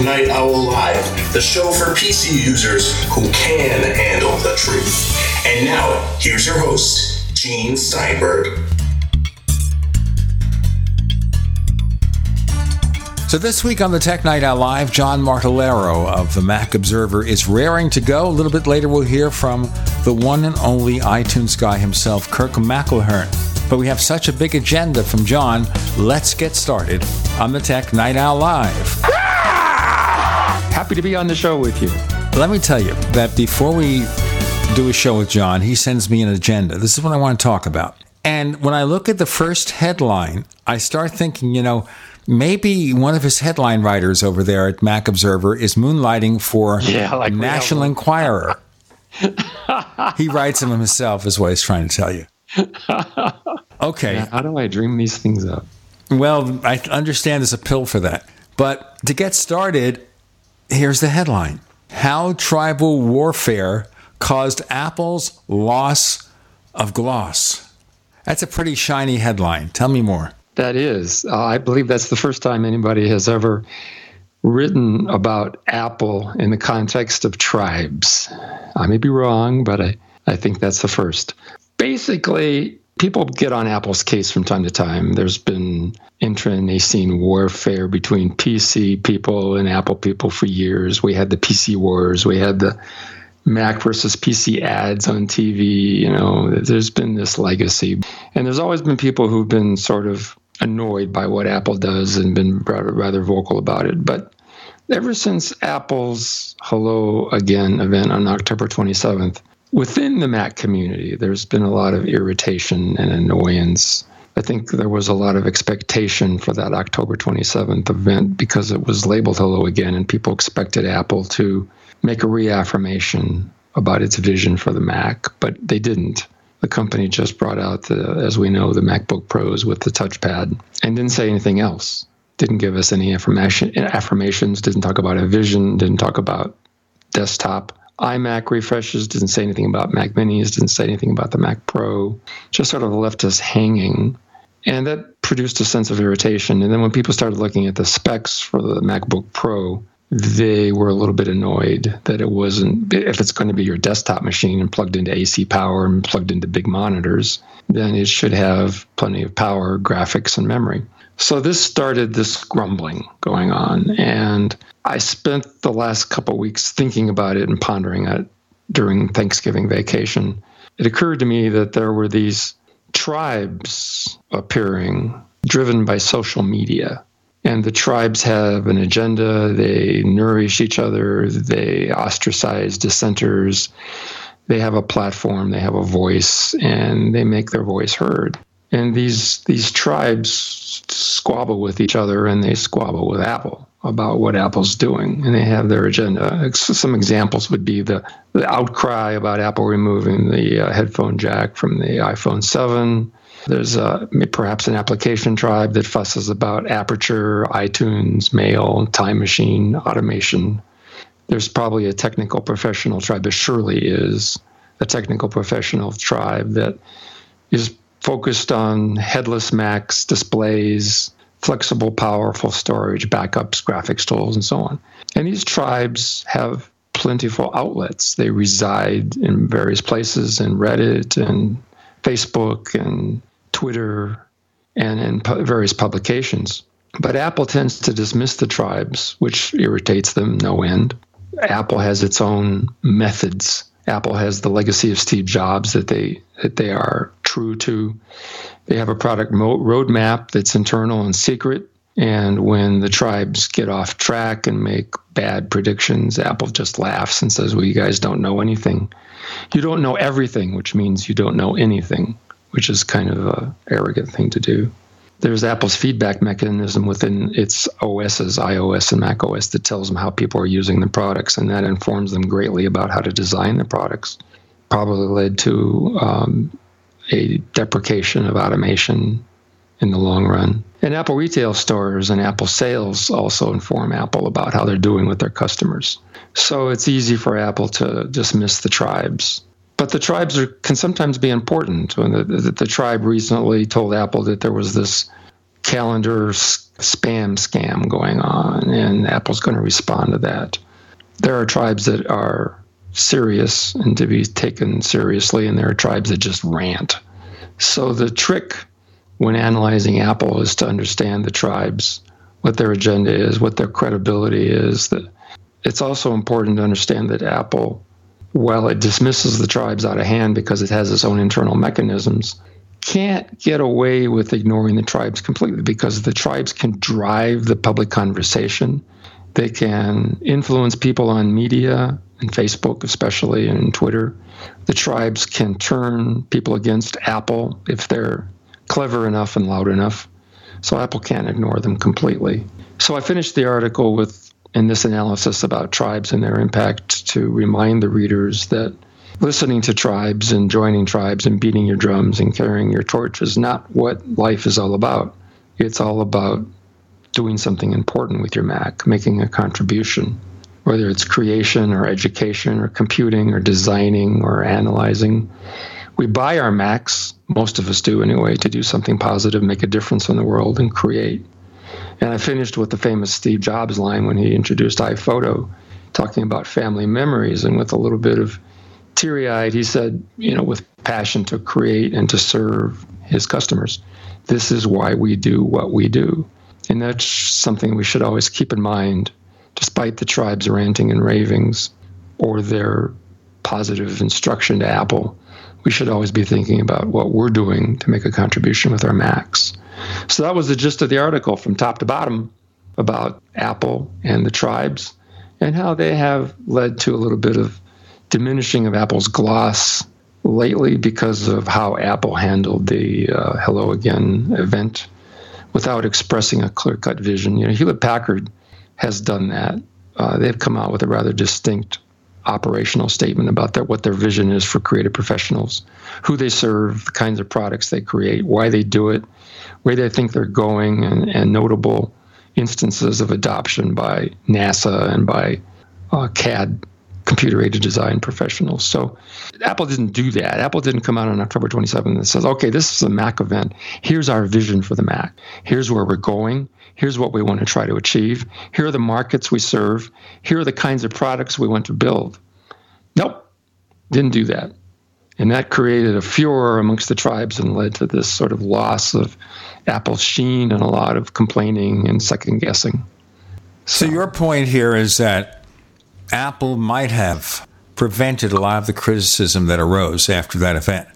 Night Owl Live, the show for PC users who can handle the truth. And now, here's your host, Gene Steinberg. So this week on the Tech Night Owl Live, John Martellaro of the Mac Observer is raring to go. A little bit later, we'll hear from the one and only iTunes guy himself, Kirk McElhearn. But we have such a big agenda from John. Let's get started on the Tech Night Owl Live. Happy to be on the show with you. Let me tell you that before we do a show with John, he sends me an agenda. This is what I want to talk about. And when I look at the first headline, I start thinking, you know, maybe one of his headline writers over there at Mac Observer is moonlighting for Yeah, like National have- Enquirer. he writes them himself, is what he's trying to tell you. Okay. How do I dream these things up? Well, I understand there's a pill for that. But to get started, here's the headline How Tribal Warfare Caused Apple's Loss of Gloss. That's a pretty shiny headline. Tell me more. That is, uh, I believe that's the first time anybody has ever written about Apple in the context of tribes. I may be wrong, but I, I think that's the first. Basically, people get on Apple's case from time to time. There's been intranacine warfare between PC people and Apple people for years. We had the PC wars, we had the Mac versus PC ads on TV. You know, there's been this legacy. And there's always been people who've been sort of annoyed by what Apple does and been rather, rather vocal about it. But ever since Apple's Hello Again event on October 27th, within the Mac community, there's been a lot of irritation and annoyance. I think there was a lot of expectation for that October 27th event because it was labeled Hello Again, and people expected Apple to make a reaffirmation about its vision for the Mac, but they didn't. The company just brought out the, as we know, the MacBook Pros with the touchpad and didn't say anything else. Didn't give us any information, affirmations, didn't talk about a vision, didn't talk about desktop iMac refreshes, didn't say anything about Mac Minis, didn't say anything about the Mac Pro, just sort of left us hanging. And that produced a sense of irritation. And then when people started looking at the specs for the MacBook Pro, they were a little bit annoyed that it wasn't, if it's going to be your desktop machine and plugged into AC power and plugged into big monitors, then it should have plenty of power, graphics, and memory. So this started this grumbling going on. And I spent the last couple weeks thinking about it and pondering it during Thanksgiving vacation. It occurred to me that there were these tribes appearing driven by social media. And the tribes have an agenda. They nourish each other. They ostracize dissenters. They have a platform. They have a voice, and they make their voice heard. And these these tribes squabble with each other, and they squabble with Apple about what Apple's doing, and they have their agenda. Some examples would be the, the outcry about Apple removing the uh, headphone jack from the iPhone 7. There's uh, perhaps an application tribe that fusses about Aperture, iTunes, Mail, Time Machine, automation. There's probably a technical professional tribe, there surely is a technical professional tribe that is focused on headless Macs, displays, flexible, powerful storage, backups, graphics tools, and so on. And these tribes have plentiful outlets. They reside in various places in Reddit and Facebook and Twitter and in pu- various publications. But Apple tends to dismiss the tribes, which irritates them no end. Apple has its own methods. Apple has the legacy of Steve Jobs that they that they are true to. They have a product mo- roadmap that's internal and secret. And when the tribes get off track and make bad predictions, Apple just laughs and says, Well, you guys don't know anything. You don't know everything, which means you don't know anything. which is kind of a arrogant thing to do. There's Apple's feedback mechanism within its OSs, iOS and Mac OS, that tells them how people are using the products, and that informs them greatly about how to design the products. Probably led to um, a deprecation of automation in the long run. And Apple retail stores and Apple sales also inform Apple about how they're doing with their customers. So it's easy for Apple to dismiss the tribes. But the tribes are, can sometimes be important. When the, the, the tribe recently told Apple that there was this calendar spam scam going on, and Apple's going to respond to that. There are tribes that are serious and to be taken seriously, and there are tribes that just rant. So the trick when analyzing Apple is to understand the tribes, what their agenda is, what their credibility is. That it's also important to understand that Apple, while it dismisses the tribes out of hand because it has its own internal mechanisms, can't get away with ignoring the tribes completely because the tribes can drive the public conversation. They can influence people on media and Facebook, especially, and Twitter. The tribes can turn people against Apple if they're clever enough and loud enough. So Apple can't ignore them completely. So I finished the article with in this analysis about tribes and their impact to remind the readers that listening to tribes and joining tribes and beating your drums and carrying your torch is not what life is all about. It's all about doing something important with your Mac, making a contribution, whether it's creation or education or computing or designing or analyzing we buy our Macs, most of us do anyway, to do something positive, make a difference in the world, and create. And I finished with the famous Steve Jobs line when he introduced iPhoto, talking about family memories. And with a little bit of teary eyed, he said, you know, with passion to create and to serve his customers. This is why we do what we do. And that's something we should always keep in mind, despite the tribe's ranting and ravings or their positive instruction to Apple we should always be thinking about what we're doing to make a contribution with our Macs. So that was the gist of the article from top to bottom about Apple and the tribes and how they have led to a little bit of diminishing of Apple's gloss lately because of how Apple handled the uh, Hello Again event without expressing a clear cut vision. You know, Hewlett Packard has done that. Uh, they've come out with a rather distinct operational statement about their, what their vision is for creative professionals, who they serve, the kinds of products they create, why they do it, where they think they're going, and, and notable instances of adoption by NASA and by uh, CAD computer aided design professionals. So Apple didn't do that. Apple didn't come out on October 27th and says, okay, this is a Mac event. Here's our vision for the Mac. Here's where we're going. Here's what we want to try to achieve. Here are the markets we serve. Here are the kinds of products we want to build. Nope, didn't do that. And that created a furor amongst the tribes and led to this sort of loss of Apple's sheen and a lot of complaining and second guessing. So, so your point here is that Apple might have prevented a lot of the criticism that arose after that event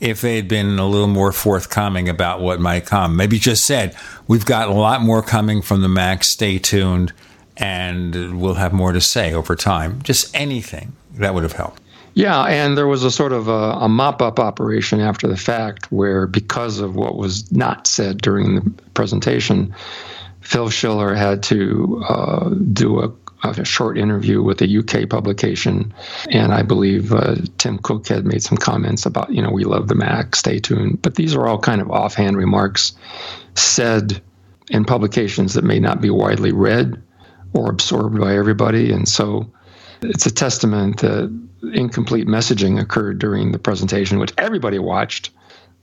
if they had been a little more forthcoming about what might come. Maybe just said, we've got a lot more coming from the Mac, stay tuned, and we'll have more to say over time. Just anything that would have helped. Yeah, and there was a sort of a, a mop up operation after the fact where, because of what was not said during the presentation, Phil Schiller had to uh, do a a short interview with a UK publication, and I believe uh, Tim Cook had made some comments about, you know, we love the Mac, stay tuned. But these are all kind of offhand remarks said in publications that may not be widely read or absorbed by everybody, and so it's a testament that incomplete messaging occurred during the presentation, which everybody watched,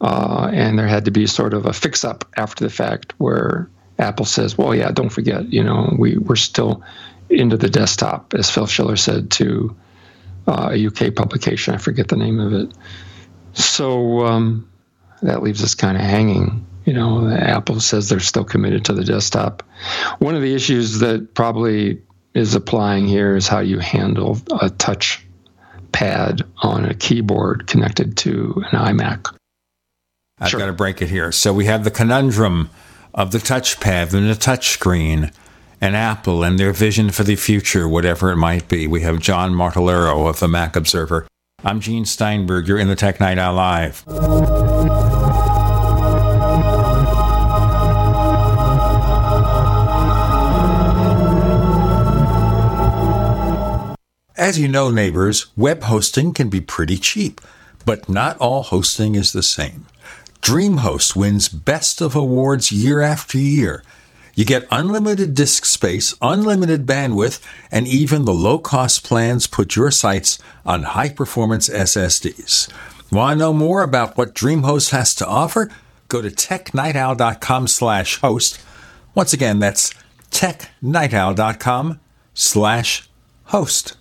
uh, and there had to be sort of a fix-up after the fact where Apple says, "Well, yeah, don't forget, you know, we we're still into the desktop, as Phil Schiller said to uh, a UK publication. I forget the name of it. So um, that leaves us kind of hanging. You know, Apple says they're still committed to the desktop. One of the issues that probably is applying here is how you handle a touch pad on a keyboard connected to an iMac. I've sure. got to break it here. So we have the conundrum of the touchpad and the touchscreen and Apple and their vision for the future, whatever it might be. We have John Martellaro of the Mac Observer. I'm Gene Steinberg. You're in the Tech Night Owl Live. As you know, neighbors, web hosting can be pretty cheap, but not all hosting is the same. DreamHost wins Best of Awards year after year, you get unlimited disk space, unlimited bandwidth, and even the low cost plans put your sites on high performance SSDs. Want to know more about what DreamHost has to offer? Go to technightowl.com slash host. Once again, that's technightowl.com slash host.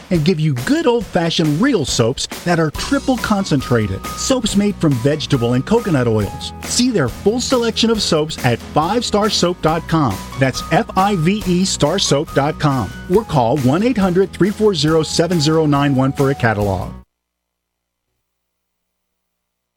and give you good old fashioned real soaps that are triple concentrated. Soaps made from vegetable and coconut oils. See their full selection of soaps at 5starsoap.com. That's F I V E starsoap.com or call 1 800 340 7091 for a catalog.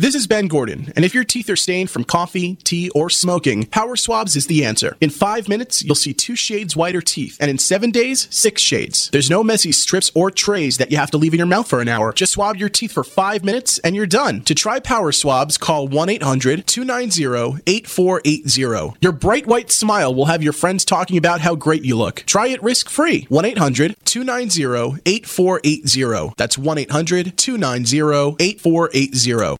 This is Ben Gordon, and if your teeth are stained from coffee, tea, or smoking, Power Swabs is the answer. In five minutes, you'll see two shades whiter teeth, and in seven days, six shades. There's no messy strips or trays that you have to leave in your mouth for an hour. Just swab your teeth for five minutes, and you're done. To try Power Swabs, call 1 800 290 8480. Your bright white smile will have your friends talking about how great you look. Try it risk free. 1 800 290 8480. That's 1 800 290 8480.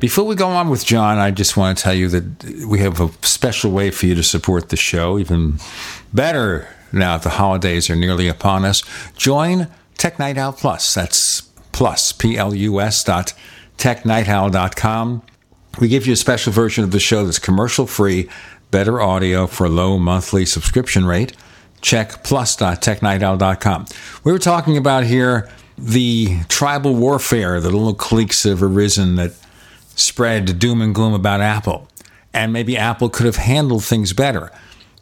Before we go on with John, I just want to tell you that we have a special way for you to support the show, even better now that the holidays are nearly upon us. Join Tech Night Owl Plus. That's plus, P L U S dot technightowl.com. We give you a special version of the show that's commercial free, better audio for a low monthly subscription rate. Check plus.technightowl.com. We were talking about here the tribal warfare, the little cliques have arisen that spread doom and gloom about Apple. And maybe Apple could have handled things better.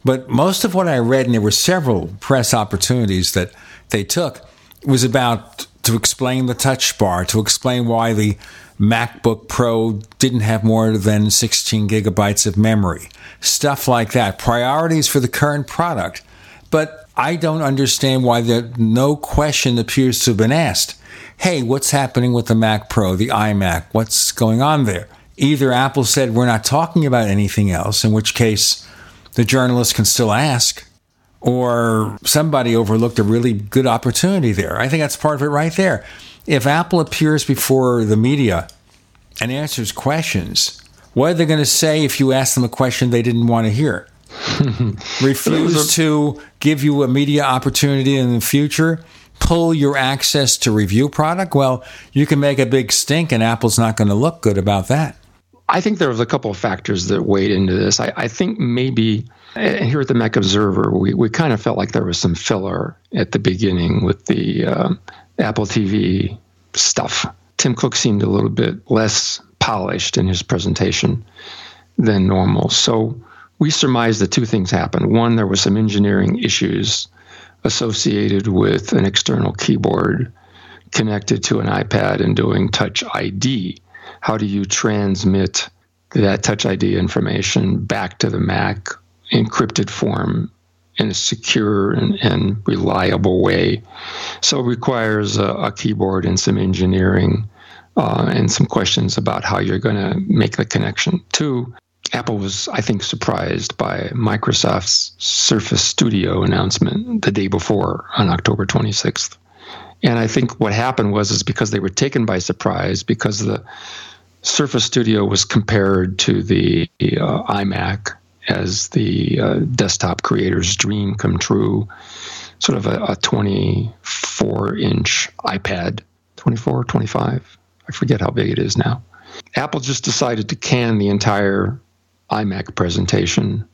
But most of what I read, and there were several press opportunities that they took, was about to explain the touch bar, to explain why the MacBook Pro didn't have more than 16 gigabytes of memory, stuff like that. Priorities for the current product. But I don't understand why there, no question appears to have been asked. Hey, what's happening with the Mac Pro, the iMac? What's going on there? Either Apple said we're not talking about anything else, in which case the journalist can still ask, or somebody overlooked a really good opportunity there. I think that's part of it right there. If Apple appears before the media and answers questions, what are they going to say if you ask them a question they didn't want to hear? Refuse to give you a media opportunity in the future? Pull your access to review product? Well, you can make a big stink, and Apple's not going to look good about that. I think there was a couple of factors that weighed into this. I, I think maybe here at the Mac Observer, we, we kind of felt like there was some filler at the beginning with the uh, Apple TV stuff. Tim Cook seemed a little bit less polished in his presentation than normal. So we surmised that two things happened. One, there was some engineering issues associated with an external keyboard connected to an iPad and doing Touch ID how do you transmit that Touch ID information back to the Mac encrypted form in a secure and, and reliable way. So it requires a, a keyboard and some engineering uh, and some questions about how you're going to make the connection. Two, Apple was, I think, surprised by Microsoft's Surface Studio announcement the day before on October 26th. And I think what happened was is because they were taken by surprise because the Surface Studio was compared to the uh, iMac as the uh, desktop creator's dream come true, sort of a, a 24 inch iPad, 24, 25. I forget how big it is now. Apple just decided to can the entire iMac presentation,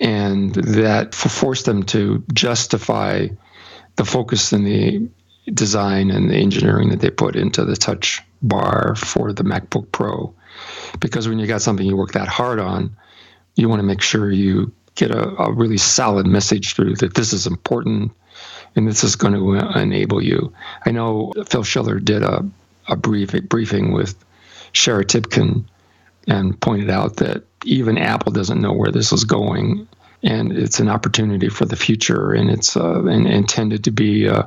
and that forced them to justify the focus and the design and the engineering that they put into the touch bar for the MacBook Pro. Because when you got something you work that hard on, you want to make sure you get a, a really solid message through that this is important and this is going to enable you. I know Phil Schiller did a, a brief a briefing with Shara Tibken and pointed out that even Apple doesn't know where this is going, and it's an opportunity for the future, and it's uh, and intended to be uh,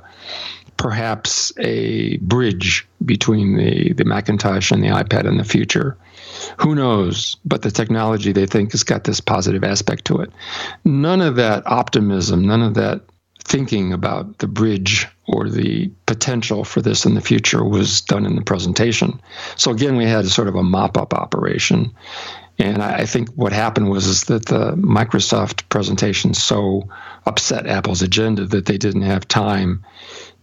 perhaps a bridge between the, the Macintosh and the iPad in the future. Who knows? But the technology they think has got this positive aspect to it. None of that optimism, none of that thinking about the bridge or the potential for this in the future was done in the presentation. So again, we had sort of a mop-up operation. And I think what happened was is that the Microsoft presentation so upset Apple's agenda that they didn't have time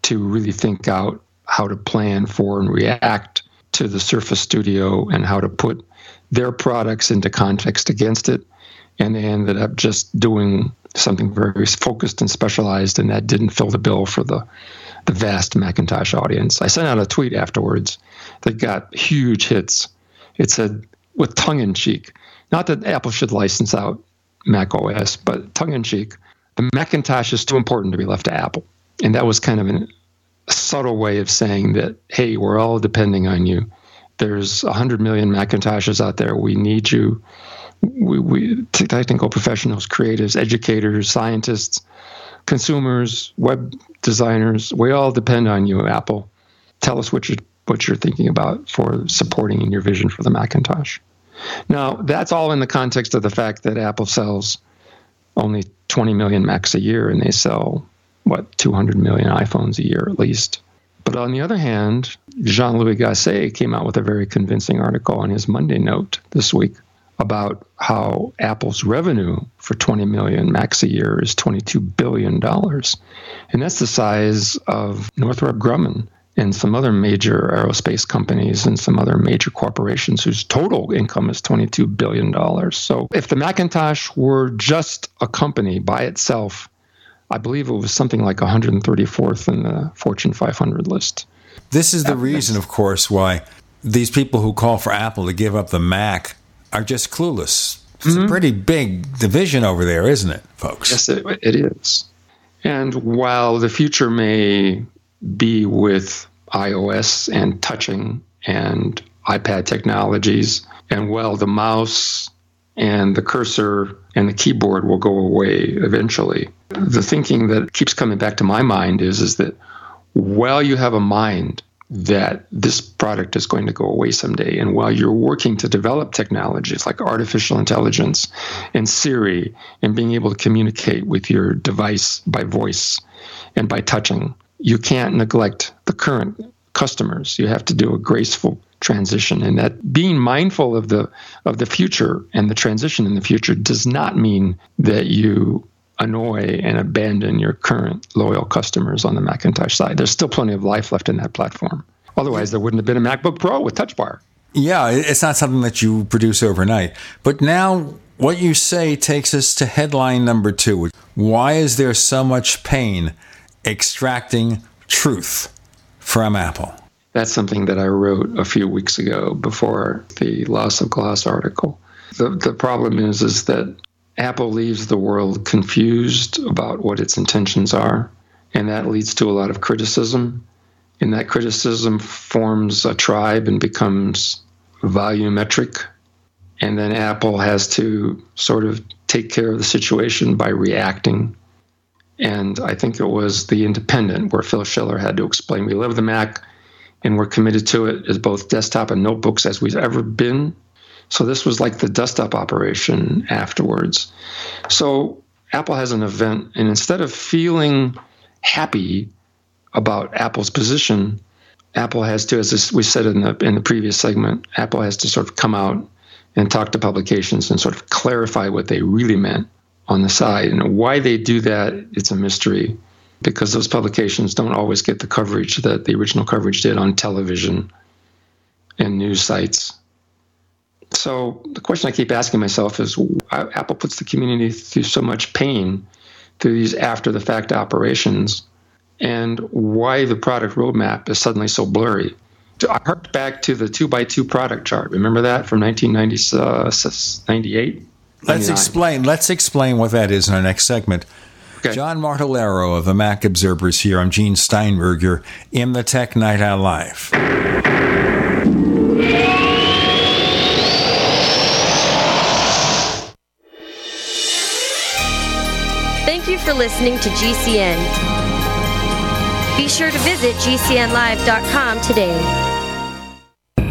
to really think out how to plan for and react to the Surface Studio and how to put their products into context against it. And they ended up just doing something very focused and specialized, and that didn't fill the bill for the, the vast Macintosh audience. I sent out a tweet afterwards that got huge hits. It said, with tongue in cheek, not that Apple should license out Mac OS, but tongue in cheek, the Macintosh is too important to be left to Apple. And that was kind of an, a subtle way of saying that, hey, we're all depending on you. There's 100 million Macintoshes out there. We need you. We, we technical professionals, creatives, educators, scientists, consumers, web designers, we all depend on you, Apple. Tell us what you're, what you're thinking about for supporting in your vision for the Macintosh. Now, that's all in the context of the fact that Apple sells only 20 million Macs a year and they sell what 200 million iPhones a year at least. But on the other hand, Jean Louis Gassée came out with a very convincing article on his Monday note this week about how Apple's revenue for 20 million Macs a year is $22 billion. And that's the size of Northrop Grumman and some other major aerospace companies and some other major corporations whose total income is $22 billion. So if the Macintosh were just a company by itself, I believe it was something like 134th in the Fortune 500 list. This is the reason, of course, why these people who call for Apple to give up the Mac are just clueless. It's a mm-hmm. pretty big division over there, isn't it, folks? Yes, it, it is. And while the future may be with iOS and touching and iPad technologies, and while the mouse and the cursor and the keyboard will go away eventually, the thinking that keeps coming back to my mind is, is that while you have a mind that this product is going to go away someday. And while you're working to develop technologies like artificial intelligence and Siri and being able to communicate with your device by voice and by touching, you can't neglect the current customers. You have to do a graceful transition and that being mindful of the of the future and the transition in the future does not mean that you annoy and abandon your current loyal customers on the Macintosh side. There's still plenty of life left in that platform. Otherwise, there wouldn't have been a MacBook Pro with Touch Bar. Yeah, it's not something that you produce overnight. But now, what you say takes us to headline number two. Why is there so much pain extracting truth from Apple? That's something that I wrote a few weeks ago before the loss of Gloss article. The, the problem is, is that Apple leaves the world confused about what its intentions are, and that leads to a lot of criticism. And that criticism forms a tribe and becomes volumetric. And then Apple has to sort of take care of the situation by reacting. And I think it was The Independent where Phil Schiller had to explain we love the Mac and we're committed to it as both desktop and notebooks as we've ever been. So this was like the dust up operation afterwards. So Apple has an event, and instead of feeling happy about Apple's position, Apple has to, as we said in the in the previous segment, Apple has to sort of come out and talk to publications and sort of clarify what they really meant on the side. And why they do that, it's a mystery because those publications don't always get the coverage that the original coverage did on television and news sites. So the question I keep asking myself is why Apple puts the community through so much pain through these after the fact operations and why the product roadmap is suddenly so blurry. I harked back to the two by two product chart. Remember that from 1998? Let's explain. Let's explain what that is in our next segment. Okay. John Martellaro of the Mac Observers here. I'm Gene Steinberger in the Tech Night Owl Live. Thank you for listening to GCN. Be sure to visit GCNlive.com today.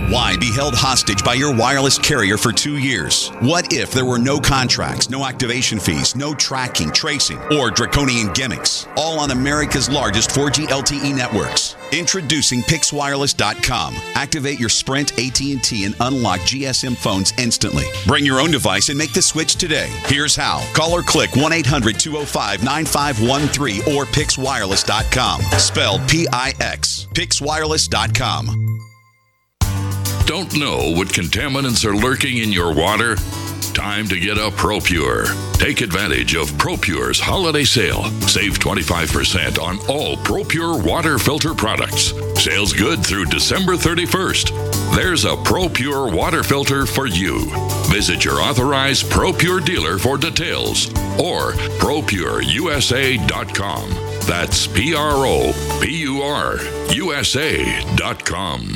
Why be held hostage by your wireless carrier for two years? What if there were no contracts, no activation fees, no tracking, tracing, or draconian gimmicks? All on America's largest 4G LTE networks. Introducing PixWireless.com. Activate your Sprint, AT&T, and unlock GSM phones instantly. Bring your own device and make the switch today. Here's how. Call or click 1-800-205-9513 or PixWireless.com. Spelled P-I-X. PixWireless.com. Don't know what contaminants are lurking in your water? Time to get a ProPure. Take advantage of ProPure's holiday sale. Save 25% on all ProPure water filter products. Sales good through December 31st. There's a ProPure water filter for you. Visit your authorized ProPure dealer for details or ProPureUSA.com. That's P R O P U R USA.com.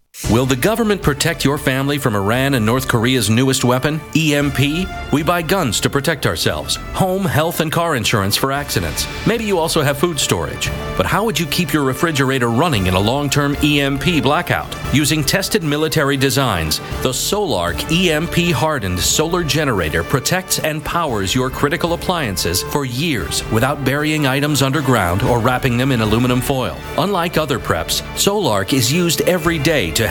Will the government protect your family from Iran and North Korea's newest weapon, EMP? We buy guns to protect ourselves, home, health, and car insurance for accidents. Maybe you also have food storage. But how would you keep your refrigerator running in a long term EMP blackout? Using tested military designs, the Solark EMP hardened solar generator protects and powers your critical appliances for years without burying items underground or wrapping them in aluminum foil. Unlike other preps, Solark is used every day to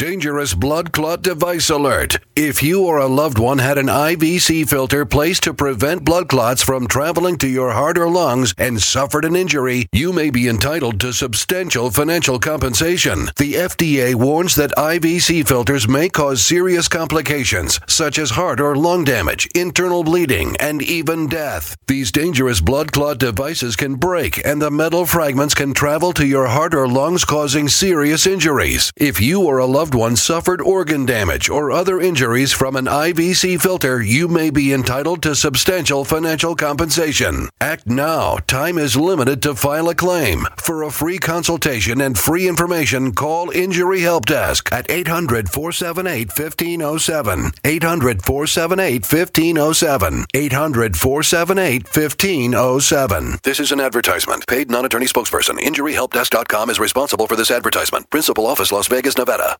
Dangerous blood clot device alert. If you or a loved one had an IVC filter placed to prevent blood clots from traveling to your heart or lungs and suffered an injury, you may be entitled to substantial financial compensation. The FDA warns that IVC filters may cause serious complications such as heart or lung damage, internal bleeding, and even death. These dangerous blood clot devices can break and the metal fragments can travel to your heart or lungs causing serious injuries. If you or a loved one suffered organ damage or other injuries from an IVC filter, you may be entitled to substantial financial compensation. Act now. Time is limited to file a claim. For a free consultation and free information, call Injury Help Desk at 800 478 1507. 800 478 1507. 800 478 1507. This is an advertisement. Paid non attorney spokesperson. InjuryHelpDesk.com is responsible for this advertisement. Principal office, Las Vegas, Nevada.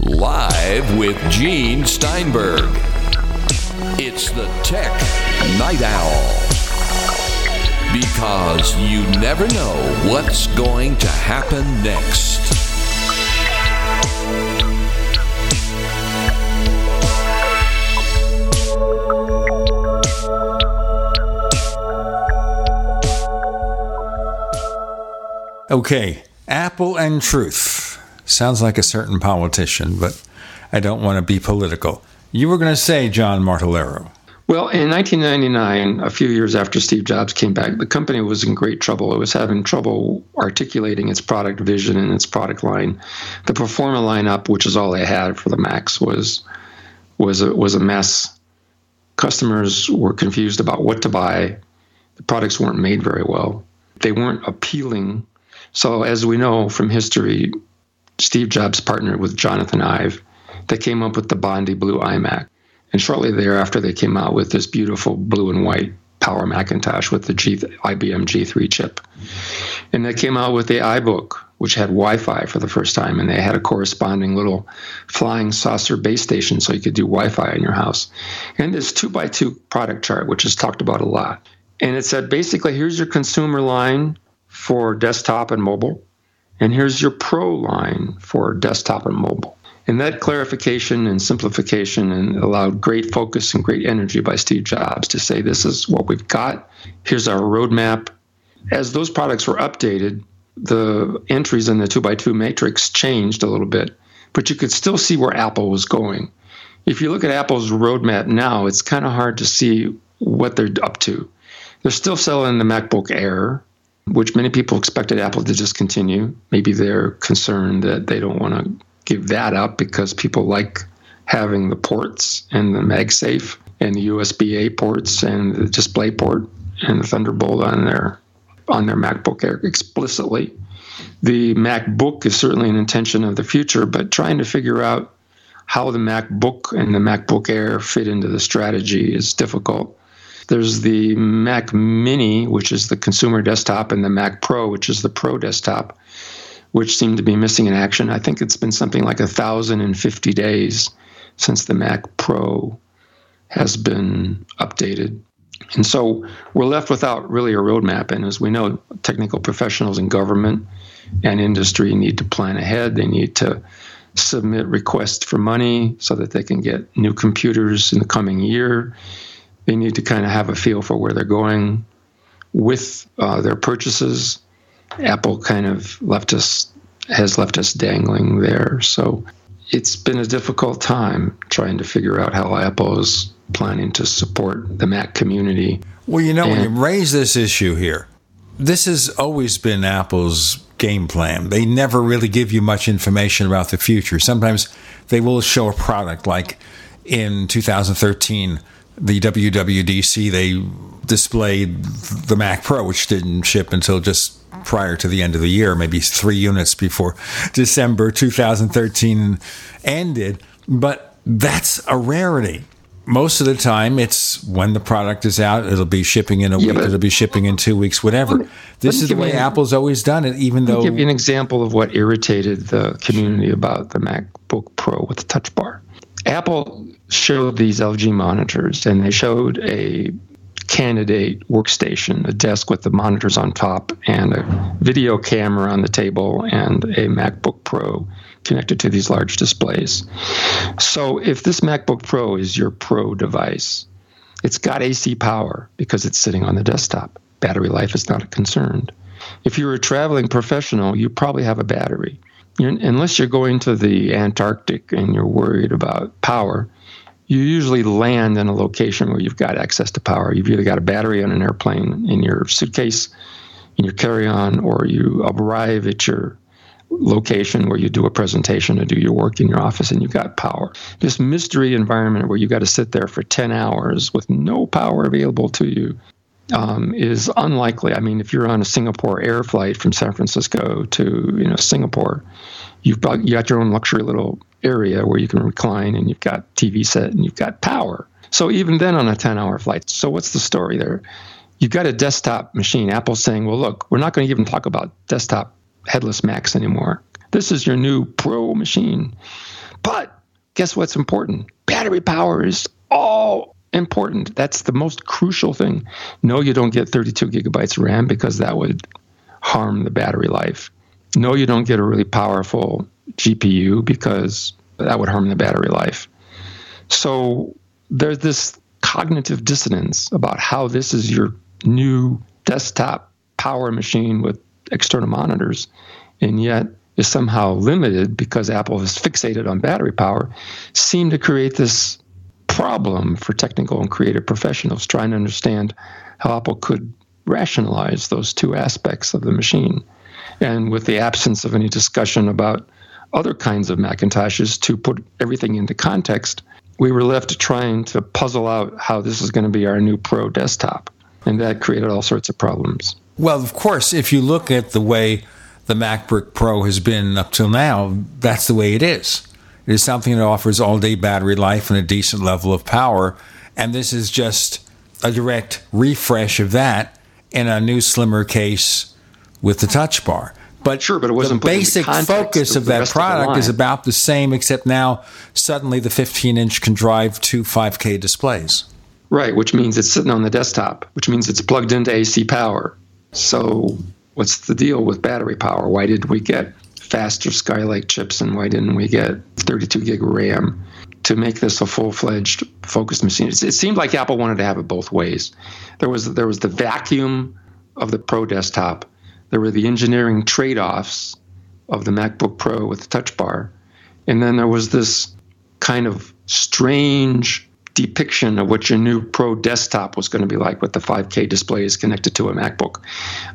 Live with Gene Steinberg. It's the Tech Night Owl. Because you never know what's going to happen next. Okay, Apple and Truth. Sounds like a certain politician, but I don't want to be political. You were going to say John Martellaro. Well, in 1999, a few years after Steve Jobs came back, the company was in great trouble. It was having trouble articulating its product vision and its product line. The Performa lineup, which is all they had for the Macs, was was a, was a mess. Customers were confused about what to buy. The products weren't made very well. They weren't appealing. So, as we know from history, Steve Jobs partnered with Jonathan Ive. They came up with the Bondi Blue iMac. And shortly thereafter, they came out with this beautiful blue and white Power Macintosh with the G, IBM G3 chip. And they came out with the iBook, which had Wi Fi for the first time. And they had a corresponding little flying saucer base station so you could do Wi Fi in your house. And this two by two product chart, which is talked about a lot. And it said basically, here's your consumer line for desktop and mobile. And here's your pro line for desktop and mobile. And that clarification and simplification and allowed great focus and great energy by Steve Jobs to say, this is what we've got. Here's our roadmap. As those products were updated, the entries in the two by two matrix changed a little bit, but you could still see where Apple was going. If you look at Apple's roadmap now, it's kind of hard to see what they're up to. They're still selling the MacBook Air, which many people expected Apple to discontinue. Maybe they're concerned that they don't want to give that up because people like having the ports and the MagSafe and the USB-A ports and the display port and the Thunderbolt on their on their MacBook Air explicitly. The MacBook is certainly an intention of the future, but trying to figure out how the MacBook and the MacBook Air fit into the strategy is difficult. There's the Mac Mini, which is the consumer desktop, and the Mac Pro, which is the pro desktop, which seem to be missing in action. I think it's been something like 1,050 days since the Mac Pro has been updated. And so we're left without really a roadmap. And as we know, technical professionals in government and industry need to plan ahead. They need to submit requests for money so that they can get new computers in the coming year. They need to kind of have a feel for where they're going with uh, their purchases. Apple kind of left us has left us dangling there. So it's been a difficult time trying to figure out how Apple is planning to support the Mac community. Well, you know, and, when you raise this issue here, this has always been Apple's game plan. They never really give you much information about the future. Sometimes they will show a product like in 2013 the WWDC they displayed the Mac Pro which didn't ship until just prior to the end of the year, maybe 3 units before December 2013 ended, but that's a rarity. Most of the time it's when the product is out it'll be shipping in a yeah, week it'll be shipping in two weeks whatever. Me, this is the way apple's always done it even though give you an example of what irritated the community about the macbook pro with the touch bar apple showed these lg monitors and they showed a candidate workstation a desk with the monitors on top and a video camera on the table and a macbook pro connected to these large displays. So if this MacBook Pro is your pro device, it's got AC power because it's sitting on the desktop. Battery life is not a concern. If you're a traveling professional, you probably have a battery. Unless you're going to the Antarctic and you're worried about power, you usually land in a location where you've got access to power. You've either got a battery on an airplane in your suitcase, in your carry on, or you arrive at your location where you do a presentation or do your work in your office and you've got power. This mystery environment where you've got to sit there for 10 hours with no power available to you um, is unlikely. I mean, if you're on a Singapore air flight from San Francisco to you know Singapore, you've got, you got your own luxury little area where you can recline and you've got TV set and you've got power. So even then on a 10 hour flight, so what's the story there? You've got a desktop machine. Apple's saying, well, look, we're not going to even talk about desktop headless Macs anymore. This is your new pro machine. But guess what's important? Battery power is all important. That's the most crucial thing. No, you don't get 32 gigabytes of RAM because that would harm the battery life. No, you don't get a really powerful GPU because that would harm the battery life. So there's this cognitive dissonance about how this is your new desktop power machine with external monitors, and yet is somehow limited because Apple is fixated on battery power, seem to create this problem for technical and creative professionals trying to understand how Apple could rationalize those two aspects of the machine. And with the absence of any discussion about other kinds of Macintoshes to put everything into context, we were left trying to puzzle out how this is going to be our new Pro desktop. And that created all sorts of problems. Well, of course, if you look at the way the MacBook Pro has been up till now, that's the way it is. It is something that offers all day battery life and a decent level of power. And this is just a direct refresh of that in a new, slimmer case with the touch bar. But sure, but it wasn't the basic focus of, of that product of is about the same, except now suddenly the 15 inch can drive two 5K displays. Right, which means it's sitting on the desktop, which means it's plugged into AC power. So, what's the deal with battery power? Why did we get faster Skylake chips and why didn't we get 32 gig RAM to make this a full-fledged focused machine? It, seemed like Apple wanted to have it both ways. There was there was the vacuum of the Pro desktop. There were the engineering trade-offs of the MacBook Pro with the Touch Bar, and then there was this kind of strange depiction of what your new Pro desktop was going to be like with the 5K displays connected to a MacBook.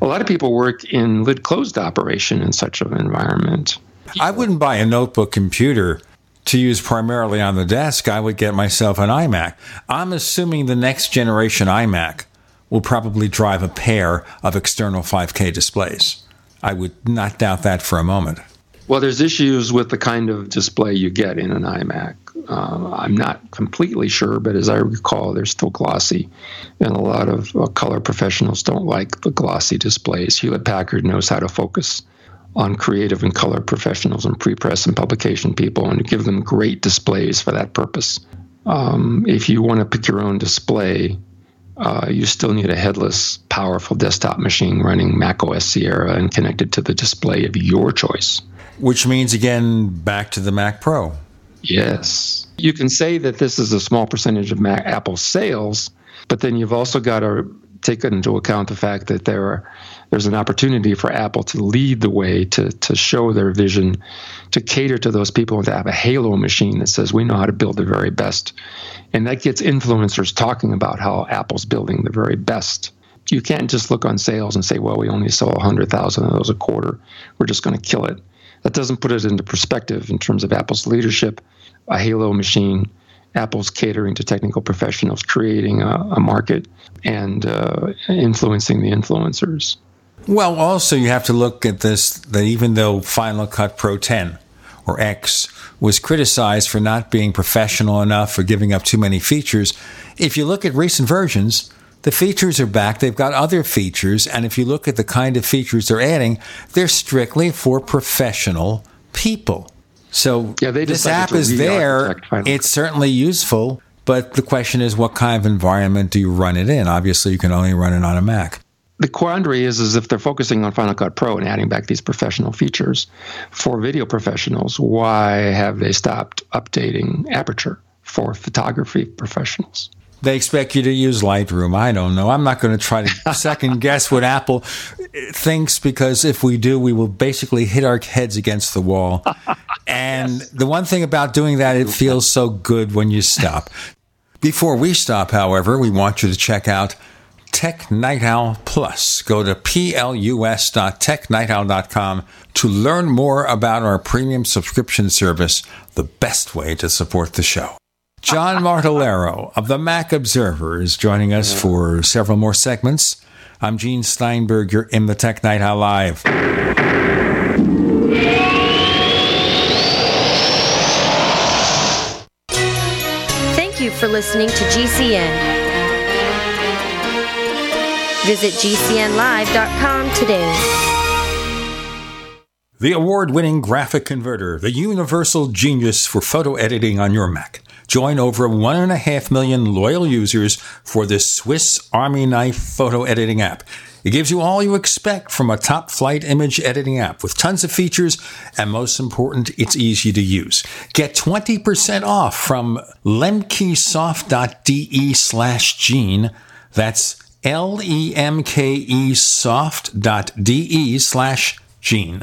A lot of people work in lid closed operation in such an environment. I wouldn't buy a notebook computer to use primarily on the desk. I would get myself an iMac. I'm assuming the next generation iMac will probably drive a pair of external 5K displays. I would not doubt that for a moment. Well, there's issues with the kind of display you get in an iMac. Uh, I'm not completely sure, but as I recall, they're still glossy, and a lot of uh, color professionals don't like the glossy displays. Hewlett Packard knows how to focus on creative and color professionals and pre-press and publication people, and give them great displays for that purpose. Um, if you want to pick your own display, uh, you still need a headless, powerful desktop machine running Mac OS Sierra and connected to the display of your choice. Which means, again, back to the Mac Pro. Yes. You can say that this is a small percentage of Mac, Apple sales, But then you've also got to take into account the fact that there are, there's an opportunity for Apple to lead the way, to, to show their vision, to cater to those people, to have a halo machine that says we know how to build the very best. And that gets influencers talking about how Apple's building the very best. You can't just look on sales and say, well, we only sell 100,000 of those a quarter. We're just going to kill it. That doesn't put it into perspective in terms of Apple's leadership, a halo machine, Apple's catering to technical professionals, creating a, a market, and uh, influencing the influencers. Well, also, you have to look at this that even though Final Cut Pro 10 or X was criticized for not being professional enough or giving up too many features, if you look at recent versions, the features are back. They've got other features. And if you look at the kind of features they're adding, they're strictly for professional people. So yeah, they this app is there. It's certainly useful. But the question is, what kind of environment do you run it in? Obviously, you can only run it on a Mac. The quandary is, is if they're focusing on Final Cut Pro and adding back these professional features for video professionals, why have they stopped updating Aperture for photography professionals? They expect you to use Lightroom. I don't know. I'm not going to try to second guess what Apple eh, thinks because if we do, we will basically hit our heads against the wall. And yes. the one thing about doing that, it feels so good when you stop. Before we stop, however, we want you to check out Tech Night Owl Plus. Go to plus.technightowl.com to learn more about our premium subscription service, the best way to support the show. John Martellaro of the Mac Observer is joining us for several more segments. I'm Gene Steinberg. You're in the Tech Night Owl Live. Thank you for listening to GCN. Visit GCNlive.com today. The award winning graphic converter, the universal genius for photo editing on your Mac. Join over 1.5 million loyal users for this Swiss Army knife photo editing app. It gives you all you expect from a top flight image editing app with tons of features, and most important, it's easy to use. Get 20% off from lemkesoft.de slash gene. That's L-E-M-K-E soft.de slash gene.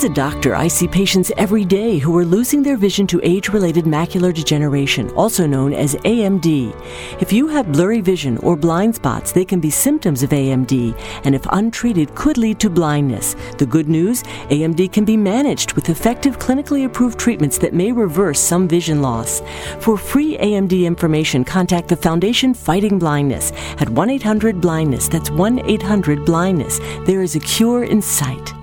As a doctor, I see patients every day who are losing their vision to age related macular degeneration, also known as AMD. If you have blurry vision or blind spots, they can be symptoms of AMD, and if untreated, could lead to blindness. The good news AMD can be managed with effective clinically approved treatments that may reverse some vision loss. For free AMD information, contact the Foundation Fighting Blindness at 1 800 Blindness. That's 1 800 Blindness. There is a cure in sight.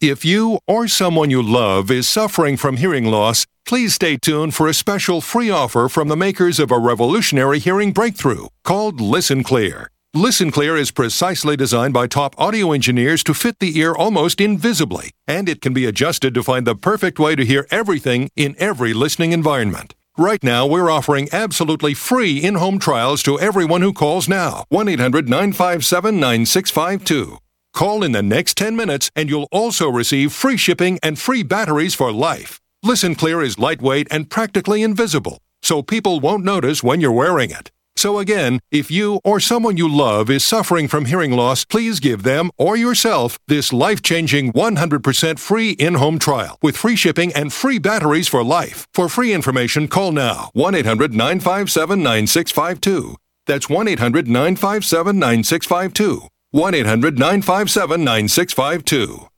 If you or someone you love is suffering from hearing loss, please stay tuned for a special free offer from the makers of a revolutionary hearing breakthrough called Listen Clear. Listen Clear is precisely designed by top audio engineers to fit the ear almost invisibly, and it can be adjusted to find the perfect way to hear everything in every listening environment. Right now, we're offering absolutely free in home trials to everyone who calls now. 1 800 957 9652. Call in the next 10 minutes and you'll also receive free shipping and free batteries for life. Listen Clear is lightweight and practically invisible, so people won't notice when you're wearing it. So again, if you or someone you love is suffering from hearing loss, please give them or yourself this life-changing 100% free in-home trial with free shipping and free batteries for life. For free information, call now 1-800-957-9652. That's 1-800-957-9652. 1-800-957-9652.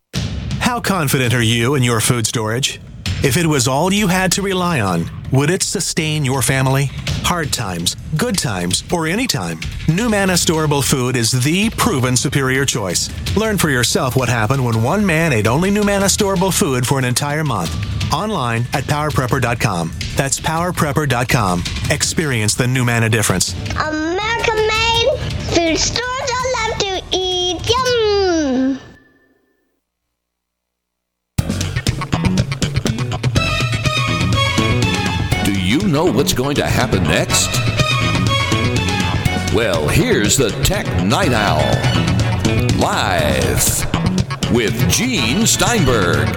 How confident are you in your food storage? If it was all you had to rely on, would it sustain your family? Hard times, good times, or any time? NuManna Storable Food is the proven superior choice. Learn for yourself what happened when one man ate only NuManna Storable Food for an entire month. Online at powerprepper.com. That's powerprepper.com. Experience the NuManna difference. American made food stores Do you know what's going to happen next? Well, here's the Tech Night Owl. Live with Gene Steinberg.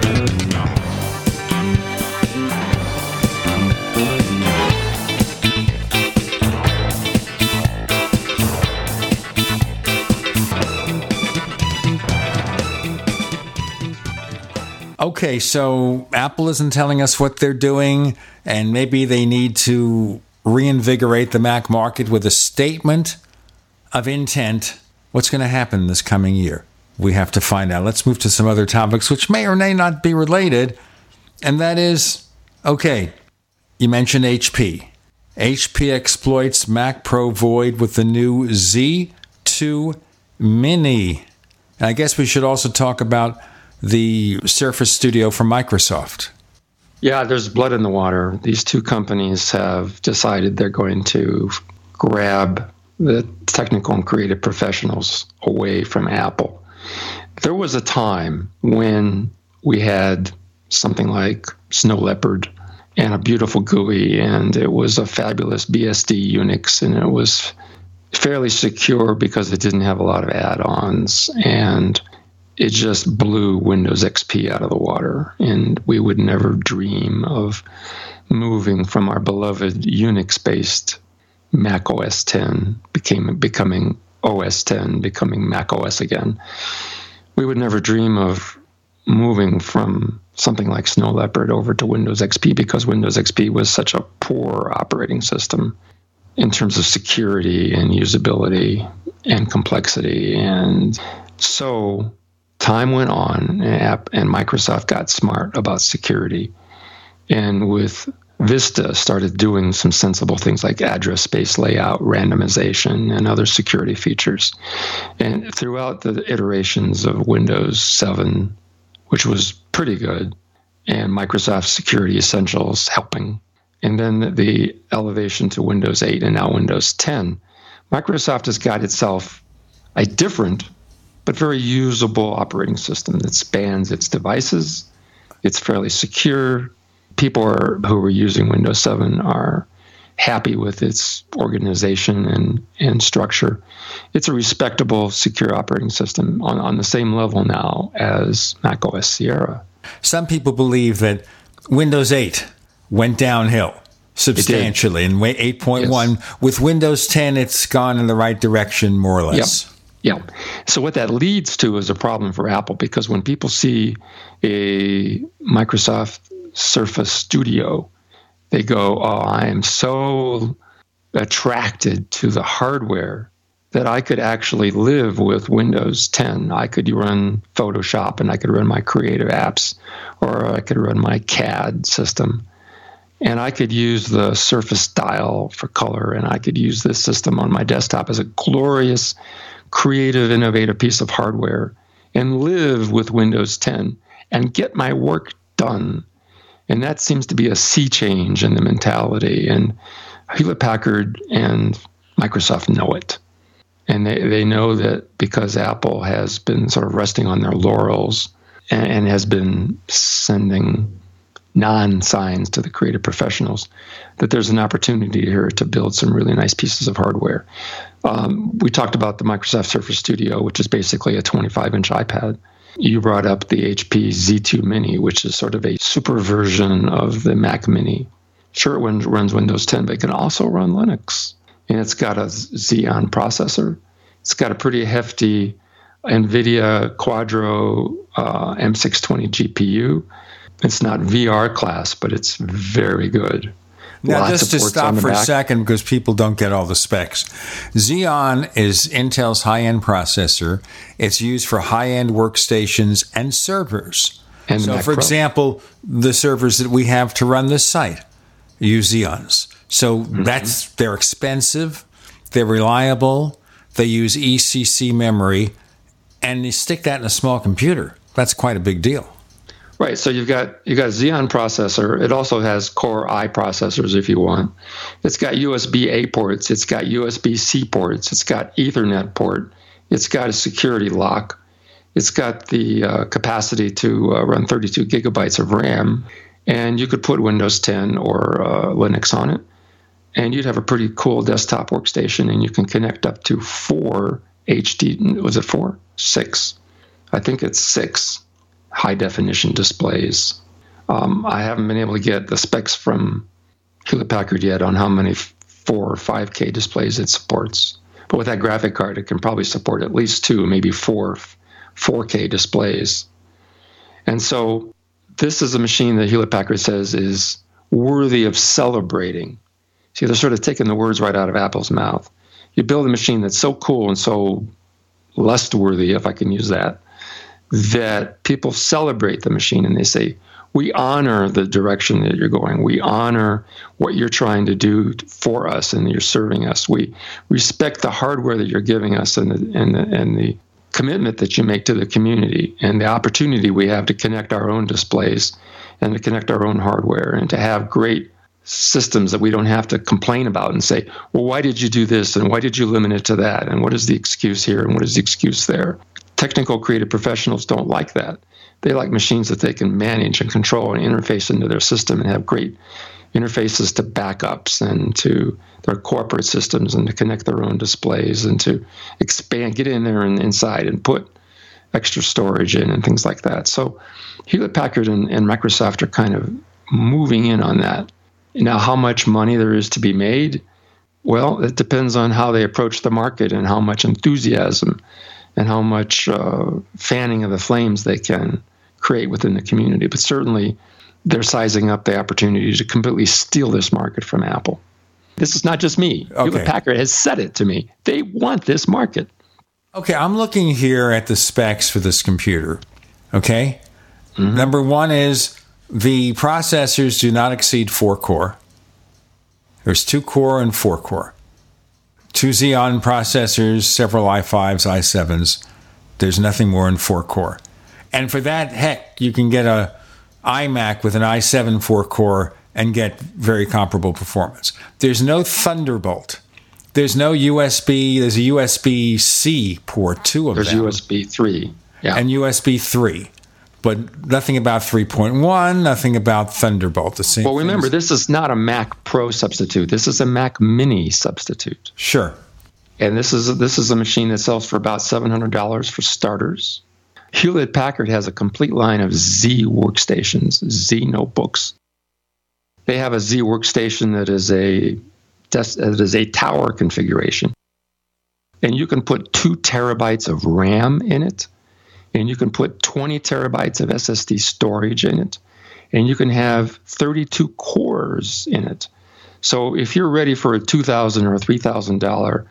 Okay, so Apple isn't telling us what they're doing, and maybe they need to reinvigorate the Mac market with a statement of intent. What's going to happen this coming year? We have to find out. Let's move to some other topics which may or may not be related, and that is okay, you mentioned HP. HP exploits Mac Pro Void with the new Z2 Mini. And I guess we should also talk about the Surface Studio from Microsoft. Yeah, there's blood in the water. These two companies have decided they're going to grab the technical and creative professionals away from Apple. There was a time when we had something like Snow Leopard and a beautiful GUI, and it was a fabulous BSD Unix, and it was fairly secure because it didn't have a lot of add ons. And it just blew Windows XP out of the water. And we would never dream of moving from our beloved Unix based Mac OS 10, became, becoming OS 10, becoming Mac OS again. We would never dream of moving from something like Snow Leopard over to Windows XP because Windows XP was such a poor operating system in terms of security and usability and complexity. And so time went on, and, Microsoft got smart about security. And with Vista started doing some sensible things like address space layout, randomization, and other security features. And throughout the iterations of Windows 7, which was pretty good, and Microsoft Security Essentials helping, and then the elevation to Windows 8 and now Windows 10, Microsoft has got itself a different but very usable operating system that spans its devices. It's fairly secure. People are, who are using Windows 7 are happy with its organization and, and structure. It's a respectable, secure operating system on, on the same level now as Mac OS Sierra. Some people believe that Windows 8 went downhill substantially in 8.1. Yes. With Windows 10, it's gone in the right direction, more or less. Yep. Yeah. So what that leads to is a problem for Apple because when people see a Microsoft Surface Studio, they go, "Oh, I am so attracted to the hardware that I could actually live with Windows 10. I could run Photoshop and I could run my creative apps or I could run my CAD system." And I could use the Surface dial for color, and I could use this system on my desktop as a glorious creative, innovative piece of hardware and live with Windows 10 and get my work done. And that seems to be a sea change in the mentality. And Hewlett Packard and Microsoft know it. And they, they know that because Apple has been sort of resting on their laurels and, and has been sending non signs to the creative professionals that there's an opportunity here to build some really nice pieces of hardware. Um, we talked about the Microsoft Surface Studio, which is basically a 25 inch iPad. You brought up the HP Z2 Mini, which is sort of a super version of the Mac Mini. Sure, it runs Windows 10, but it can also run Linux. And it's got a Xeon processor. It's got a pretty hefty NVIDIA Quadro uh, M620 GPU. It's not VR class, but it's very good. Now, just to stop for back. a second, because people don't get all the specs. Xeon is Intel's high end processor. It's used for high end workstations and servers. And so, for Pro. example, the servers that we have to run this site use Xeons. So mm-hmm. that's they're expensive, they're reliable, they use ECC memory, and you stick that in a small computer. That's quite a big deal. Right. So you've got you got Xeon processor. It also has Core i processors if you want. It's got USB A ports. It's got USB C ports. It's got Ethernet port. It's got a security lock. It's got the uh, capacity to uh, run 32 gigabytes of RAM, and you could put Windows 10 or uh, Linux on it, and you'd have a pretty cool desktop workstation. And you can connect up to four HD. Was it four? Six. I think it's six high definition displays. Um, I haven't been able to get the specs from Hewlett Packard yet on how many 4 or 5K displays it supports. But with that graphic card, it can probably support at least two, maybe four 4K displays. And so this is a machine that Hewlett Packard says is worthy of celebrating. See, they're sort of taking the words right out of Apple's mouth. You build a machine that's so cool and so lust worthy, if I can use that, that people celebrate the machine and they say, we honor the direction that you're going. We honor what you're trying to do for us and you're serving us. We respect the hardware that you're giving us and the, and the, and the commitment that you make to the community and the opportunity we have to connect our own displays and to connect our own hardware and to have great systems that we don't have to complain about and say, well, why did you do this and why did you limit it to that and what is the excuse here and what is the excuse there? Technical creative professionals don't like that. They like machines that they can manage and control and interface into their system and have great interfaces to backups and to their corporate systems and to connect their own displays and to expand, get in there and inside and put extra storage in and things like that. So Hewlett Packard and, and Microsoft are kind of moving in on that. Now, how much money there is to be made? Well, it depends on how they approach the market and how much enthusiasm and how much uh, fanning of the flames they can create within the community. But certainly, they're sizing up the opportunity to completely steal this market from Apple. This is not just me. Okay. Hewlett Packard has said it to me. They want this market. Okay, I'm looking here at the specs for this computer. Okay, mm-hmm. number one is the processors do not exceed four core. There's two core and four core two Xeon processors, several i5s, i7s. There's nothing more in four core. And for that, heck, you can get a iMac with an i7 four core and get very comparable performance. There's no Thunderbolt. There's no USB. There's a USB C port, two of there's them. There's USB 3. Yeah. And USB 3 but nothing about 3.1, nothing about Thunderbolt. The same. Well, remember, things. this is not a Mac Pro substitute. This is a Mac Mini substitute. Sure. And this is a, this is a machine that sells for about seven hundred dollars for starters. Hewlett Packard has a complete line of Z workstations, Z notebooks. They have a Z workstation that is a that is a tower configuration, and you can put two terabytes of RAM in it and you can put 20 terabytes of SSD storage in it, and you can have 32 cores in it. So if you're ready for a 2,000 or $3,000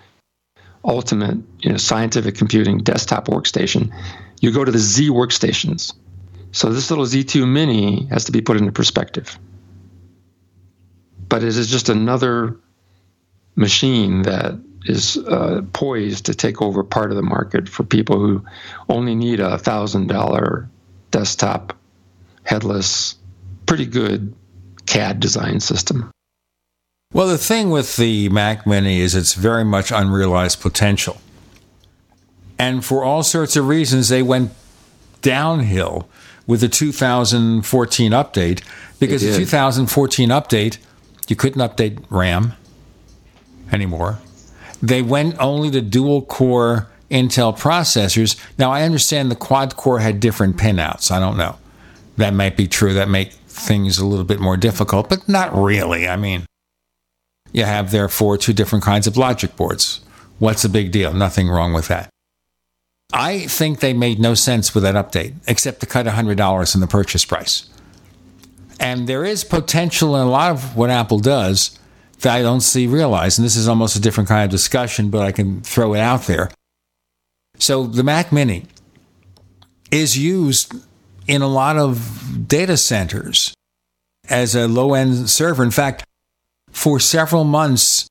ultimate you know, scientific computing desktop workstation, you go to the Z workstations. So this little Z2 Mini has to be put into perspective. But it is just another machine that is uh, poised to take over part of the market for people who only need a thousand dollar desktop headless, pretty good CAD design system. Well, the thing with the Mac Mini is it's very much unrealized potential. And for all sorts of reasons, they went downhill with the 2014 update because the 2014 update, you couldn't update RAM anymore. They went only to dual core Intel processors. Now, I understand the quad core had different pinouts. I don't know. That might be true. That make things a little bit more difficult, but not really. I mean, you have therefore two different kinds of logic boards. What's the big deal? Nothing wrong with that. I think they made no sense with that update, except to cut $100 in the purchase price. And there is potential in a lot of what Apple does that I don't see realized. And this is almost a different kind of discussion, but I can throw it out there. So the Mac Mini is used in a lot of data centers as a low end server. In fact, for several months,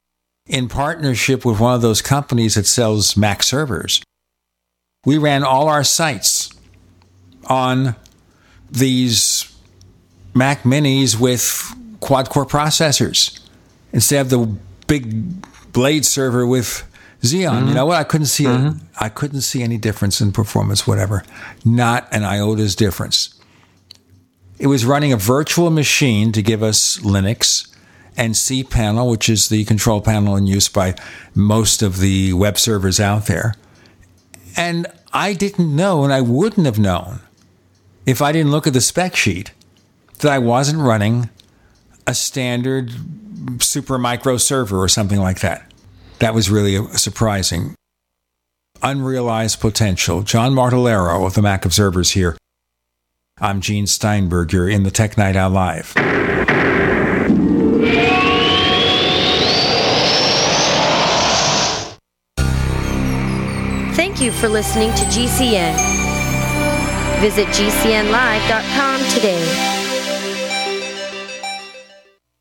in partnership with one of those companies that sells Mac servers, we ran all our sites on these Mac Minis with quad core processors instead of the big blade server with Xeon. You mm-hmm. know what? I couldn't see it. Mm-hmm. I couldn't see any difference in performance, whatever. Not an iota's difference. It was running a virtual machine to give us Linux and cPanel, which is the control panel in use by most of the web servers out there. And I didn't know, and I wouldn't have known if I didn't look at the spec sheet that I wasn't running a standard super micro server or something like that. That was really a surprising. Unrealized potential. John Martellaro of the Mac Observers here. I'm Gene Steinberg. You're in the Tech Night Owl Live. Thank you for listening to GCN. Visit GCNlive.com today.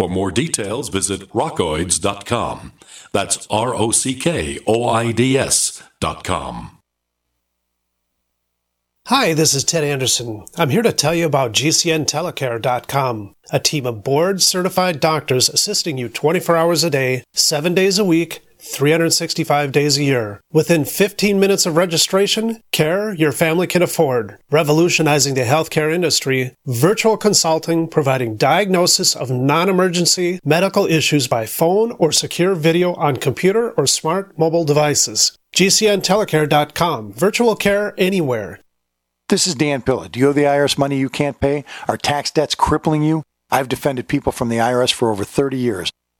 For more details, visit rockoids.com. That's R O C K O I D S.com. Hi, this is Ted Anderson. I'm here to tell you about GCNTelecare.com, a team of board certified doctors assisting you 24 hours a day, 7 days a week, 365 days a year. Within 15 minutes of registration, care your family can afford. Revolutionizing the healthcare industry, virtual consulting providing diagnosis of non-emergency medical issues by phone or secure video on computer or smart mobile devices. GCNTelecare.com. Virtual care anywhere. This is Dan Pilla. Do you owe the IRS money you can't pay? Are tax debts crippling you? I've defended people from the IRS for over 30 years.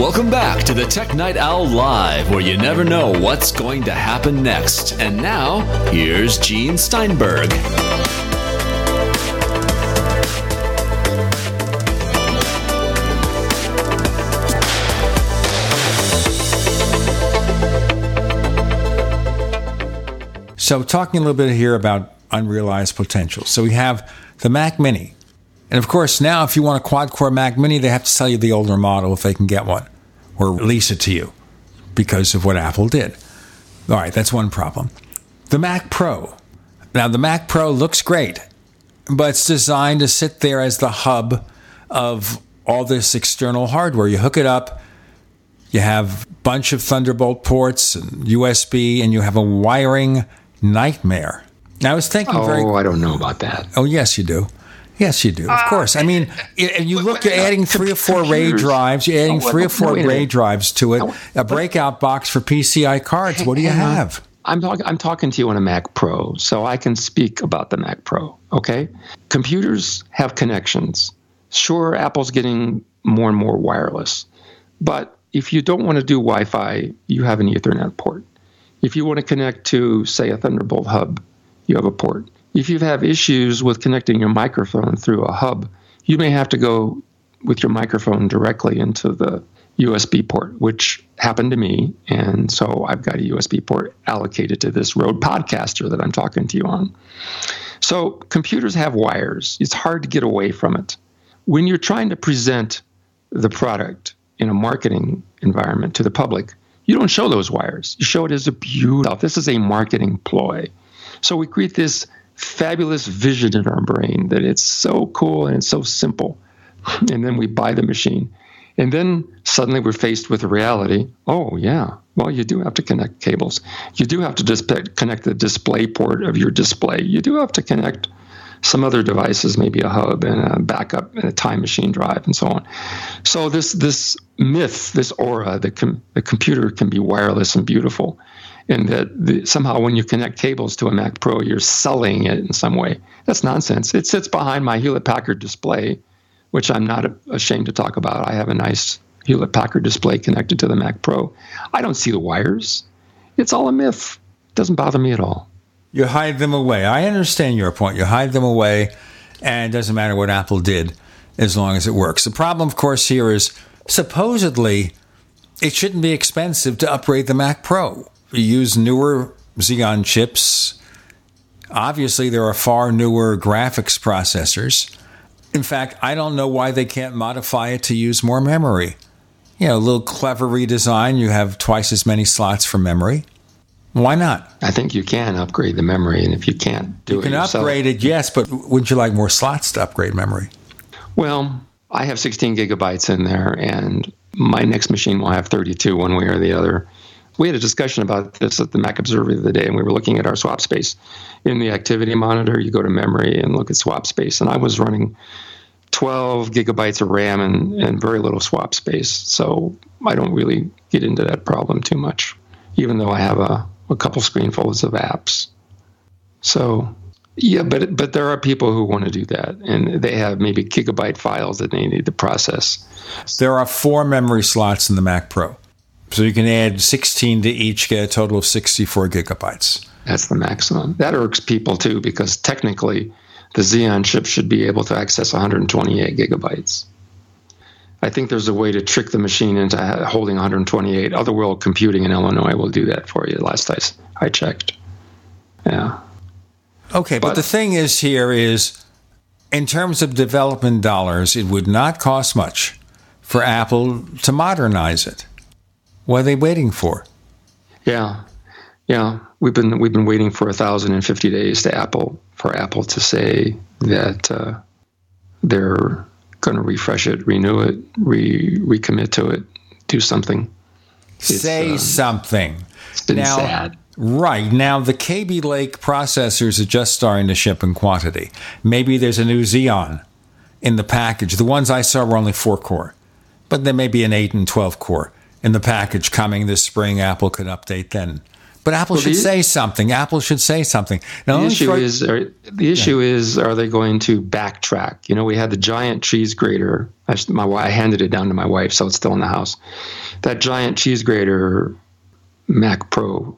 Welcome back to the Tech Night Owl Live, where you never know what's going to happen next. And now, here's Gene Steinberg. So, talking a little bit here about unrealized potential. So, we have the Mac Mini. And of course, now if you want a quad core Mac Mini, they have to sell you the older model if they can get one or lease it to you because of what Apple did. All right, that's one problem. The Mac Pro. Now, the Mac Pro looks great, but it's designed to sit there as the hub of all this external hardware. You hook it up, you have a bunch of Thunderbolt ports and USB, and you have a wiring nightmare. Now, I was thinking Oh, very. I don't know about that. Oh, yes, you do. Yes, you do. Of uh, course. I mean, and you look, you're adding three or four RAID drives. You're adding Oh, three or four wait a minute. RAID drives to it. A breakout box for PCI cards. What do you have? I'm talking. I'm talking to you on a Mac Pro, so I can speak about the Mac Pro. Okay, computers have connections. Sure, Apple's getting more and more wireless, but if you don't want to do Wi-Fi, you have an Ethernet port. If you want to connect to, say, a Thunderbolt hub, you have a port. If you have issues with connecting your microphone through a hub, you may have to go with your microphone directly into the USB port, which happened to me. And so I've got a USB port allocated to this Rode Podcaster that I'm talking to you on. So computers have wires, it's hard to get away from it. When you're trying to present the product in a marketing environment to the public, you don't show those wires. You show it as a beautiful. This is a marketing ploy. So we create this fabulous vision in our brain that it's so cool and it's so simple. And then we buy the machine. And then suddenly we're faced with reality. Oh, yeah. Well, you do have to connect cables. You do have to connect the display port of your display. You do have to connect some other devices, maybe a hub and a backup and a time machine drive and so on. So this this myth, this aura that com- the computer can be wireless and beautiful, and that the, somehow when you connect cables to a Mac Pro, you're selling it in some way. That's nonsense. It sits behind my Hewlett Packard display, which I'm not ashamed to talk about. I have a nice Hewlett Packard display connected to the Mac Pro. I don't see the wires. It's all a myth. It doesn't bother me at all. You hide them away. I understand your point. You hide them away, and it doesn't matter what Apple did as long as it works. The problem, of course, here is supposedly it shouldn't be expensive to upgrade the Mac Pro. Use newer Xeon chips. Obviously, there are far newer graphics processors. In fact, I don't know why they can't modify it to use more memory. You know, a little clever redesign, you have twice as many slots for memory. Why not? I think you can upgrade the memory, and if you can't do You it you can yourself, upgrade it, yes, but wouldn't you like more slots to upgrade memory? Well, I have 16 gigabytes in there, and my next machine will have 32, one way or the other. We had a discussion about this at the Mac Observer the other day, and we were looking at our swap space. In the activity monitor, you go to memory and look at swap space, and I was running 12 gigabytes of RAM and, and very little swap space. So I don't really get into that problem too much, even though I have a, a couple screenfuls of apps. So yeah, but but there are people who want to do that, and they have maybe gigabyte files that they need to process. There are four memory slots in the Mac Pro. So you can add 16 to each, get a total of 64 gigabytes. That's the maximum. That irks people too, because technically, the Xeon chip should be able to access 128 gigabytes. I think there's a way to trick the machine into holding 128. Other World Computing in Illinois will do that for you. Last I checked. Yeah. Okay, but, the thing is here is in terms of development dollars, it would not cost much for Apple to modernize it. What are they waiting for? Yeah, yeah. We've been we've been waiting for thousand and fifty days to Apple for Apple to say that uh, they're going to refresh it, renew it, re recommit to it, do something. Say something. It's been now, sad. Right. Now, the Kaby Lake processors are just starting to ship in quantity. Maybe there's a new Xeon in the package. The ones I saw were only four core, but there may be an 8 and 12 core in the package coming this spring. Apple could update then. But Apple Well, should the- say something. Apple should say something. Now, the issue throw- is are, the issue is are they going to backtrack? You know, we had the giant cheese grater. I, my I handed it down to my wife, so it's still in the house. That giant cheese grater Mac Pro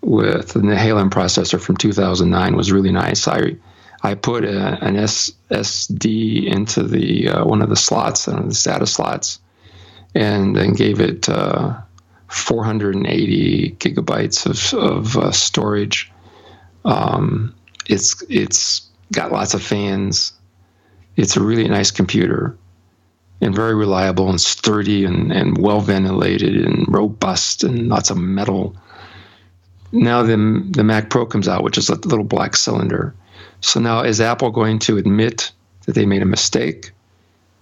with the Nehalem processor from 2009 was really nice. I I put a, an SSD into the uh, one of the slots, one of the SATA slots, and then gave it uh, 480 gigabytes of, of uh, storage. Um, it's it's got lots of fans. It's a really nice computer and very reliable and sturdy and, and well ventilated and robust and lots of metal. Now the the Mac Pro comes out, which is a little black cylinder. So now is Apple going to admit that they made a mistake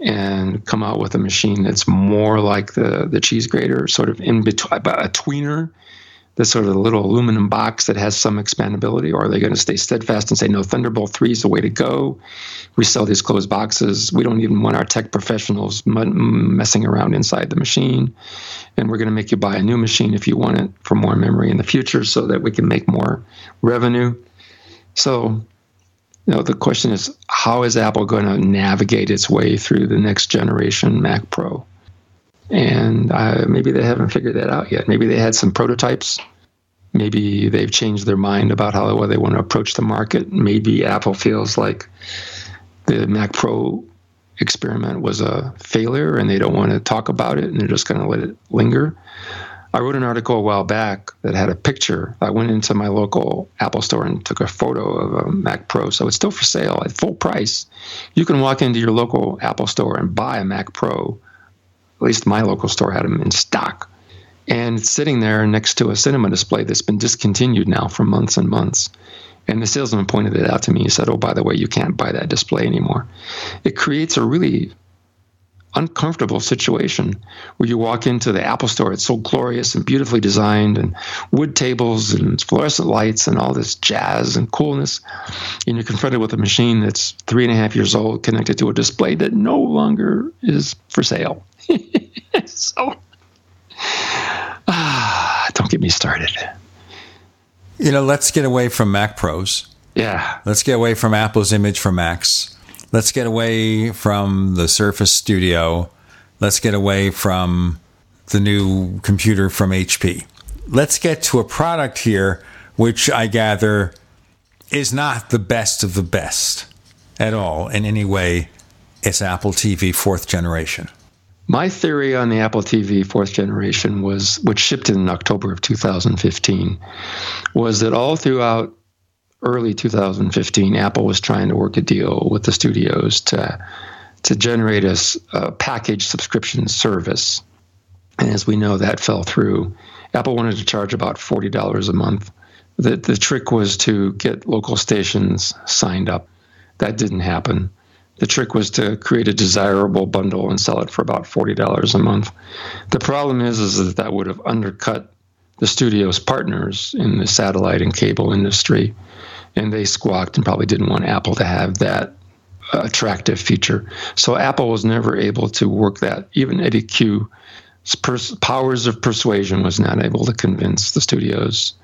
and come out with a machine that's more like the the cheese grater, sort of in between a tweener? the sort of little aluminum box that has some expandability, or are they going to stay steadfast and say, no, Thunderbolt 3 is the way to go? We sell these closed boxes. We don't even want our tech professionals messing around inside the machine. And we're going to make you buy a new machine if you want it for more memory in the future so that we can make more revenue. So, know, the question is how is Apple going to navigate its way through the next generation Mac Pro? And uh, maybe they haven't figured that out yet. Maybe they had some prototypes. Maybe they've changed their mind about how they want to approach the market. Maybe Apple feels like the Mac Pro experiment was a failure and they don't want to talk about it and they're just going to let it linger. I wrote an article a while back that had a picture. I went into my local Apple store and took a photo of a Mac Pro. So it's still for sale at full price. You can walk into your local Apple store and buy a Mac Pro at least my local store had them in stock. And it's sitting there next to a cinema display that's been discontinued now for months and months. And the salesman pointed it out to me. He said, Oh, by the way, you can't buy that display anymore. It creates a really uncomfortable situation where you walk into the Apple store. It's so glorious and beautifully designed, and wood tables and fluorescent lights and all this jazz and coolness. And you're confronted with a machine that's three and a half years old connected to a display that no longer is for sale. so, ah, don't get me started. You know, let's get away from Mac Pros. Yeah. Let's get away from Apple's image for Macs. Let's get away from the Surface Studio. Let's get away from the new computer from HP. Let's get to a product here which I gather is not the best of the best at all in any way. It's Apple TV fourth generation. My theory on the Apple TV fourth generation was, which shipped in October of 2015, was that all throughout early 2015, Apple was trying to work a deal with the studios to to generate a, a package subscription service. And as we know, that fell through. Apple wanted to charge about forty dollars a month. The the trick was to get local stations signed up. That didn't happen. The trick was to create a desirable bundle and sell it for about forty dollars a month. The problem is, is that that would have undercut the studio's partners in the satellite and cable industry, and they squawked and probably didn't want Apple to have that attractive feature. So Apple was never able to work that. Even Eddie Cue's pers- powers of persuasion was not able to convince the studios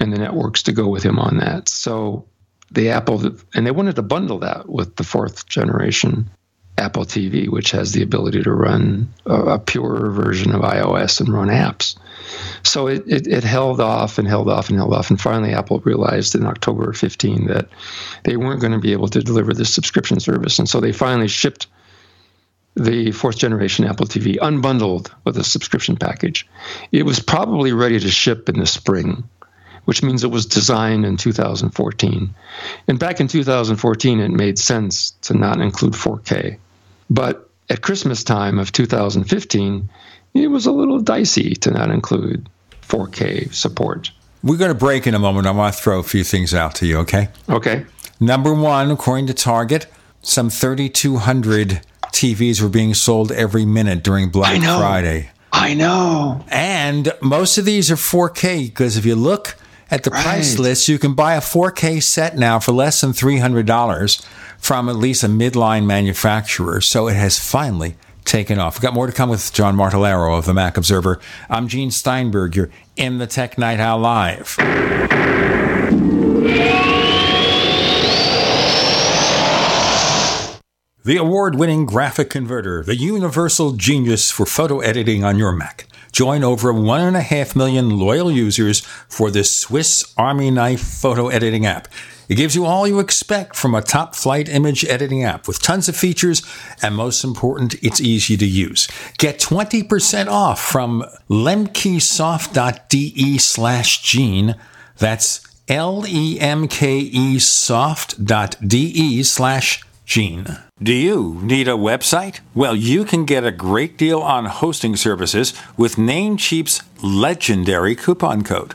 and the networks to go with him on that. So the Apple, and they wanted to bundle that with the fourth generation Apple TV, which has the ability to run a, a pure version of iOS and run apps. So it, it, it, held off and held off and held off. And finally, Apple realized in October 15 that they weren't going to be able to deliver this subscription service. And so they finally shipped the fourth generation Apple TV unbundled with a subscription package. It was probably ready to ship in the spring which means it was designed in 2014. And back in 2014, it made sense to not include 4K. But at Christmas time of 2015, it was a little dicey to not include 4K support. We're going to break in a moment. I want to throw a few things out to you, okay? Okay. Number one, according to Target, some 3,200 TVs were being sold every minute during Black I Friday. I know. And most of these are 4K because if you look at the right. price list, you can buy a 4K set now for less than $300 from at least a midline manufacturer. So it has finally taken off. We've got more to come with John Martellaro of the Mac Observer. I'm Gene Steinberg. You're in the Tech Night Owl Live. The award winning GraphicConverter, the universal genius for photo editing on your Mac. Join over 1.5 million loyal users for this Swiss Army knife photo editing app. It gives you all you expect from a top flight image editing app with tons of features, and most important, it's easy to use. Get 20% off from lemkesoft.de slash gene. That's L-E-M-K-E soft.de slash gene. Do you need a website? Well, you can get a great deal on hosting services with Namecheap's legendary coupon code.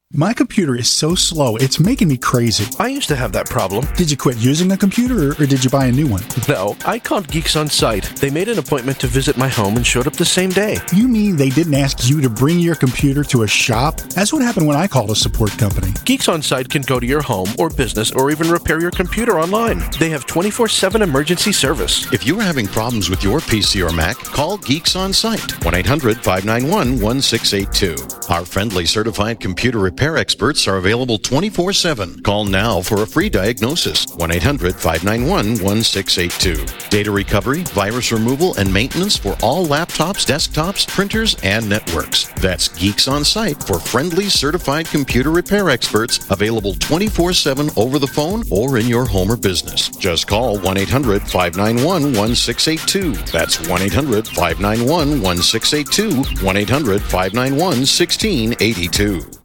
My computer is so slow, it's making me crazy. I used to have that problem. Did you quit using a computer or, or did you buy a new one? No, I called Geeks on Site. They made an appointment to visit my home and showed up the same day. You mean they didn't ask you to bring your computer to a shop? That's what happened when I called a support company. Geeks on Site can go to your home or business or even repair your computer online. They have 24 7 emergency service. If you're having problems with your PC or Mac, call Geeks on Site 1 800 591 1682. Our friendly certified computer repair experts are available 24 7. Call now for a free diagnosis 1 800 591 1682. Data recovery, virus removal, and maintenance for all laptops, desktops, printers, and networks. That's Geeks on Site for friendly certified computer repair experts available 24 7 over the phone or in your home or business. Just call 1 800 591 1682. That's 1 800 591 1682. 1 800 591 1682.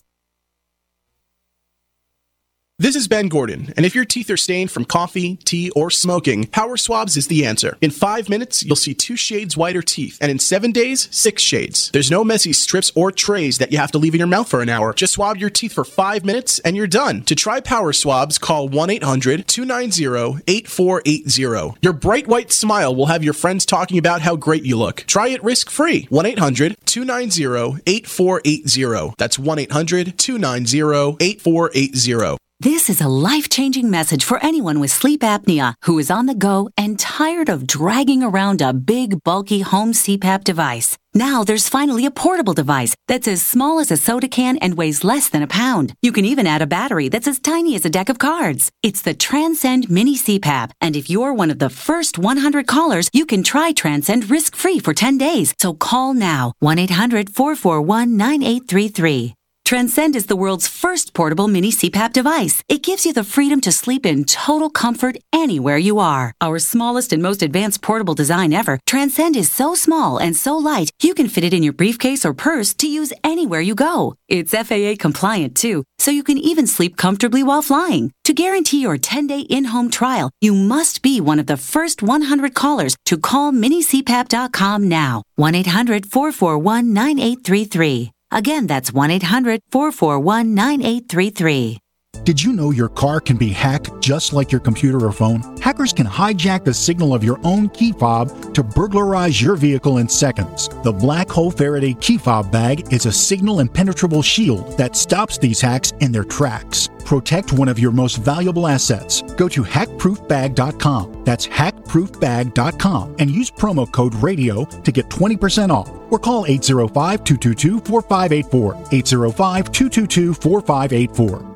This is Ben Gordon, and if your teeth are stained from coffee, tea, or smoking, Power Swabs is the answer. In five minutes, you'll see two shades whiter teeth, and in seven days, six shades. There's no messy strips or trays that you have to leave in your mouth for an hour. Just swab your teeth for five minutes, and you're done. To try Power Swabs, call 1 800 290 8480. Your bright white smile will have your friends talking about how great you look. Try it risk free. 1 800 290 8480. That's 1 800 290 8480. This is a life changing message for anyone with sleep apnea who is on the go and tired of dragging around a big, bulky home CPAP device. Now there's finally a portable device that's as small as a soda can and weighs less than a pound. You can even add a battery that's as tiny as a deck of cards. It's the Transcend Mini CPAP, and if you're one of the first 100 callers, you can try Transcend risk free for 10 days. So call now 1 800 441 9833. Transcend is the world's first portable mini CPAP device. It gives you the freedom to sleep in total comfort anywhere you are. Our smallest and most advanced portable design ever, Transcend is so small and so light, you can fit it in your briefcase or purse to use anywhere you go. It's FAA compliant too, so you can even sleep comfortably while flying. To guarantee your 10-day in-home trial, you must be one of the first 100 callers to call minicpap.com now. 1-800-441-9833. Again, that's 1 800 441 9833. Did you know your car can be hacked just like your computer or phone? Hackers can hijack the signal of your own key fob to burglarize your vehicle in seconds. The Black Hole Faraday key fob bag is a signal impenetrable shield that stops these hacks in their tracks. Protect one of your most valuable assets. Go to hackproofbag.com. That's hackproofbag.com and use promo code RADIO to get 20% off or call 805 222 4584. 805 222 4584.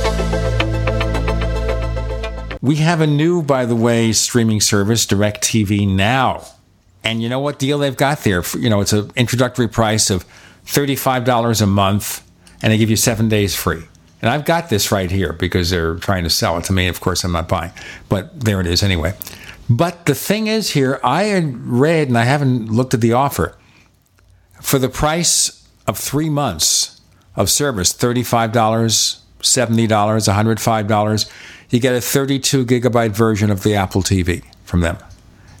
We have a new, by the way, streaming service, DirecTV Now. And you know what deal they've got there? You know, it's an introductory price of $35 a month, and they give you seven days free. And I've got this right here because they're trying to sell it to me. Of course, I'm not buying, but there it is anyway. But the thing is here, I had read, and I haven't looked at the offer, for the price of three months of service, $35, $70, $105, you get a 32 gigabyte version of the Apple TV from them.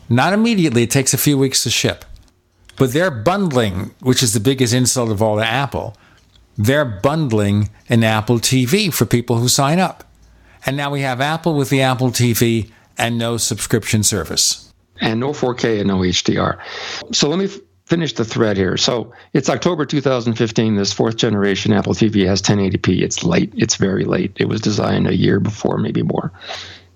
Not immediately, it takes a few weeks to ship. But they're bundling, which is the biggest insult of all to Apple, they're bundling an Apple TV for people who sign up. And now we have Apple with the Apple TV and no subscription service. And no 4K and no HDR. So let me finish the thread here. So it's October 2015. This fourth generation Apple TV has 1080p. It's late. It's very late. It was designed a year before, maybe more.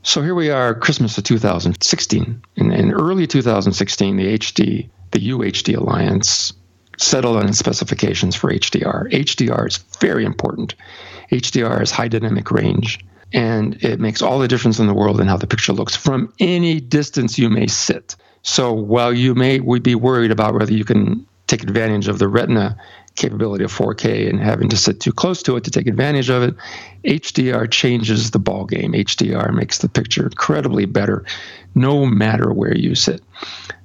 So here we are, Christmas of 2016. In, in early 2016, the HD, the UHD Alliance settled on specifications for HDR. HDR is very important. HDR is high dynamic range, and it makes all the difference in the world in how the picture looks from any distance you may sit. So while you may we be worried about whether you can take advantage of the retina capability of 4K and having to sit too close to it to take advantage of it, HDR changes the ball game. HDR makes the picture incredibly better no matter where you sit.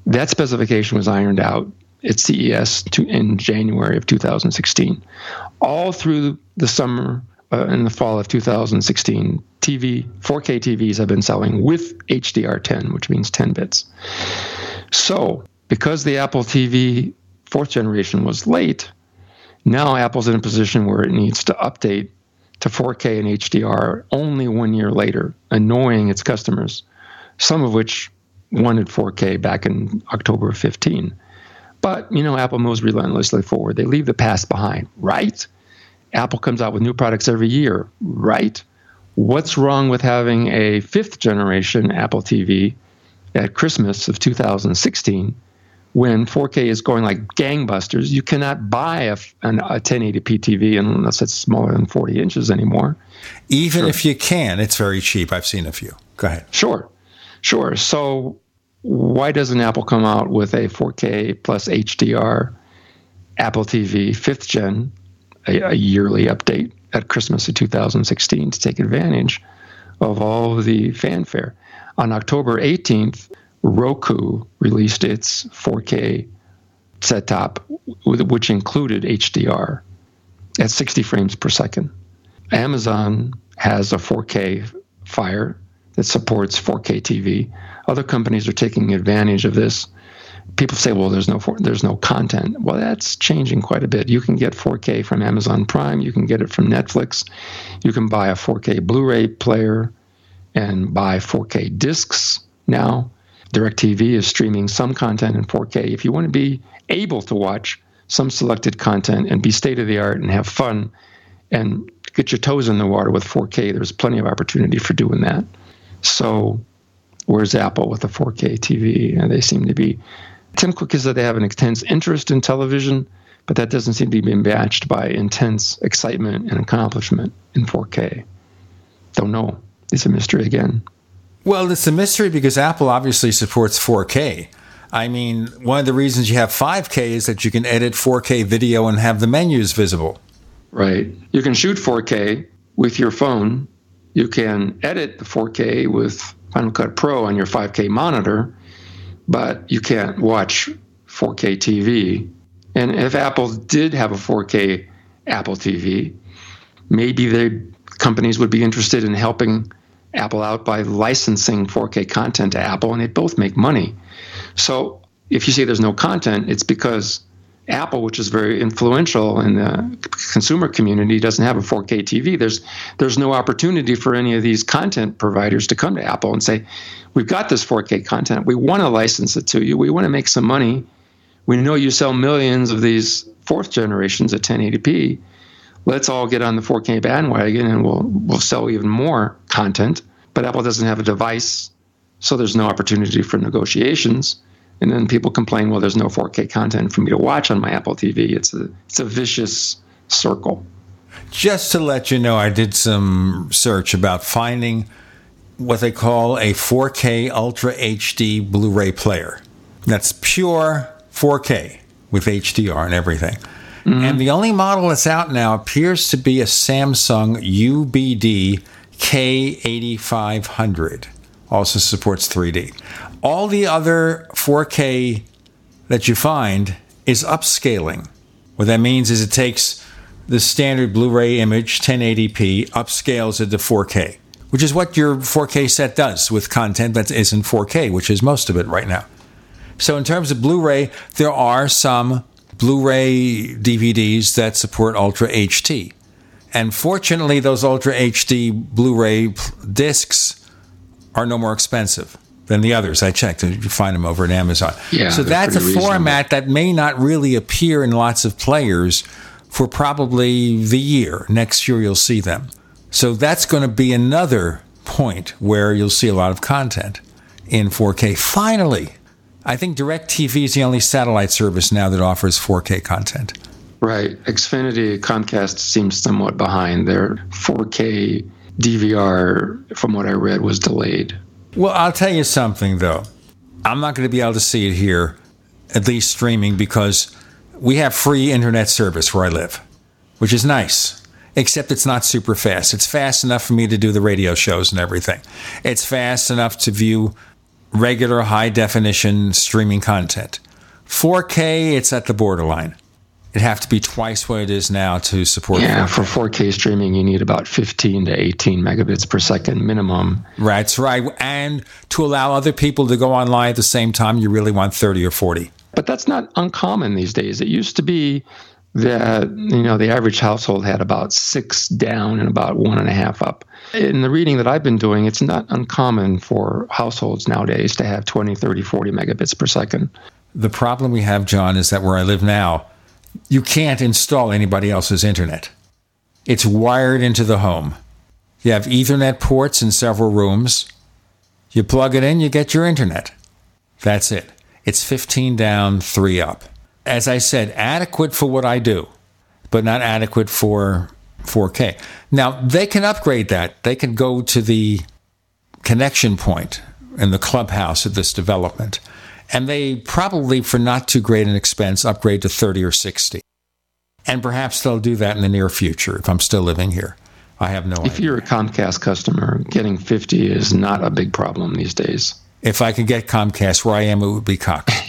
That specification was ironed out at CES in January of 2016. All through the summer uh, and the fall of 2016, TV 4K TVs have been selling with HDR10, which means 10 bits. So, because the Apple TV fourth generation was late, now Apple's in a position where it needs to update to 4K and HDR only one year later, annoying its customers, some of which wanted 4K back in October of 15. But, you know, Apple moves relentlessly forward. They leave the past behind, right? Apple comes out with new products every year, right? What's wrong with having a fifth generation Apple TV at Christmas of 2016 when 4K is going like gangbusters? You cannot buy a, an, a 1080p TV unless it's smaller than 40 inches anymore. Even sure. if you can, it's very cheap. I've seen a few. Go ahead. Sure. Sure. So why doesn't Apple come out with a 4K plus HDR Apple TV fifth gen, a, a yearly update at Christmas of 2016 to take advantage of all of the fanfare? On October 18th, Roku released its 4K set top, which included HDR at 60 frames per second. Amazon has a 4K Fire that supports 4K TV. Other companies are taking advantage of this. People say, "Well, there's no there's no content." Well, that's changing quite a bit. You can get 4K from Amazon Prime. You can get it from Netflix. You can buy a 4K Blu-ray player and buy 4K discs now. DirecTV is streaming some content in 4K. If you want to be able to watch some selected content and be state of the art and have fun and get your toes in the water with 4K, there's plenty of opportunity for doing that. So, where's Apple with the 4K TV? And they seem to be. Tim Cook is that they have an intense interest in television, but that doesn't seem to be matched by intense excitement and accomplishment in 4K. Don't know. It's a mystery again. Well, it's a mystery because Apple obviously supports 4K. I mean, one of the reasons you have 5K is that you can edit 4K video and have the menus visible. Right. You can shoot 4K with your phone you can edit the 4K with Final Cut Pro on your 5K monitor, but you can't watch 4K TV. And if Apple did have a 4K Apple TV, maybe the companies would be interested in helping Apple out by licensing 4K content to Apple, and they both make money. So if you say there's no content, it's because Apple, which is very influential in the consumer community, doesn't have a 4K TV. There's there's no opportunity for any of these content providers to come to Apple and say, "We've got this 4K content. We want to license it to you. We want to make some money. We know you sell millions of these fourth generations at 1080p. Let's all get on the 4K bandwagon and we'll we'll sell even more content." But Apple doesn't have a device, so there's no opportunity for negotiations and then people complain, well, there's no 4K content for me to watch on my Apple TV. It's a it's a vicious circle. Just to let you know, I did some search about finding what they call a 4K Ultra HD Blu-ray player. That's pure 4K with HDR and everything. Mm-hmm. And the only model that's out now appears to be a Samsung UBD K8500. Also supports 3D. All the other 4K that you find is upscaling. What that means is it takes the standard Blu ray image, 1080p, upscales it to 4K, which is what your 4K set does with content that isn't 4K, which is most of it right now. So, in terms of Blu ray, there are some Blu ray DVDs that support Ultra HD. And fortunately, those Ultra HD Blu ray discs are no more expensive than the others. I checked. You find them over at Amazon. Yeah, so that's a format that may not really appear in lots of players for probably the year. Next year, you'll see them. So that's going to be another point where you'll see a lot of content in 4K. Finally, I think DirecTV is the only satellite service now that offers 4K content. Right. Xfinity Comcast seems somewhat behind. Their 4K DVR, from what I read, was delayed. Well, I'll tell you something, though. I'm not going to be able to see it here, at least streaming, because we have free internet service where I live, which is nice, except it's not super fast. It's fast enough for me to do the radio shows and everything. It's fast enough to view regular high definition streaming content. 4K, it's at the borderline. It'd have to be twice what it is now to support. Yeah, 4K. for 4K streaming, you need about 15 to 18 megabits per second minimum. Right, that's right. And to allow other people to go online at the same time, you really want 30 or 40. But that's not uncommon these days. It used to be that you know the average household had about six down and about one and a half up. In the reading that I've been doing, it's not uncommon for households nowadays to have 20, 30, 40 megabits per second. The problem we have, John, is that where I live now, you can't install anybody else's internet. It's wired into the home. You have Ethernet ports in several rooms. You plug it in, you get your internet. That's it. It's 15 down, 3 up. As I said, adequate for what I do, but not adequate for 4K. Now, they can upgrade that. They can go to the connection point in the clubhouse of this development. And they probably, for not too great an expense, upgrade to 30 or 60. And perhaps they'll do that in the near future if I'm still living here. I have no If idea. you're a Comcast customer, getting 50 is not a big problem these days. If I could get Comcast where I am, it would be Cox.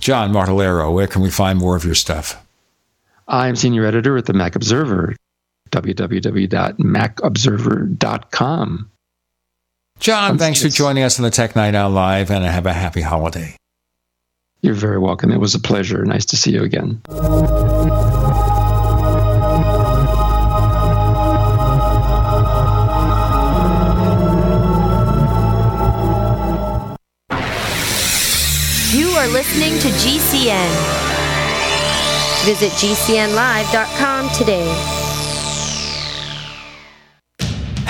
John Martellaro, where can we find more of your stuff? I'm senior editor at the Mac Observer, www.macobserver.com. John, thanks for joining us on the Tech Night Owl Live and have a happy holiday. You're very welcome. It was a pleasure. Nice to see you again. You are listening to GCN. Visit GCNlive.com today.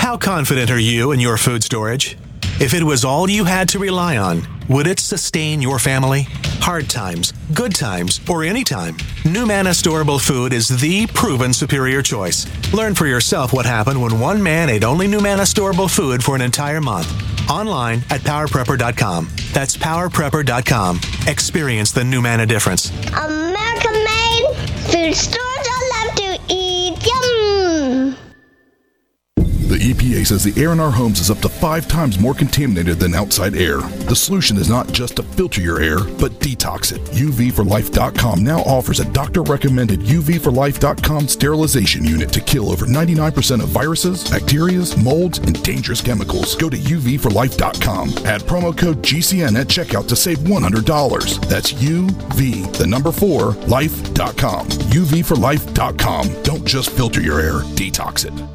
How confident are you in your food storage? If it was all you had to rely on, would it sustain your family? Hard times, good times, or any time, New Mana Storable Food is the proven superior choice. Learn for yourself what happened when one man ate only New Mana Storable Food for an entire month. Online at powerprepper.com. That's powerprepper.com. Experience the New Mana difference. American made food stores I love to eat. Yum! The EPA says the air in our homes is up to five times more contaminated than outside air. The solution is not just to filter your air, but detox it. UVforlife.com now offers a doctor recommended UVforlife.com sterilization unit to kill over 99% of viruses, bacteria, molds, and dangerous chemicals. Go to UVforlife.com. Add promo code GCN at checkout to save $100. That's UV, the number four, life.com. UVforlife.com. Don't just filter your air, detox it.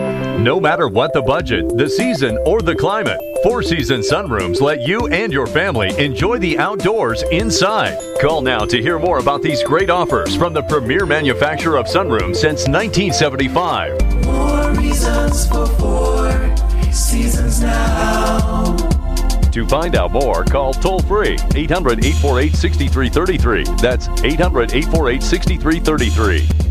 No matter what the budget, the season, or the climate, Four Seasons Sunrooms let you and your family enjoy the outdoors inside. Call now to hear more about these great offers from the premier manufacturer of sunrooms since 1975. More reasons for four seasons now. To find out more, call toll free 800 848 6333. That's 800 848 6333.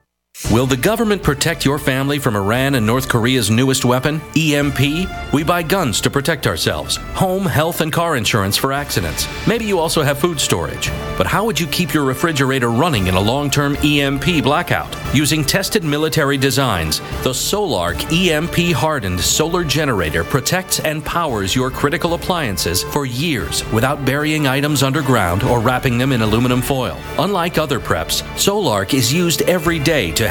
Will the government protect your family from Iran and North Korea's newest weapon, EMP? We buy guns to protect ourselves, home, health, and car insurance for accidents. Maybe you also have food storage. But how would you keep your refrigerator running in a long term EMP blackout? Using tested military designs, the Solark EMP hardened solar generator protects and powers your critical appliances for years without burying items underground or wrapping them in aluminum foil. Unlike other preps, Solark is used every day to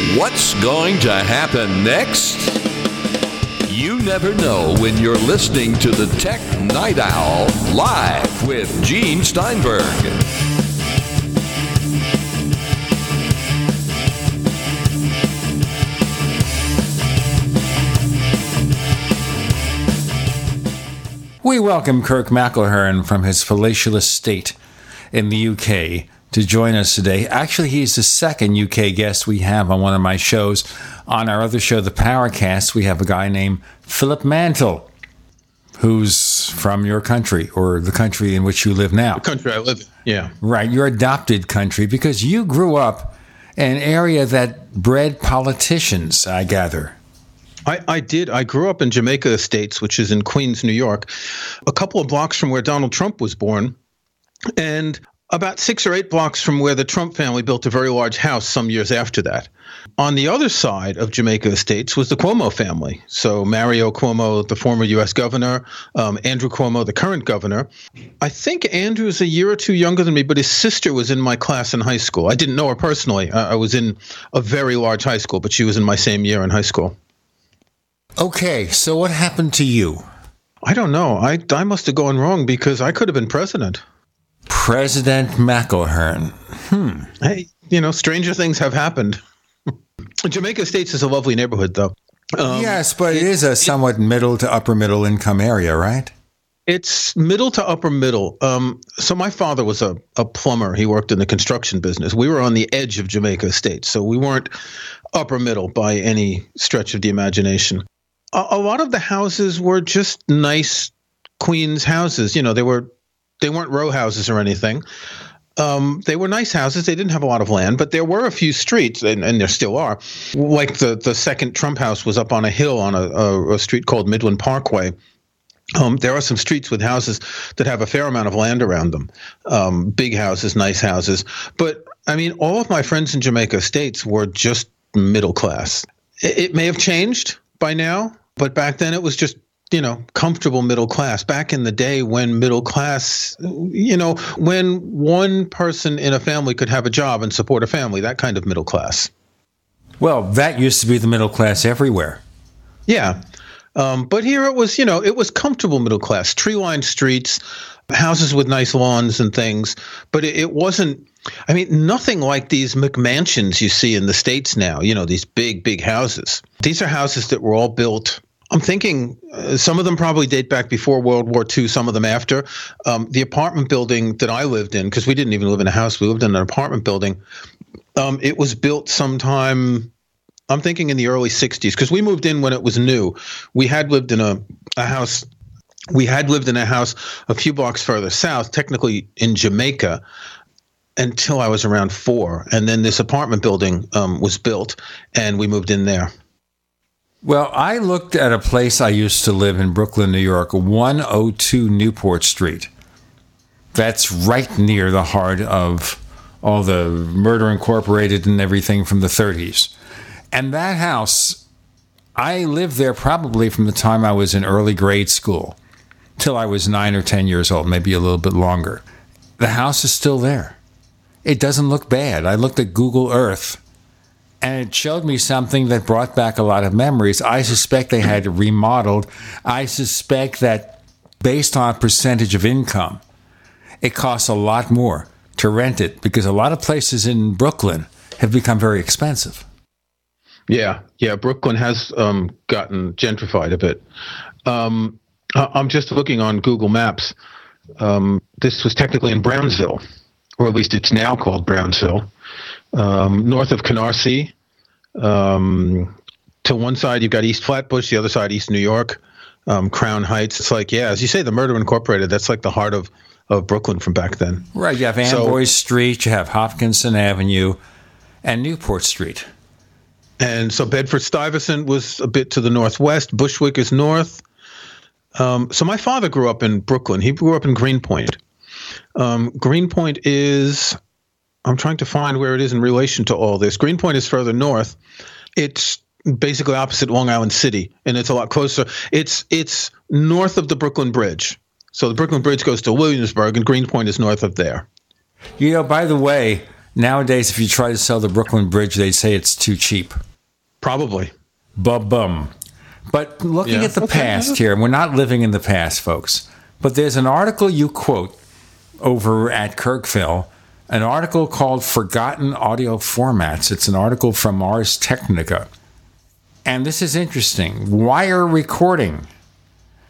What's going to happen next? You never know when you're listening to the Tech Night Owl live with Gene Steinberg. We welcome Kirk McElhearn from his palatial estate in the UK to join us today. Actually, he's the second UK guest we have on one of my shows. On our other show, The Paracast, we have a guy named Philip Mantle, who's from your country or the country in which you live now. The country I live in, yeah. Right, your adopted country, because you grew up in an area that bred politicians, I gather. I, I, did. I grew up in Jamaica Estates, which is in Queens, New York, a couple of blocks from where Donald Trump was born. And about six or eight blocks from where the Trump family built a very large house some years after that. On the other side of Jamaica Estates was the Cuomo family. So Mario Cuomo, the former U.S. governor, um, Andrew Cuomo, the current governor. I think Andrew's a year or two younger than me, but his sister was in my class in high school. I didn't know her personally. I, I was in a very large high school, but she was in my same year in high school. Okay, so what happened to you? I don't know. I, I must have gone wrong because I could have been president. President McElhearn. Hmm. Hey, you know, stranger things have happened. Jamaica Estates is a lovely neighborhood, though. Um, yes, but it, it is a somewhat it, middle to upper middle income area, right? It's middle to upper middle. Um, so my father was a, a plumber. He worked in the construction business. We were on the edge of Jamaica Estates, so we weren't upper middle by any stretch of the imagination. A, a lot of the houses were just nice Queens houses. You know, they were they weren't row houses or anything. Um, they were nice houses. They didn't have a lot of land, but there were a few streets, and, and there still are. Like the the second Trump house was up on a hill on a, a, a street called Midland Parkway. Um, there are some streets with houses that have a fair amount of land around them, um, big houses, nice houses. But I mean, all of my friends in Jamaica Estates were just middle class. It, it may have changed by now, but back then it was just you know, comfortable middle class. Back in the day when middle class, you know, when one person in a family could have a job and support a family, that kind of middle class. Well, that used to be the middle class everywhere. Yeah. Um, but here it was, you know, it was comfortable middle class, tree lined streets, houses with nice lawns and things. But it, it wasn't, I mean, nothing like these McMansions you see in the States now, you know, these big, big houses. These are houses that were all built I'm thinking uh, some of them probably date back before World War II, some of them after. Um, the apartment building that I lived in, because we didn't even live in a house, we lived in an apartment building. Um, it was built sometime, I'm thinking in the early 60s, because we moved in when it was new. We had lived in a, a house. We had lived in a house a few blocks further south, technically in Jamaica, until I was around four. And then this apartment building um, was built, and we moved in there. Well, I looked at a place I used to live in Brooklyn, New York, 102 Newport Street. That's right near the heart of all the Murder Incorporated and everything from the 30s. And that house, I lived there probably from the time I was in early grade school till I was nine or 10 years old, maybe a little bit longer. The house is still there. It doesn't look bad. I looked at Google Earth and it showed me something that brought back a lot of memories. I suspect they had remodeled. I suspect that based on percentage of income, it costs a lot more to rent it because a lot of places in Brooklyn have become very expensive. Yeah, yeah. Brooklyn has um, gotten gentrified a bit. Um, I'm just looking on Google Maps. Um, this was technically in Brownsville, or at least it's now called Brownsville, um, north of Canarsie. Um, to one side, you've got East Flatbush, the other side, East New York, um, Crown Heights. It's like, yeah, as you say, the Murder Incorporated. That's like the heart of of Brooklyn from back then. Right. You have Amboy so, Street, you have Hopkinson Avenue, and Newport Street. And so Bedford Stuyvesant was a bit to the northwest. Bushwick is north. Um, so my father grew up in Brooklyn. He grew up in Greenpoint. Um, Greenpoint is, I'm trying to find where it is in relation to all this. Greenpoint is further north. It's basically opposite Long Island City, and it's a lot closer. It's it's north of the Brooklyn Bridge. So the Brooklyn Bridge goes to Williamsburg, and Greenpoint is north of there. You know, by the way, nowadays if you try to sell the Brooklyn Bridge, they say it's too cheap. Probably. Bum bum. But looking yeah. at the okay. past here, we're not living in the past, folks. But there's an article you quote over at Kirkville, an article called Forgotten Audio Formats. It's an article from Ars Technica. And this is interesting. Wire recording.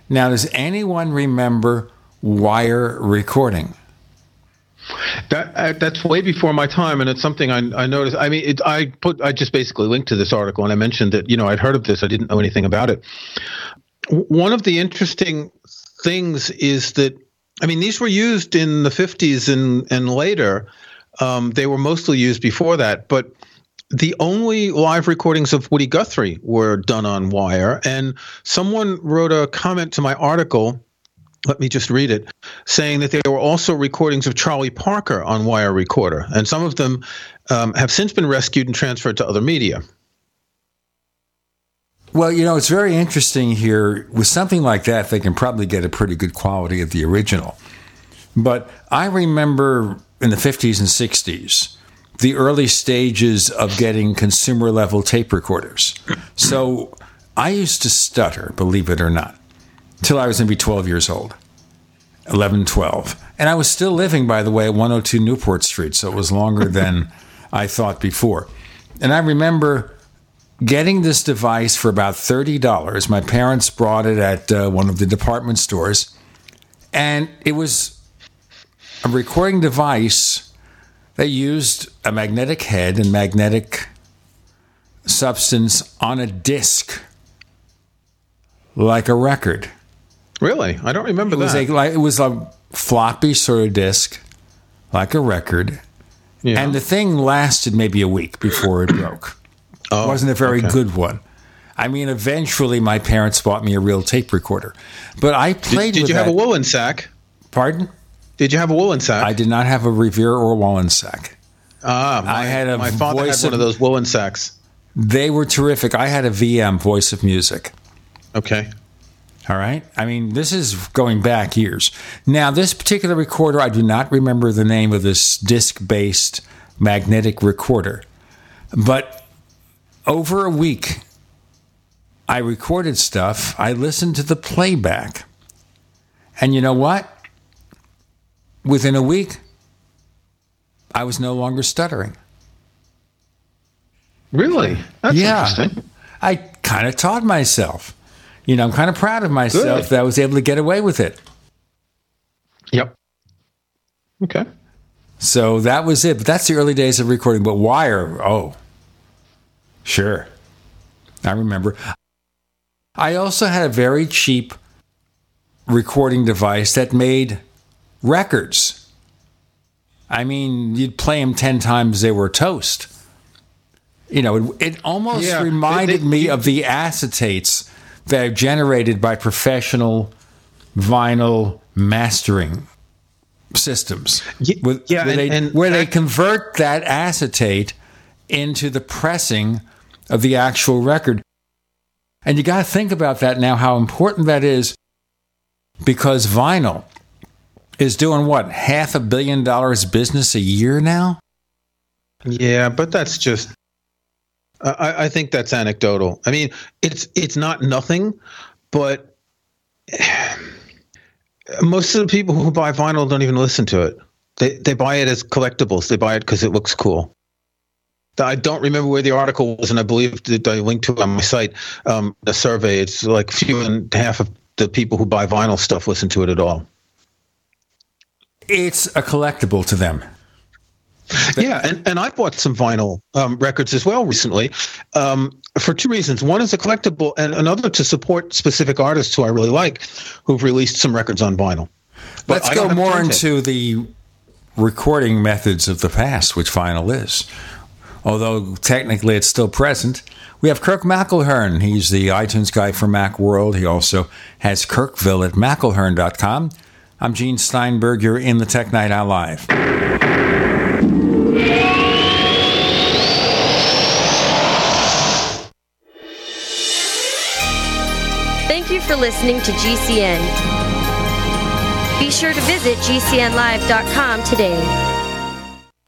Now, does anyone remember wire recording? That uh, that's way before my time, and it's something I, I noticed. I mean, it, I put I just basically linked to this article, and I mentioned that you know I'd heard of this, I didn't know anything about it. One of the interesting things is that I mean these were used in the 50s and and later. Um, they were mostly used before that, but the only live recordings of Woody Guthrie were done on wire, and someone wrote a comment to my article let me just read it, saying that there were also recordings of Charlie Parker on wire recorder, and some of them um, have since been rescued and transferred to other media. Well, you know, it's very interesting here. With something like that, they can probably get a pretty good quality of the original. But I remember in the 50s and 60s, the early stages of getting consumer level tape recorders. So I used to stutter, believe it or not till I was maybe 12 years old. 11, 12. And I was still living, by the way, at 102 Newport Street, so it was longer than I thought before. And I remember getting this device for about $30. My parents brought it at uh, one of the department stores, and it was a recording device that used a magnetic head and magnetic substance on a disc like a record. Really, I don't remember it was that. A, like, it was a floppy sort of disc, like a record, yeah. and the thing lasted maybe a week before it broke. Oh, wasn't a very okay. good one. I mean, eventually my parents bought me a real tape recorder, but I played. Did, did you that. have a Wollensak? Pardon? Did you have a Wollensak? I did not have a Revere or Wollensak. Ah, my, I had a my father had one of, of those Wollensaks. They were terrific. I had a VM, Voice of Music. Okay. All right. I mean, this is going back years. Now, this particular recorder, I do not remember the name of this disc based magnetic recorder, but over a week, I recorded stuff. I listened to the playback. And you know what? Within a week, I was no longer stuttering. Really? That's yeah. interesting. I kind of taught myself you know, I'm kind of proud of myself Good. that I was able to get away with it. Yep. Okay. So that was it. But that's the early days of recording. But wire, oh, sure. I remember. I also had a very cheap recording device that made records. I mean, you'd play them 10 times, they were toast. You know, it, it almost yeah, reminded they, they, me of the acetates that are generated by professional vinyl mastering systems. with, yeah, where, and, they, and where they convert that acetate into the pressing of the actual record. And you got to think about that now, how important that is, because vinyl is doing what, half a billion dollars business a year now? Yeah, but that's just. I, I think that's anecdotal. I mean, it's it's not nothing, but most of the people who buy vinyl don't even listen to it. They they buy it as collectibles. They buy it because it looks cool. I don't remember where the article was, and I believe that I linked to it on my site. Um, the survey, it's like fewer than half of the people who buy vinyl stuff listen to it at all. It's a collectible to them. yeah, and, and I bought some vinyl um, records as well recently um, for two reasons. One is a collectible, and another to support specific artists who I really like who've released some records on vinyl. But Let's go more into the recording methods of the past, which vinyl is. Although technically it's still present. We have Kirk McElhearn. He's the iTunes guy for Macworld. He also has Kirkville at McElhearn.com. I'm Gene Steinberg. You're in the Tech Night Owl Live. Thank you for listening to GCN. Be sure to visit GCNlive.com today.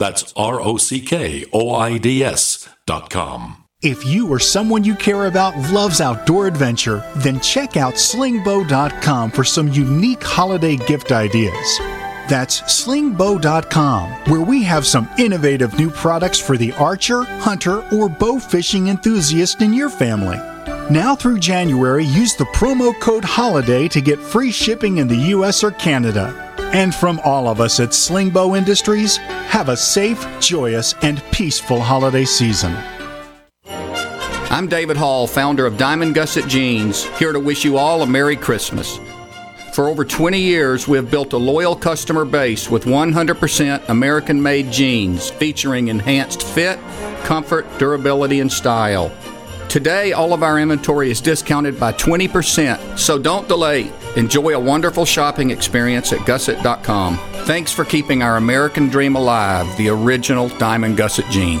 That's R O C K O I D S dot com. If you or someone you care about loves outdoor adventure, then check out slingbow.com for some unique holiday gift ideas. That's slingbow.com, where we have some innovative new products for the archer, hunter, or bow fishing enthusiast in your family. Now through January, use the promo code HOLIDAY to get free shipping in the US or Canada. And from all of us at Slingbow Industries, have a safe, joyous, and peaceful holiday season. I'm David Hall, founder of Diamond Gusset Jeans, here to wish you all a Merry Christmas. For over 20 years, we have built a loyal customer base with 100% American made jeans featuring enhanced fit, comfort, durability, and style. Today, all of our inventory is discounted by 20%, so don't delay. Enjoy a wonderful shopping experience at gusset.com. Thanks for keeping our American dream alive, the original Diamond Gusset jean.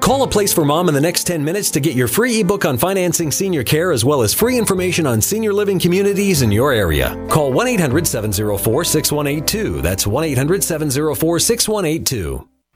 Call a place for mom in the next 10 minutes to get your free ebook on financing senior care as well as free information on senior living communities in your area. Call 1 800 704 6182. That's 1 800 704 6182.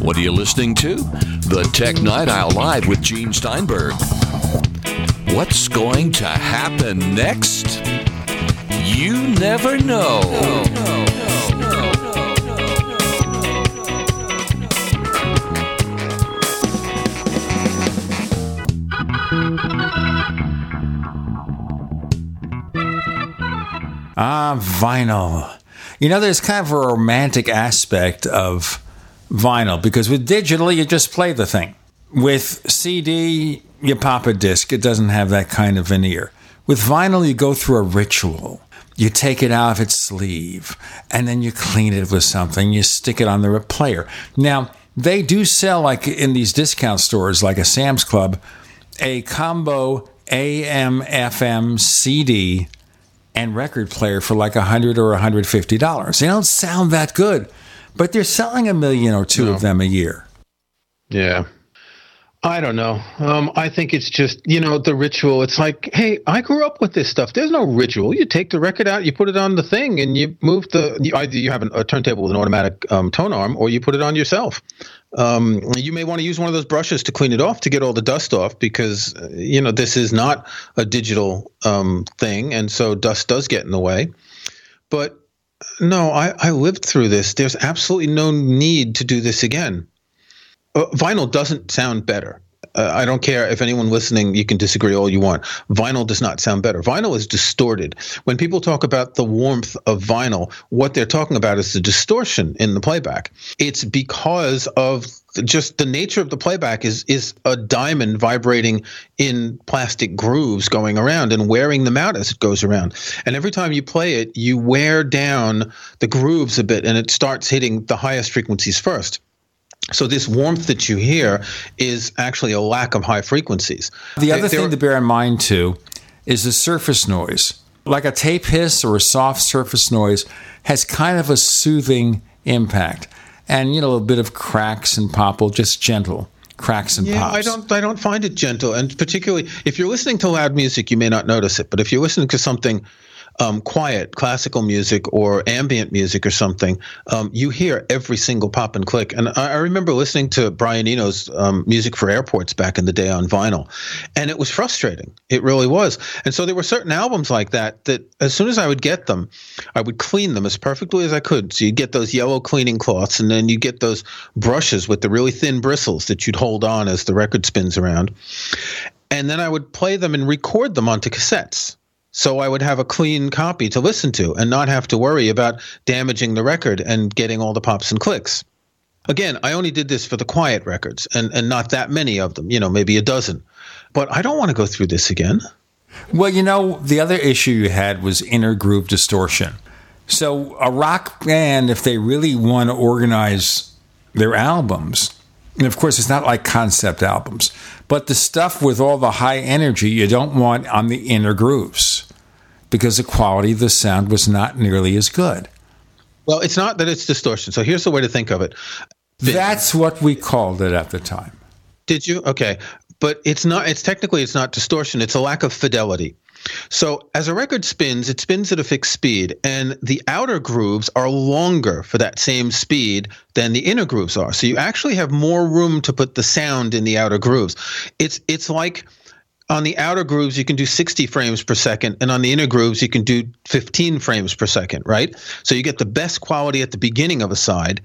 What are you listening to? The Tech Night Owl Live with Gene Steinberg. What's going to happen next? You never know. Ah, vinyl. You know, there's kind of a romantic aspect of vinyl because with digital, you just play the thing. With CD, you pop a disc, it doesn't have that kind of veneer. With vinyl, you go through a ritual. You take it out of its sleeve and then you clean it with something, you stick it on the player. Now, they do sell, like in these discount stores, like a Sam's Club, a combo AM FM CD and record player for like a hundred or a hundred fifty dollars. They don't sound that good, but they're selling a million or two no. of them a year. Yeah. I don't know. Um, I think it's just you know the ritual. It's like, hey, I grew up with this stuff. There's no ritual. You take the record out, you put it on the thing, and you move the. You, either you have an, a turntable with an automatic um, tone arm, or you put it on yourself. Um, you may want to use one of those brushes to clean it off to get all the dust off because uh, you know this is not a digital um, thing, and so dust does get in the way. But no, I, I lived through this. There's absolutely no need to do this again uh, vinyl doesn't sound better. Uh, I don't care if anyone listening, you can disagree all you want. Vinyl does not sound better. Vinyl is distorted. When people talk about the warmth of vinyl, what they're talking about is the distortion in the playback. It's because of just the nature of the playback is is a diamond vibrating in plastic grooves going around and wearing them out as it goes around. And every time you play it, you wear down the grooves a bit and it starts hitting the highest frequencies first. So this warmth that you hear is actually a lack of high frequencies. The other thing to bear in mind too is the surface noise. Like a tape hiss or a soft surface noise has kind of a soothing impact. And you know, a bit of cracks and popple, just gentle cracks and yeah, pops. I don't I don't find it gentle. And particularly if you're listening to loud music, you may not notice it. But if you're listening to something um, quiet classical music or ambient music or something, um, you hear every single pop and click. And I, I remember listening to Brian Eno's um, music for airports back in the day on vinyl, and it was frustrating. It really was. And so there were certain albums like that that as soon as I would get them, I would clean them as perfectly as I could. So you'd get those yellow cleaning cloths, and then you'd get those brushes with the really thin bristles that you'd hold on as the record spins around. And then I would play them and record them onto cassettes so I would have a clean copy to listen to and not have to worry about damaging the record and getting all the pops and clicks. Again, I only did this for the quiet records and, and not that many of them, you know, maybe a dozen. But I don't want to go through this again. Well, you know, the other issue you had was inner groove distortion. So a rock band, if they really want to organize their albums, and of course, it's not like concept albums, but the stuff with all the high energy you don't want on the inner grooves because the quality of the sound was not nearly as good. Well, it's not that it's distortion. So here's the way to think of it. That's what we called it at the time. Did you? Okay. But it's not it's technically it's not distortion, it's a lack of fidelity. So as a record spins, it spins at a fixed speed, and the outer grooves are longer for that same speed than the inner grooves are. So you actually have more room to put the sound in the outer grooves. It's it's like on the outer grooves you can do 60 frames per second and on the inner grooves you can do 15 frames per second right? So you get the best quality at the beginning of a side.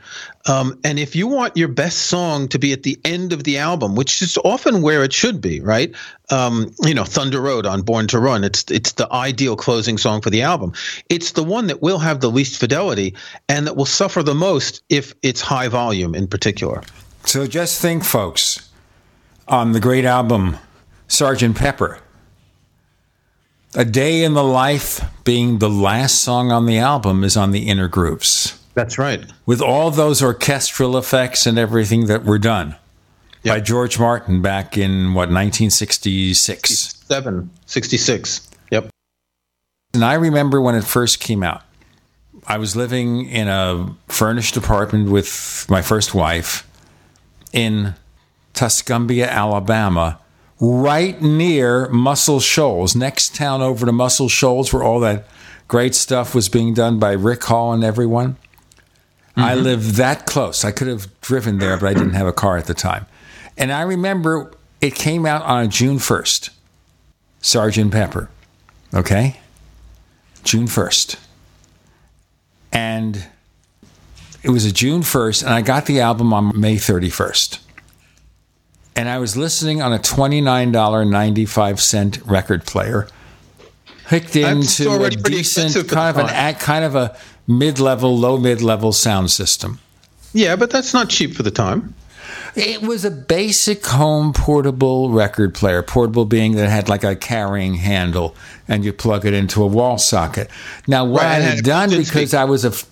Um, and if you want your best song to be at the end of the album which is often where it should be right? Um, you know thunder road on born to run it's it's the ideal closing song for the album. It's the one that will have the least fidelity and that will suffer the most if it's high volume in particular. So just think, folks, on the great album Sergeant Pepper. A Day in the Life being the last song on the album is on the inner grooves. That's right. With all those orchestral effects and everything that were done by George Martin back in what 1966. 7 66 yep And I remember when it first came out. I was living in a furnished apartment with my first wife in Tuscumbia, Alabama, right near Muscle Shoals, next town over to Muscle Shoals, where all that great stuff was being done by Rick Hall and everyone. I Mm-hmm. lived that close. I could have driven there, but I didn't have a car at the time. And I remember it came out on June 1st, Sergeant Pepper. Okay? June 1st. And it was a June 1st, and I got the album on May 31st. And I was listening on a $29.95 record player, hooked into a decent kind of an kind of a mid-level, low mid-level sound system. yeah but that's not cheap for the time It was a basic home portable record player. Portable being that it had like a carrying handle and you plug it into a wall socket. Now, what Right, I had done because I was a f-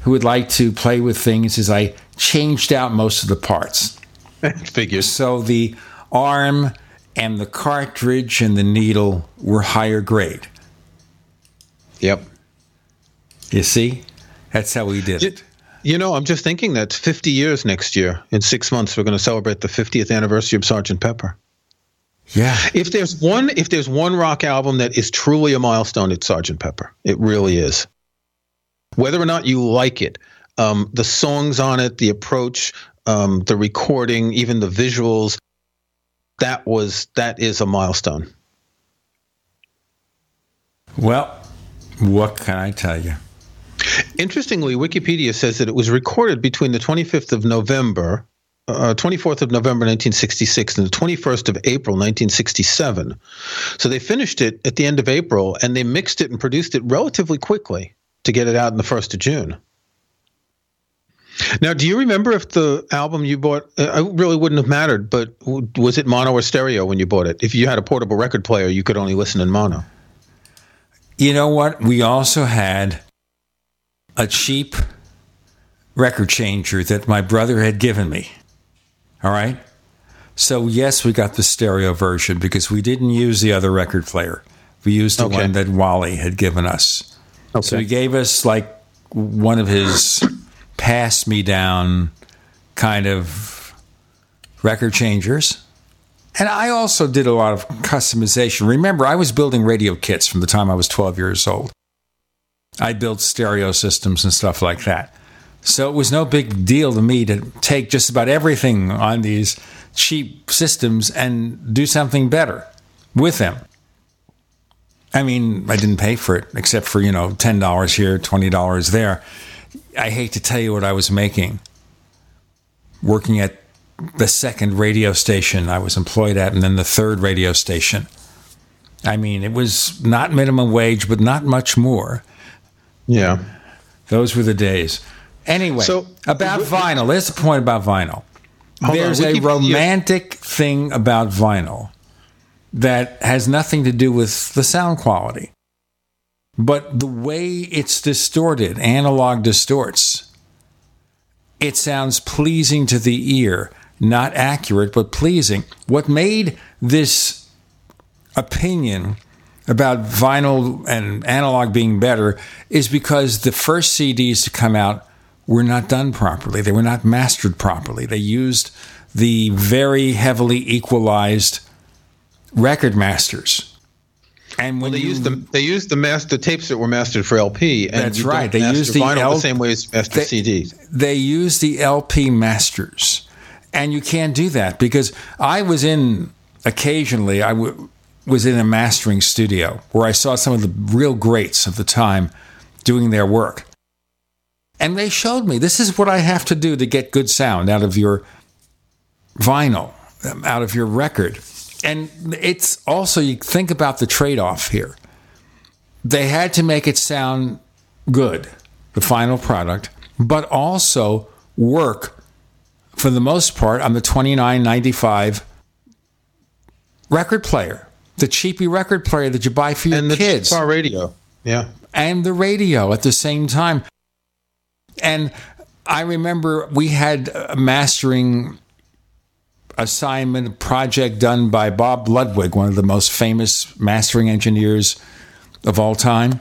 who would like to play with things is I changed out most of the parts. Figures. So the arm and the cartridge and the needle were higher grade. Yep. You see? That's how we did it. You know, I'm just thinking that 50 years next year. In six months, we're going to celebrate the 50th anniversary of Sergeant Pepper. Yeah. If there's one, if there's one rock album that is truly a milestone, it's Sergeant Pepper. It really is. Whether or not you like it, um, the songs on it, the approach, um, the recording, even the visuals, that was that is a milestone. Well, what can I tell you? Interestingly, Wikipedia says that it was recorded between the 25th of November, uh, 24th of November 1966, and the 21st of April 1967. So they finished it at the end of April, and they mixed it and produced it relatively quickly to get it out in the 1st of June. Now, do you remember if the album you bought, uh, it really wouldn't have mattered, but w- was it mono or stereo when you bought it? If you had a portable record player, you could only listen in mono. You know what? We also had a cheap record changer that my brother had given me. All right? So, yes, we got the stereo version because we didn't use the other record player. We used the Okay. one that Wally had given us. So he gave us like one of his pass me down kind of record changers. And I also did a lot of customization. Remember, I was building radio kits from the time I was 12 years old. I built stereo systems and stuff like that. So it was no big deal to me to take just about everything on these cheap systems and do something better with them. I mean, I didn't pay for it except for, you know, $10 here, $20 there. I hate to tell you what I was making working at the second radio station I was employed at, and then the third radio station. I mean, it was not minimum wage, but not much more. Yeah. Those were the days. Anyway, So- about vinyl, there's the point about vinyl. Hold on, There's a romantic thing about vinyl that has nothing to do with the sound quality. But the way it's distorted, analog distorts, it sounds pleasing to the ear, not accurate, but pleasing. What made this opinion about vinyl and analog being better is because the first CDs to come out were not done properly. They were not mastered properly. They used the very heavily equalized record masters. And when Well, they you, used the they used the master tapes that were mastered for LP. And That's right. They used the vinyl L- the same way as master CDs. they use the LP masters, and you can't do that because I was in occasionally. I w- was in a mastering studio where I saw some of the real greats of the time doing their work. And they showed me this is what I have to do to get good sound out of your vinyl, um, out of your record. And it's also, you think about the trade off here. They had to make it sound good, the final product, but also work for the most part on the 29.95 record player, the cheapy record player that you buy for your kids. and the kids. car radio. Yeah. And the radio at the same time. And I remember we had a mastering assignment project done by Bob Ludwig, one of the most famous mastering engineers of all time.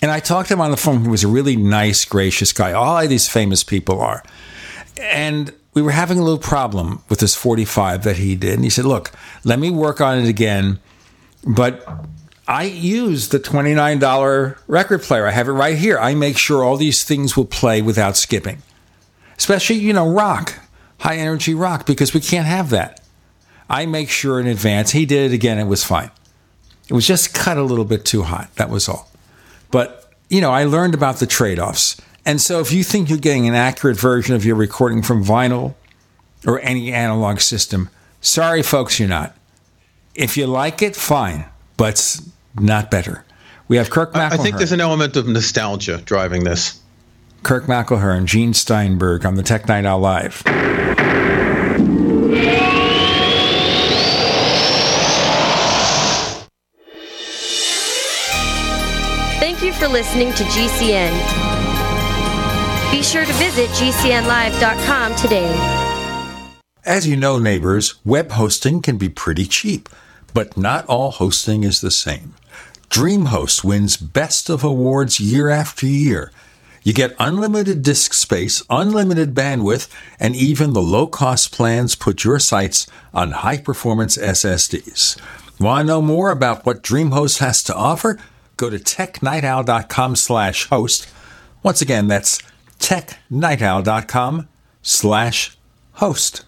And I talked to him on the phone. He was a really nice, gracious guy. All of these famous people are. And we were having a little problem with this 45 that he did. And he said, Look, let me work on it again. But I use the $29 record player. I have it right here. I make sure all these things will play without skipping, especially, you know, rock, high energy rock, because we can't have that. I make sure in advance. He did it again. It was fine. It was just cut a little bit too hot. That was all. But, you know, I learned about the trade offs. And so if you think you're getting an accurate version of your recording from vinyl or any analog system, sorry, folks, you're not. If you like it, fine, but it's not better. We have Kirk McElhearn. I think there's an element of nostalgia driving this. Kirk McElhearn, Gene Steinberg on the Tech Night Owl Live. Thank you for listening to GCN. Be sure to visit GCNlive.com today. As you know, neighbors, web hosting can be pretty cheap, but not all hosting is the same. DreamHost wins best of awards year after year. You get unlimited disk space, unlimited bandwidth, and even the low-cost plans put your sites on high-performance SSDs. Want to know more about what DreamHost has to offer? Go to technightowl.com slash host. Once again, that's technightowl.com slash host.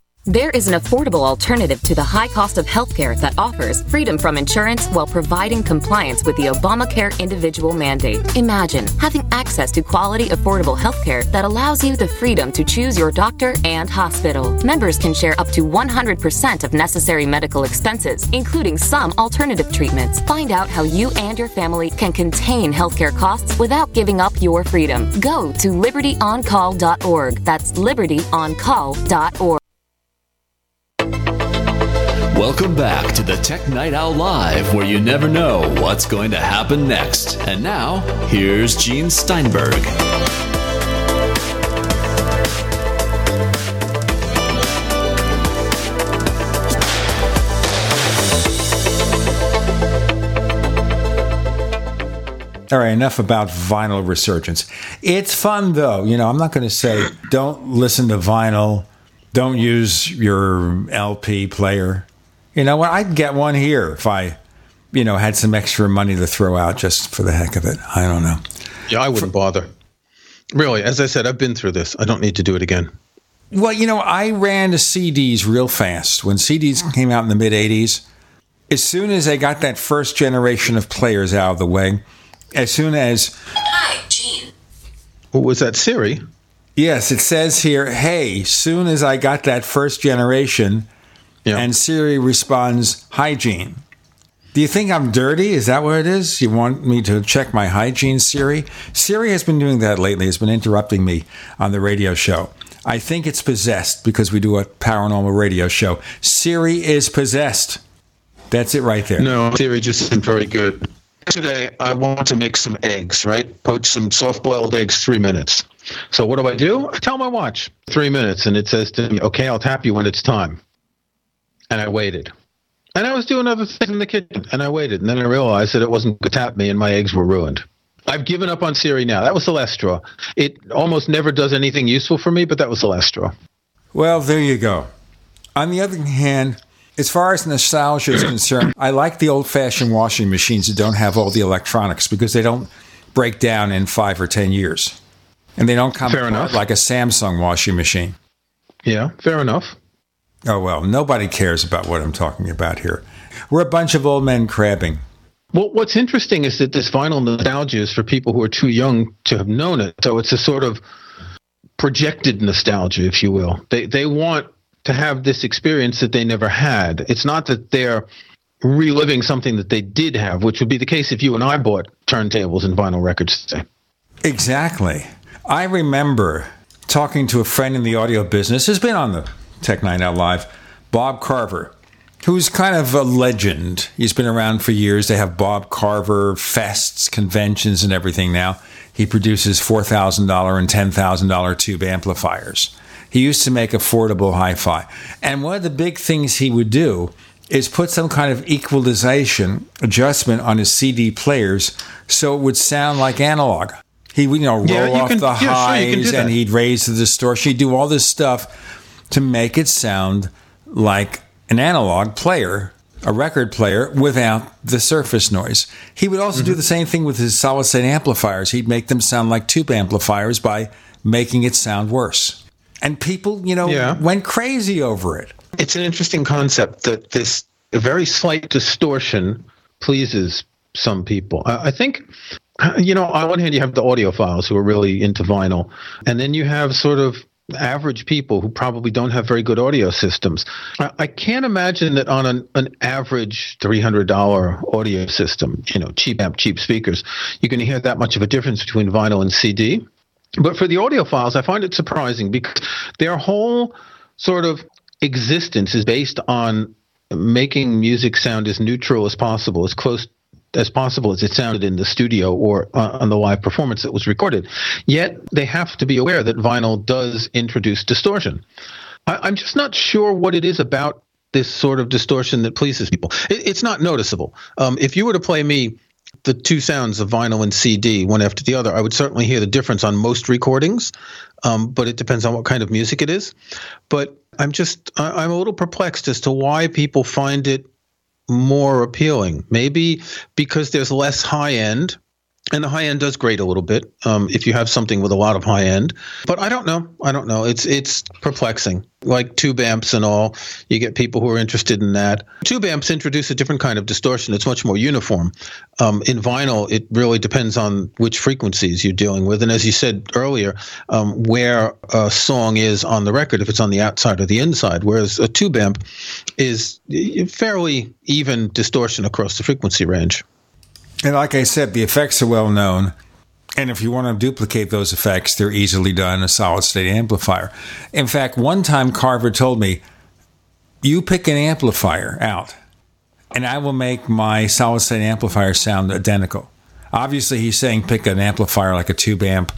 There is an affordable alternative to the high cost of healthcare that offers freedom from insurance while providing compliance with the Obamacare individual mandate. Imagine having access to quality, affordable healthcare that allows you the freedom to choose your doctor and hospital. Members can share up to 100% of necessary medical expenses, including some alternative treatments. Find out how you and your family can contain healthcare costs without giving up your freedom. Go to libertyoncall.org. That's libertyoncall.org. Welcome back to the Tech Night Owl Live, where you never know what's going to happen next. And now, here's Gene Steinberg. All right, enough about vinyl resurgence. It's fun though. You know, I'm not going to say don't listen to vinyl, don't use your LP player. You know what? I'd get one here if I, you know, had some extra money to throw out just for the heck of it. I don't know. Yeah, I wouldn't bother. Really, as I said, I've been through this. I don't need to do it again. Well, you know, I ran to CDs real fast when CDs came out in the mid 80s. As soon as I got that first generation of players out of the way, as soon as. Hi, Gene. What was that, Siri? Yes, it says here, hey, soon as I got that first generation, and Siri responds hygiene. Do you think I'm dirty? Is that what it is? You want me to check my hygiene, Siri? Siri has been doing that lately. Has been interrupting me on the radio show. I think it's possessed because we do a paranormal radio show. Siri is possessed. That's it right there. No, Siri just isn't very good. Today, I want to make some eggs, right? Poach some soft boiled eggs, three minutes. So, what do I do? I tell my watch, three minutes, and it says to me, okay, I'll tap you when it's time. And I waited. And I was doing other things in the kitchen, and I waited. And then I realized that it wasn't going to tap me, and my eggs were ruined. I've given up on Siri now. That was the last straw. It almost never does anything useful for me, but that was the last straw. Well, there you go. On the other hand, as far as nostalgia is concerned, I like the old fashioned washing machines that don't have all the electronics because they don't break down in five or 10 years. And they don't come Fair enough. like a Samsung washing machine. Yeah, fair enough. Oh, well, nobody cares about what I'm talking about here. We're a bunch of old men crabbing. Well, what's interesting is that this vinyl nostalgia is for people who are too young to have known it. So it's a sort of projected nostalgia, if you will. They they want to have this experience that they never had. It's not that they're reliving something that they did have, which would be the case if you and I bought turntables and vinyl records today. Exactly. I remember talking to a friend in the audio business who's been on the Tech Night Owl Live, Bob Carver, who's kind of a legend. He's been around for years. They have Bob Carver fests, conventions, and everything now. He produces $4,000 and $10,000 tube amplifiers. He used to make affordable hi fi. And one of the big things he would do is put some kind of equalization adjustment on his CD players so it would sound like analog. He would, you know, roll Yeah, off can- the yeah, sure, highs that. and he'd raise the distortion. He'd do all this stuff to make it sound like an analog player, a record player, without the surface noise. He would also Mm-hmm. do the same thing with his solid state amplifiers. He'd make them sound like tube amplifiers by making it sound worse. And people, you know, Yeah. went crazy over it. It's an interesting concept that this very slight distortion pleases some people. I, I think, you know, on one hand, you have the audiophiles who are really into vinyl, and then you have sort of average people who probably don't have very good audio systems. I, can't imagine that on an, an average $300 audio system, you know, cheap amp, cheap speakers, you're going to hear that much of a difference between vinyl and CD. But for the audiophiles, I find it surprising because their whole sort of existence is based on making music sound as neutral as possible, as close as possible as it sounded in the studio or uh, on the live performance that was recorded. Yet they have to be aware that vinyl does introduce distortion. I, I'm just not sure what it is about this sort of distortion that pleases people. It, it's not noticeable. Um, if you were to play me the two sounds of vinyl and CD one after the other, I would certainly hear the difference on most recordings, um, but it depends on what kind of music it is. But I'm just I, I'm a little perplexed as to why people find it more appealing. Maybe because there's less high end. And the high end does grate a little bit um, if you have something with a lot of high end, but I don't know. I don't know. It's it's perplexing. Like tube amps and all, you get people who are interested in that. Tube amps introduce a different kind of distortion. It's much more uniform. Um, in vinyl, it really depends on which frequencies you're dealing with, and as you said earlier, um, where a song is on the record, if it's on the outside or the inside. Whereas a tube amp is fairly even distortion across the frequency range. And like I said, the effects are well known. And if you want to duplicate those effects, they're easily done in a solid state amplifier. In fact, one time Carver told me, You pick an amplifier out, and I will make my solid state amplifier sound identical. Obviously, he's saying pick an amplifier like a tube amp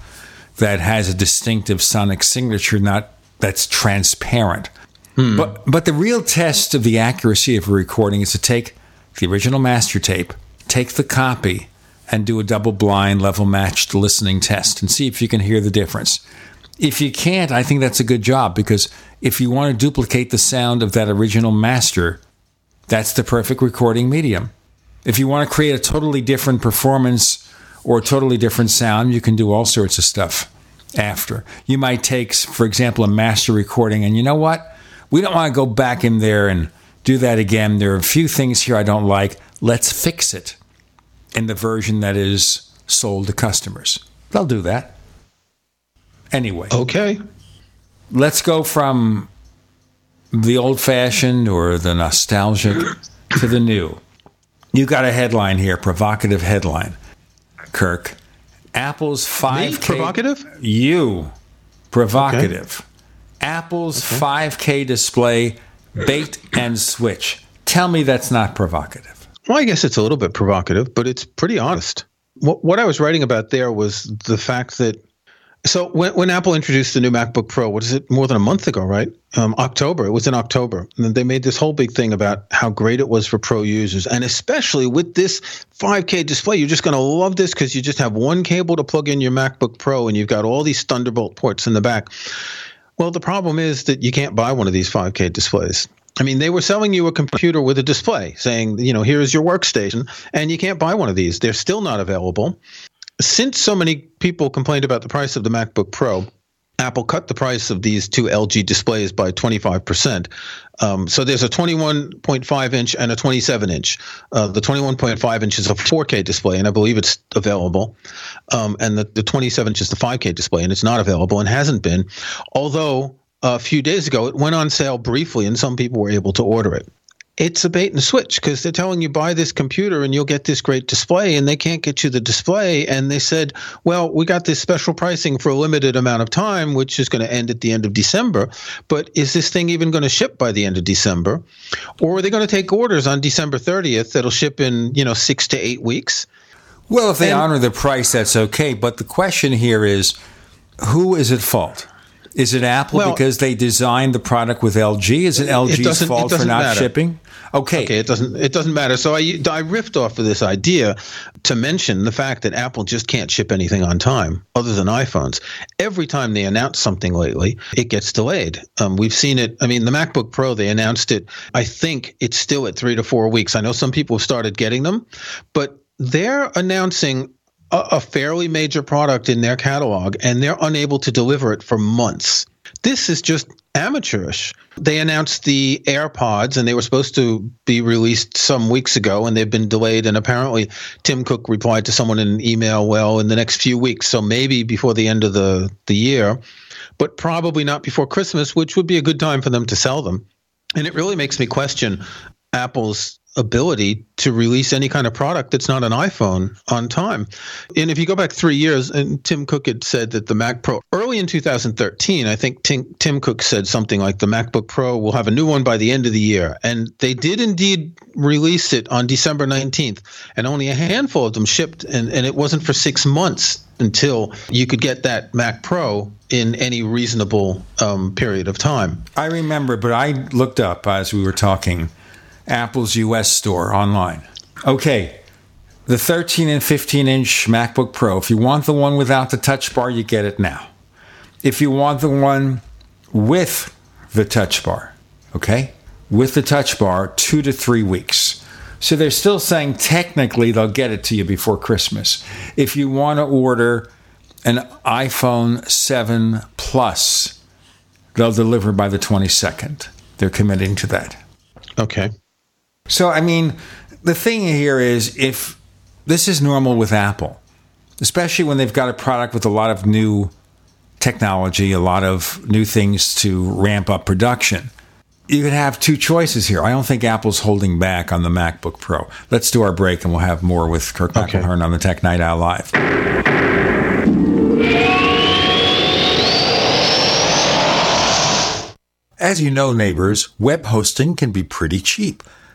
that has a distinctive sonic signature, not that's transparent. Hmm. But but the real test of the accuracy of a recording is to take the original master tape, take the copy, and do a double blind level matched listening test and see if you can hear the difference. If you can't, I think that's a good job because if you want to duplicate the sound of that original master, that's the perfect recording medium. If you want to create a totally different performance or a totally different sound, you can do all sorts of stuff after. You might take, for example, a master recording, and you know what? We don't want to go back in there and do that again. There are a few things here I don't like. Let's fix it in the version that is sold to customers. They'll do that. Anyway. Okay. Let's go from the old fashioned or the nostalgic to the new. You got a headline here, provocative headline. Kirk, Apple's 5K. provocative? You. Provocative. Apple's 5K display, bait and switch. Tell me that's not provocative. Well, I guess it's a little bit provocative, but it's pretty honest. What, what I was writing about there was the fact that so when, when Apple introduced the new MacBook Pro, what is it? More than a month ago, right? Um, October. It was in October, and they made this whole big thing about how great it was for pro users, and especially with this 5K display, you're just going to love this because you just have one cable to plug in your MacBook Pro, and you've got all these Thunderbolt ports in the back. Well, the problem is that you can't buy one of these 5K displays. I mean, they were selling you a computer with a display saying, you know, here's your workstation, and you can't buy one of these. They're still not available since so many people complained about the price of the MacBook Pro, Apple cut the price of these two LG displays by 25%. Um, so there's a 21.5 inch and a 27 inch. Uh, the 21.5 inch is a 4K display, and I believe it's available. Um, and the, the 27 inch is the 5K display, and it's not available and hasn't been. Although a few days ago it went on sale briefly, and some people were able to order it. It's a bait and switch because they're telling you buy this computer and you'll get this great display and they can't get you the display. And they said well we got this special pricing for a limited amount of time which is going to end at the end of december but is this thing even going to ship by the end of december? Or are they going to take orders on december 30th that'll ship in you know six to eight weeks? Well if they and, honor the price that's okay. But the question here is who is at fault is it Apple well, because they designed the product with LG? Is it LG's it fault it for not matter. shipping? Okay. Okay, it doesn't it doesn't matter. So I I riffed off of this idea to mention the fact that Apple just can't ship anything on time other than iPhones. Every time they announce something lately, it gets delayed. Um, we've seen it. I mean, the MacBook Pro they announced it. I think it's still at three to four weeks. I know some people have started getting them, but they're announcing a, a fairly major product in their catalog and they're unable to deliver it for months. This is just amateurish. They announced the AirPods and they were supposed to be released some weeks ago and they've been delayed. And apparently, Tim Cook replied to someone in an email, well, in the next few weeks. So maybe before the end of the, the year, but probably not before Christmas, which would be a good time for them to sell them. And it really makes me question Apple's ability to release any kind of product that's not an iPhone on time. And if you go back three years, and Tim Cook had said that the Mac Pro, early in 2013, I think Tim, Tim Cook said something like the MacBook Pro will have a new one by the end of the year. And they did indeed release it on December 19th, and only a handful of them shipped. And, and it wasn't for six months until you could get that Mac Pro in any reasonable um, period of time. I remember, but I looked up as we were talking Apple's US store online. Okay, the 13 and 15 inch MacBook Pro. If you want the one without the touch bar, you get it now. If you want the one with the touch bar, okay, with the touch bar, two to three weeks. So they're still saying technically they'll get it to you before Christmas. If you want to order an iPhone 7 Plus, they'll deliver by the 22nd. They're committing to that. Okay. So, I mean, the thing here is if this is normal with Apple, especially when they've got a product with a lot of new technology, a lot of new things to ramp up production. You could have two choices here. I don't think Apple's holding back on the MacBook Pro. Let's do our break and we'll have more with Kirk okay. McElhearn on the Tech Night Owl Live. As you know, neighbors, web hosting can be pretty cheap.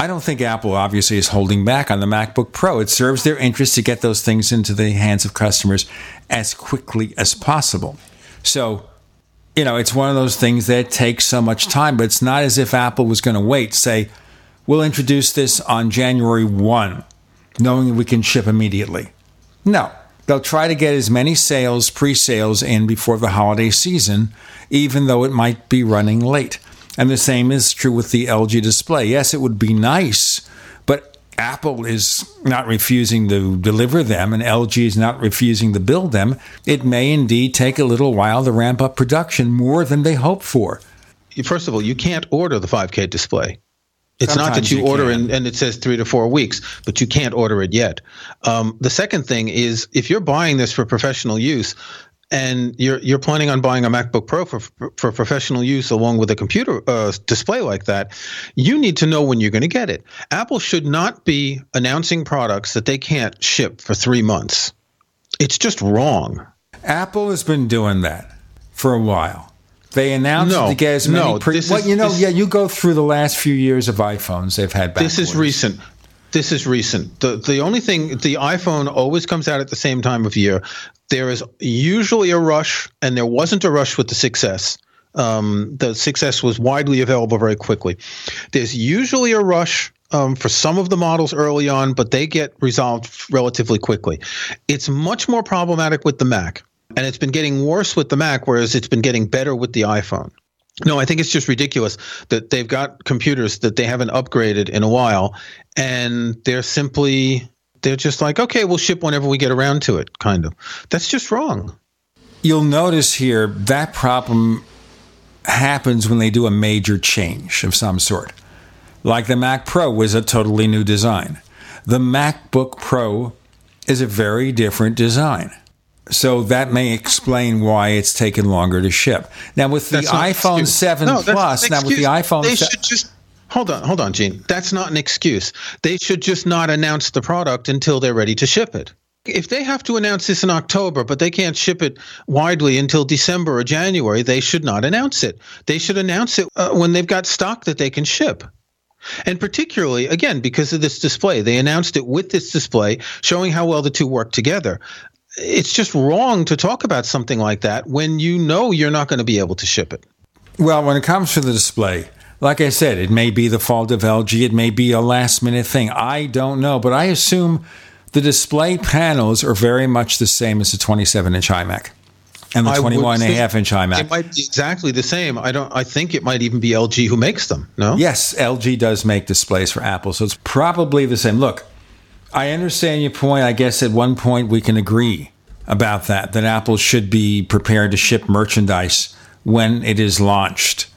I don't think Apple obviously is holding back on the MacBook Pro. It serves their interest to get those things into the hands of customers as quickly as possible. So, you know, it's one of those things that takes so much time, but it's not as if Apple was going to wait, say, we'll introduce this on January 1, knowing we can ship immediately. No, they'll try to get as many sales, pre sales in before the holiday season, even though it might be running late. And the same is true with the LG display. Yes, it would be nice, but Apple is not refusing to deliver them and LG is not refusing to build them. It may indeed take a little while to ramp up production more than they hope for. First of all, you can't order the 5K display. It's Sometimes not that you, you order and, and, it says three to four weeks, but you can't order it yet. Um, the second thing is if you're buying this for professional use, and you're you're planning on buying a MacBook Pro for for professional use along with a computer uh, display like that, you need to know when you're going to get it. Apple should not be announcing products that they can't ship for three months. It's just wrong. Apple has been doing that for a while. They announced no, to get as many. No, pre- well, you know, this, yeah, you go through the last few years of iPhones. They've had. This is recent. This is recent. The the only thing the iPhone always comes out at the same time of year. There is usually a rush, and there wasn't a rush with the 6S. Um, the 6S was widely available very quickly. There's usually a rush um, for some of the models early on, but they get resolved relatively quickly. It's much more problematic with the Mac, and it's been getting worse with the Mac, whereas it's been getting better with the iPhone. No, I think it's just ridiculous that they've got computers that they haven't upgraded in a while, and they're simply they're just like, okay, we'll ship whenever we get around to it, kind of. That's just wrong. You'll notice here that problem happens when they do a major change of some sort. Like the Mac Pro was a totally new design. The MacBook Pro is a very different design. So that may explain why it's taken longer to ship. Now with the iPhone 7 no, Plus, now with the iPhone they 7 should just hold on, hold on, Gene. That's not an excuse. They should just not announce the product until they're ready to ship it. If they have to announce this in October, but they can't ship it widely until December or January, they should not announce it. They should announce it uh, when they've got stock that they can ship. And particularly, again, because of this display, they announced it with this display, showing how well the two work together. It's just wrong to talk about something like that when you know you're not going to be able to ship it. Well, when it comes to the display, like I said, it may be the fault of LG, it may be a last minute thing. I don't know, but I assume the display panels are very much the same as the 27 inch iMac and the I 21 and a half inch iMac. It might be exactly the same. I don't. I think it might even be LG who makes them. No. Yes, LG does make displays for Apple, so it's probably the same. Look, I understand your point. I guess at one point we can agree about that, that Apple should be prepared to ship merchandise when it is launched.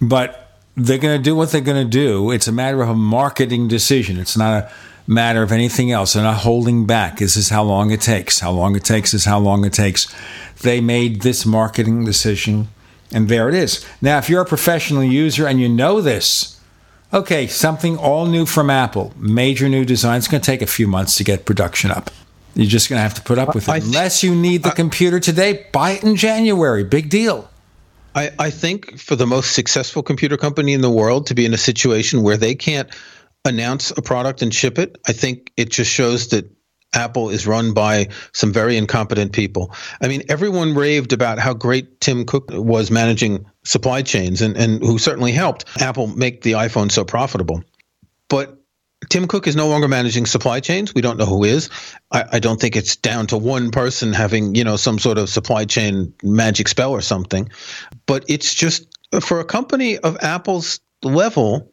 But they're going to do what they're going to do. It's a matter of a marketing decision. It's not a matter of anything else. They're not holding back. This is how long it takes. How long it takes is how long it takes. They made this marketing decision, and there it is. Now, if you're a professional user and you know this, okay, something all new from Apple, major new design, it's going to take a few months to get production up. You're just going to have to put up with it. Unless you need the computer today, buy it in January. Big deal. I, I think for the most successful computer company in the world to be in a situation where they can't announce a product and ship it, I think it just shows that Apple is run by some very incompetent people. I mean, everyone raved about how great Tim Cook was managing supply chains and, and who certainly helped Apple make the iPhone so profitable. But Tim Cook is no longer managing supply chains. We don't know who is. I, I, don't think it's down to one person having, you know, some sort of supply chain magic spell or something. But it's just for a company of Apple's level,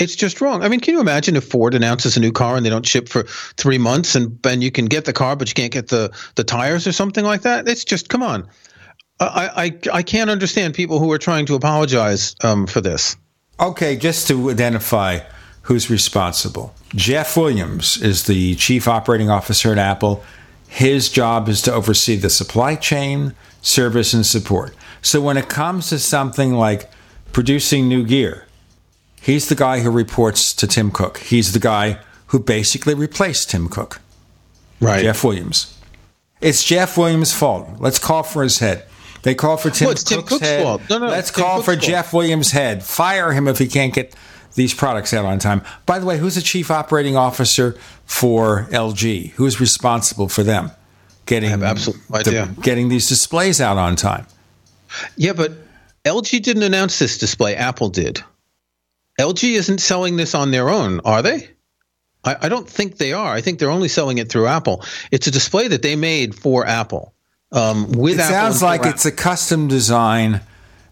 it's just wrong. I mean, can you imagine if Ford announces a new car and they don't ship for three months and and you can get the car but you can't get the the tires or something like that? It's just come on. I I, I can't understand people who are trying to apologize um, for this. Okay, just to identify who's responsible. Jeff Williams is the chief operating officer at Apple. His job is to oversee the supply chain, service, and support. So when it comes to something like producing new gear, he's the guy who reports to Tim Cook. He's the guy who basically replaced Tim Cook. Right. Jeff Williams. It's Jeff Williams' fault. Let's call for his head. They call for Tim well, it's Cook's Tim Cook's head. fault. No, no, Let's call Cook's for fault. Jeff Williams' head. Fire him if he can't get these products out on time. By the way, who's the chief operating officer for LG? Who's responsible for them getting absolute no the- getting these displays out on time? Yeah, but LG didn't announce this display. Apple did. LG isn't selling this on their own, are they? I, I don't think they are. I think they're only selling it through Apple. It's a display that they made for Apple. Um, with it Apple sounds like Apple. it's a custom design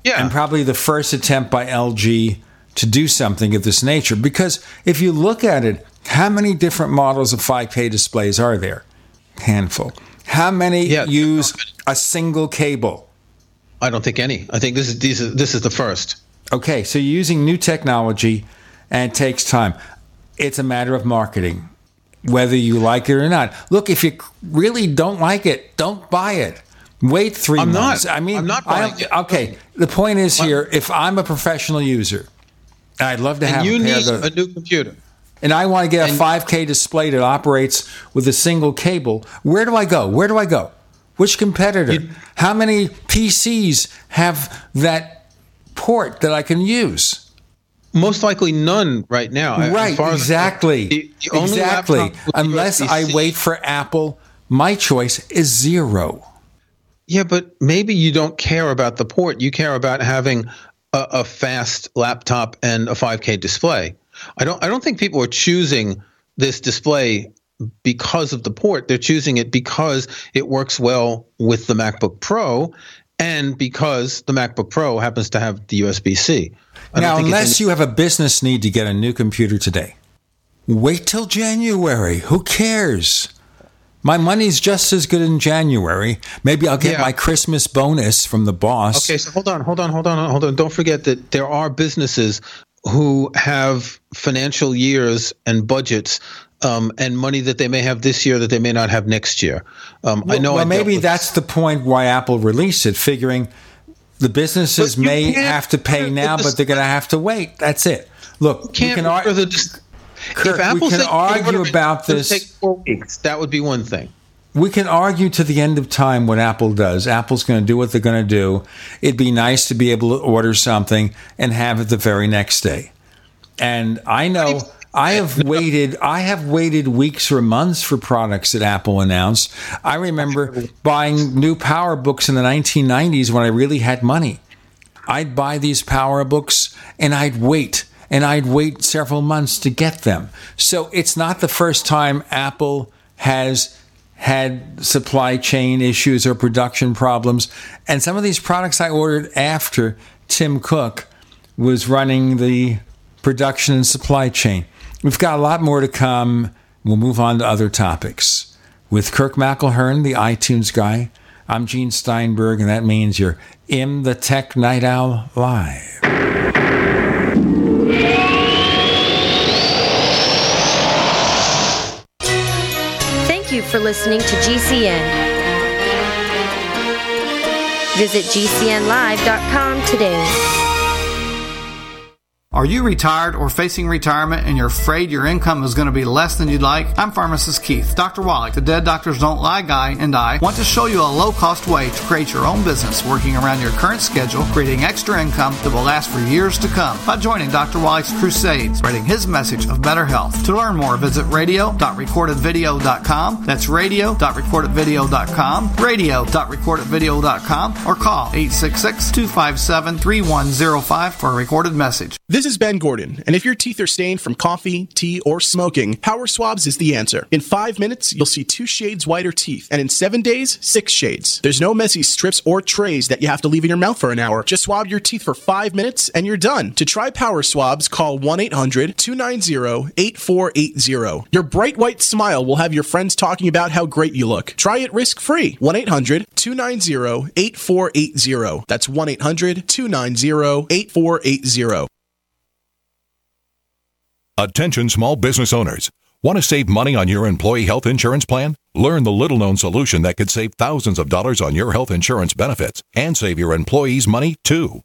Yeah. and probably the first attempt by LG to do something of this nature. Because if you look at it, how many different models of 5K displays are there? Handful. How many use a single cable? I don't think any. I think this is these this is the first. Okay, so you're using new technology and it takes time. It's a matter of marketing, whether you like it or not. Look, if you really don't like it, don't buy it. Wait 3 I'm not. months. I mean, I'm not I- buying it. Okay, the point is here if I'm a professional user, I'd love to have you need the, a new computer. and I want to get a 5K display that operates with a single cable. Where do I go? Where do I go? Which competitor? How many PCs have that port that I can use? Most likely none right now. Right, far as- exactly. the- the exactly. Unless I wait for Apple, my choice is zero. Yeah, but maybe you don't care about the port. You care about having a, a fast laptop and a 5K display. I don't. I don't think people are choosing this display because of the port. They're choosing it because it works well with the MacBook Pro, and because the MacBook Pro happens to have the USB C. Now, unless you have a business need to get a new computer today, wait till January. Who cares? My money's just as good in January. Maybe I'll get Yeah. my Christmas bonus from the boss. Okay, so hold on, hold on, hold on, hold on. Don't forget that there are businesses who have financial years and budgets um, and money that they may have this year that they may not have next year. Um, I know. Well, I maybe that's the point why Apple released it, figuring the businesses may have to pay now, but they're going to have to wait. That's it. Look, we can't can, ar- Kirk, if Apple we can argue about this. Take four weeks. That would be one thing. We can argue to the end of time what Apple does. Apple's going to do what they're going to do. It'd be nice to be able to order something and have it the very next day. And I know I have waited I have waited weeks or months for products that Apple announced. I remember buying new PowerBooks in the 1990s when I really had money. I'd buy these PowerBooks and I'd wait and I'd wait several months to get them. So it's not the first time Apple has had supply chain issues or production problems. And some of these products I ordered after Tim Cook was running the production and supply chain. We've got a lot more to come. We'll move on to other topics. With Kirk McElhearn, the iTunes guy, I'm Gene Steinberg, and that means you're in the Tech Night Owl Live. Thank you for listening to GCN. Visit GCNlive.com today. Are you retired or facing retirement and you're afraid your income is going to be less than you'd like? I'm pharmacist Keith. Dr. Wallach, the Dead Doctors Don't Lie guy, and I want to show you a low cost way to create your own business working around your current schedule, creating extra income that will last for years to come by joining Dr. Wallach's crusades, spreading his message of better health. To learn more, visit radio.recordedvideo.com. That's radio.recordedvideo.com, radio.recordedvideo.com, or call 866 257 3105 for a recorded message. This is Ben Gordon, and if your teeth are stained from coffee, tea, or smoking, Power Swabs is the answer. In five minutes, you'll see two shades whiter teeth, and in seven days, six shades. There's no messy strips or trays that you have to leave in your mouth for an hour. Just swab your teeth for five minutes, and you're done. To try Power Swabs, call 1 800 290 8480. Your bright white smile will have your friends talking about how great you look. Try it risk free. 1 800 290 8480. That's 1 800 290 8480. Attention small business owners. Want to save money on your employee health insurance plan? Learn the little known solution that could save thousands of dollars on your health insurance benefits and save your employees money too.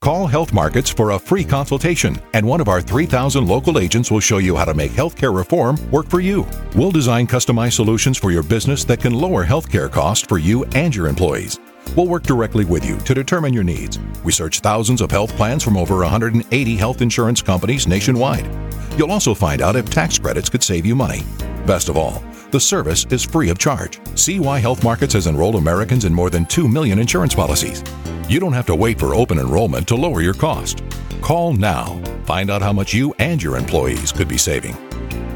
Call Health Markets for a free consultation, and one of our 3,000 local agents will show you how to make healthcare reform work for you. We'll design customized solutions for your business that can lower healthcare costs for you and your employees. We'll work directly with you to determine your needs. We search thousands of health plans from over 180 health insurance companies nationwide. You'll also find out if tax credits could save you money. Best of all, the service is free of charge. See why Health Markets has enrolled Americans in more than 2 million insurance policies. You don't have to wait for open enrollment to lower your cost. Call now. Find out how much you and your employees could be saving.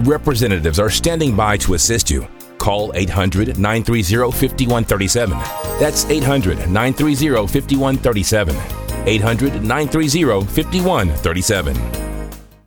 Representatives are standing by to assist you. Call 800 930 5137. That's 800 930 5137. 800 930 5137.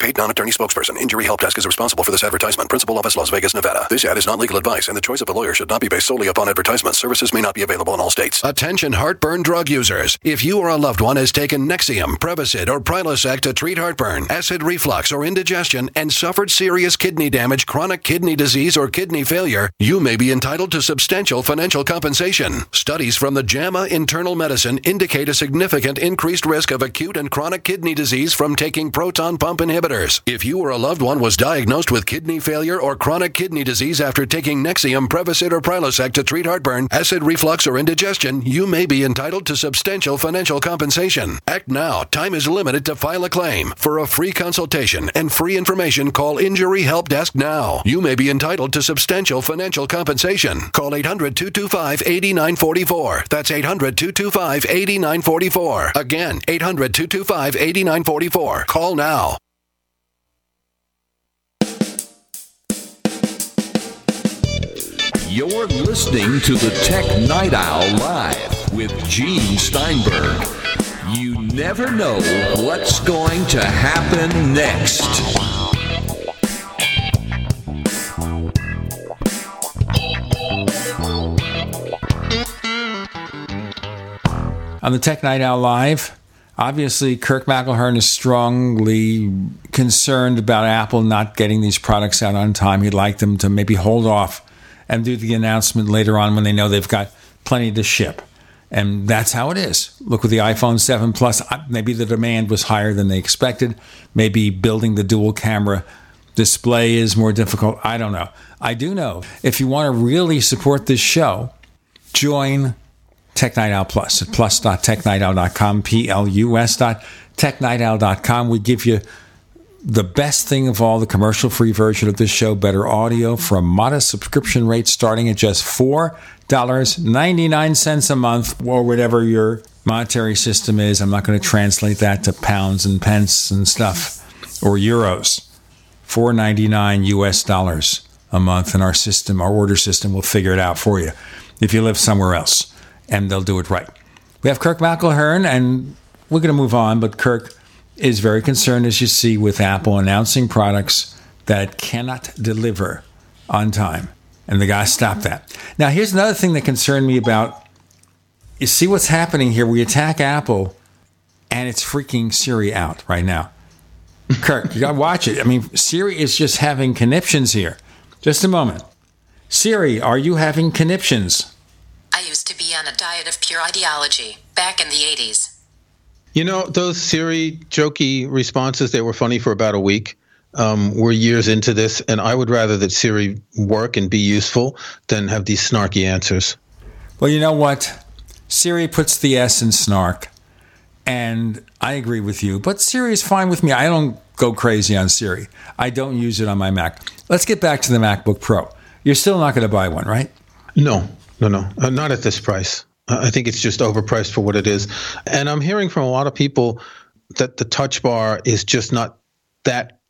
Paid non-attorney spokesperson. Injury Help Desk is responsible for this advertisement. Principal office, Las Vegas, Nevada. This ad is not legal advice, and the choice of a lawyer should not be based solely upon advertisement. Services may not be available in all states. Attention heartburn drug users. If you or a loved one has taken Nexium, Prevacid, or Prilosec to treat heartburn, acid reflux, or indigestion, and suffered serious kidney damage, chronic kidney disease, or kidney failure, you may be entitled to substantial financial compensation. Studies from the JAMA Internal Medicine indicate a significant increased risk of acute and chronic kidney disease from taking proton pump inhibitors. If you or a loved one was diagnosed with kidney failure or chronic kidney disease after taking Nexium, Prevacid, or Prilosec to treat heartburn, acid reflux, or indigestion, you may be entitled to substantial financial compensation. Act now. Time is limited to file a claim. For a free consultation and free information, call Injury Help Desk now. You may be entitled to substantial financial compensation. Call 800 225 8944. That's 800 225 8944. Again, 800 225 8944. Call now. You're listening to the Tech Night Owl Live with Gene Steinberg. You never know what's going to happen next. On the Tech Night Owl Live, obviously Kirk McElhearn is strongly concerned about Apple not getting these products out on time. He'd like them to maybe hold off and do the announcement later on when they know they've got plenty to ship. And that's how it is. Look with the iPhone 7 Plus, maybe the demand was higher than they expected. Maybe building the dual camera display is more difficult. I don't know. I do know if you want to really support this show, join Tech Night Owl Plus at plus.technightowl.com, P-L-U-S dot technightowl.com. We give you the best thing of all, the commercial free version of this show, better audio for a modest subscription rate starting at just $4.99 a month or whatever your monetary system is. I'm not going to translate that to pounds and pence and stuff or euros. 4.99 US dollars a month and our system, our order system will figure it out for you if you live somewhere else and they'll do it right. We have Kirk McElhearn and we're going to move on, but Kirk is very concerned, as you see, with Apple announcing products that cannot deliver on time. And the guy stopped that. Now, here's another thing that concerned me about you see what's happening here. We attack Apple, and it's freaking Siri out right now. Kirk, you got to watch it. I mean, Siri is just having conniptions here. Just a moment. Siri, are you having conniptions? I used to be on a diet of pure ideology back in the 80s. You know, those Siri jokey responses, they were funny for about a week. Um, we're years into this, and I would rather that Siri work and be useful than have these snarky answers. Well, you know what? Siri puts the S in snark, and I agree with you. But Siri is fine with me. I don't go crazy on Siri. I don't use it on my Mac. Let's get back to the MacBook Pro. You're still not going to buy one, right? No, no, no, uh, not at this price. I think it's just overpriced for what it is. And I'm hearing from a lot of people that the touch bar is just not that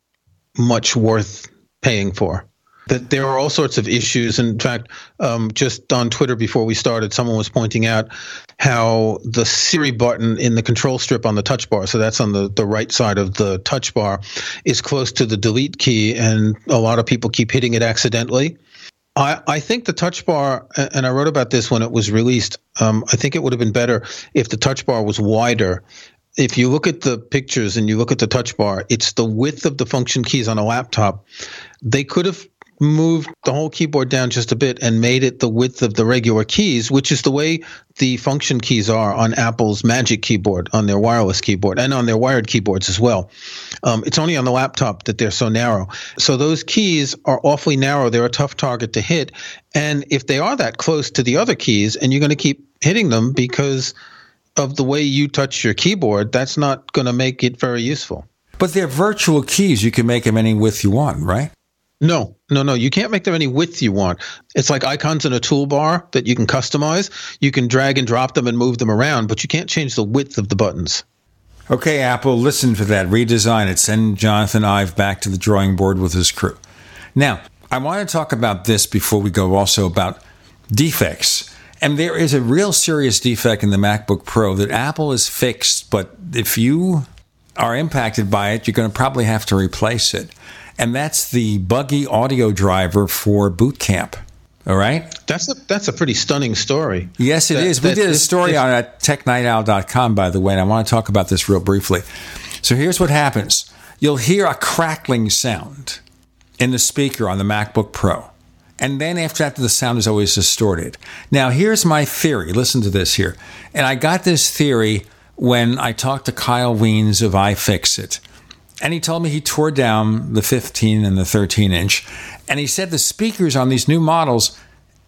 much worth paying for. That there are all sorts of issues. In fact, um, just on Twitter before we started, someone was pointing out how the Siri button in the control strip on the touch bar, so that's on the, the right side of the touch bar, is close to the delete key, and a lot of people keep hitting it accidentally. I, I think the touch bar, and I wrote about this when it was released. Um, I think it would have been better if the touch bar was wider. If you look at the pictures and you look at the touch bar, it's the width of the function keys on a laptop. They could have moved the whole keyboard down just a bit and made it the width of the regular keys, which is the way the function keys are on Apple's Magic keyboard, on their wireless keyboard, and on their wired keyboards as well. Um, it's only on the laptop that they're so narrow. So those keys are awfully narrow. They're a tough target to hit. And if they are that close to the other keys, and you're going to keep hitting them because of the way you touch your keyboard, that's not going to make it very useful. But they're virtual keys. You can make them any width you want, right? No, no, no. You can't make them any width you want. It's like icons in a toolbar that you can customize. You can drag and drop them and move them around, but you can't change the width of the buttons. Okay, Apple, listen for that. Redesign it. Send Jonathan Ive back to the drawing board with his crew. Now, I want to talk about this before we go also about defects. And there is a real serious defect in the MacBook Pro that Apple has fixed, but if you are impacted by it, you're going to probably have to replace it. And that's the buggy audio driver for Boot Camp. All right? That's a that's a pretty stunning story. Yes, it That- is. We did a story on at technightowl.com, by the way, and I want to talk about this real briefly. So here's what happens you'll hear a crackling sound in the speaker on the MacBook Pro. And then after that, the sound is always distorted. Now, here's my theory. Listen to this here. And I got this theory when I talked to Kyle Wiens of iFixit. And he told me he tore down the 15 and the 13 inch. And he said the speakers on these new models,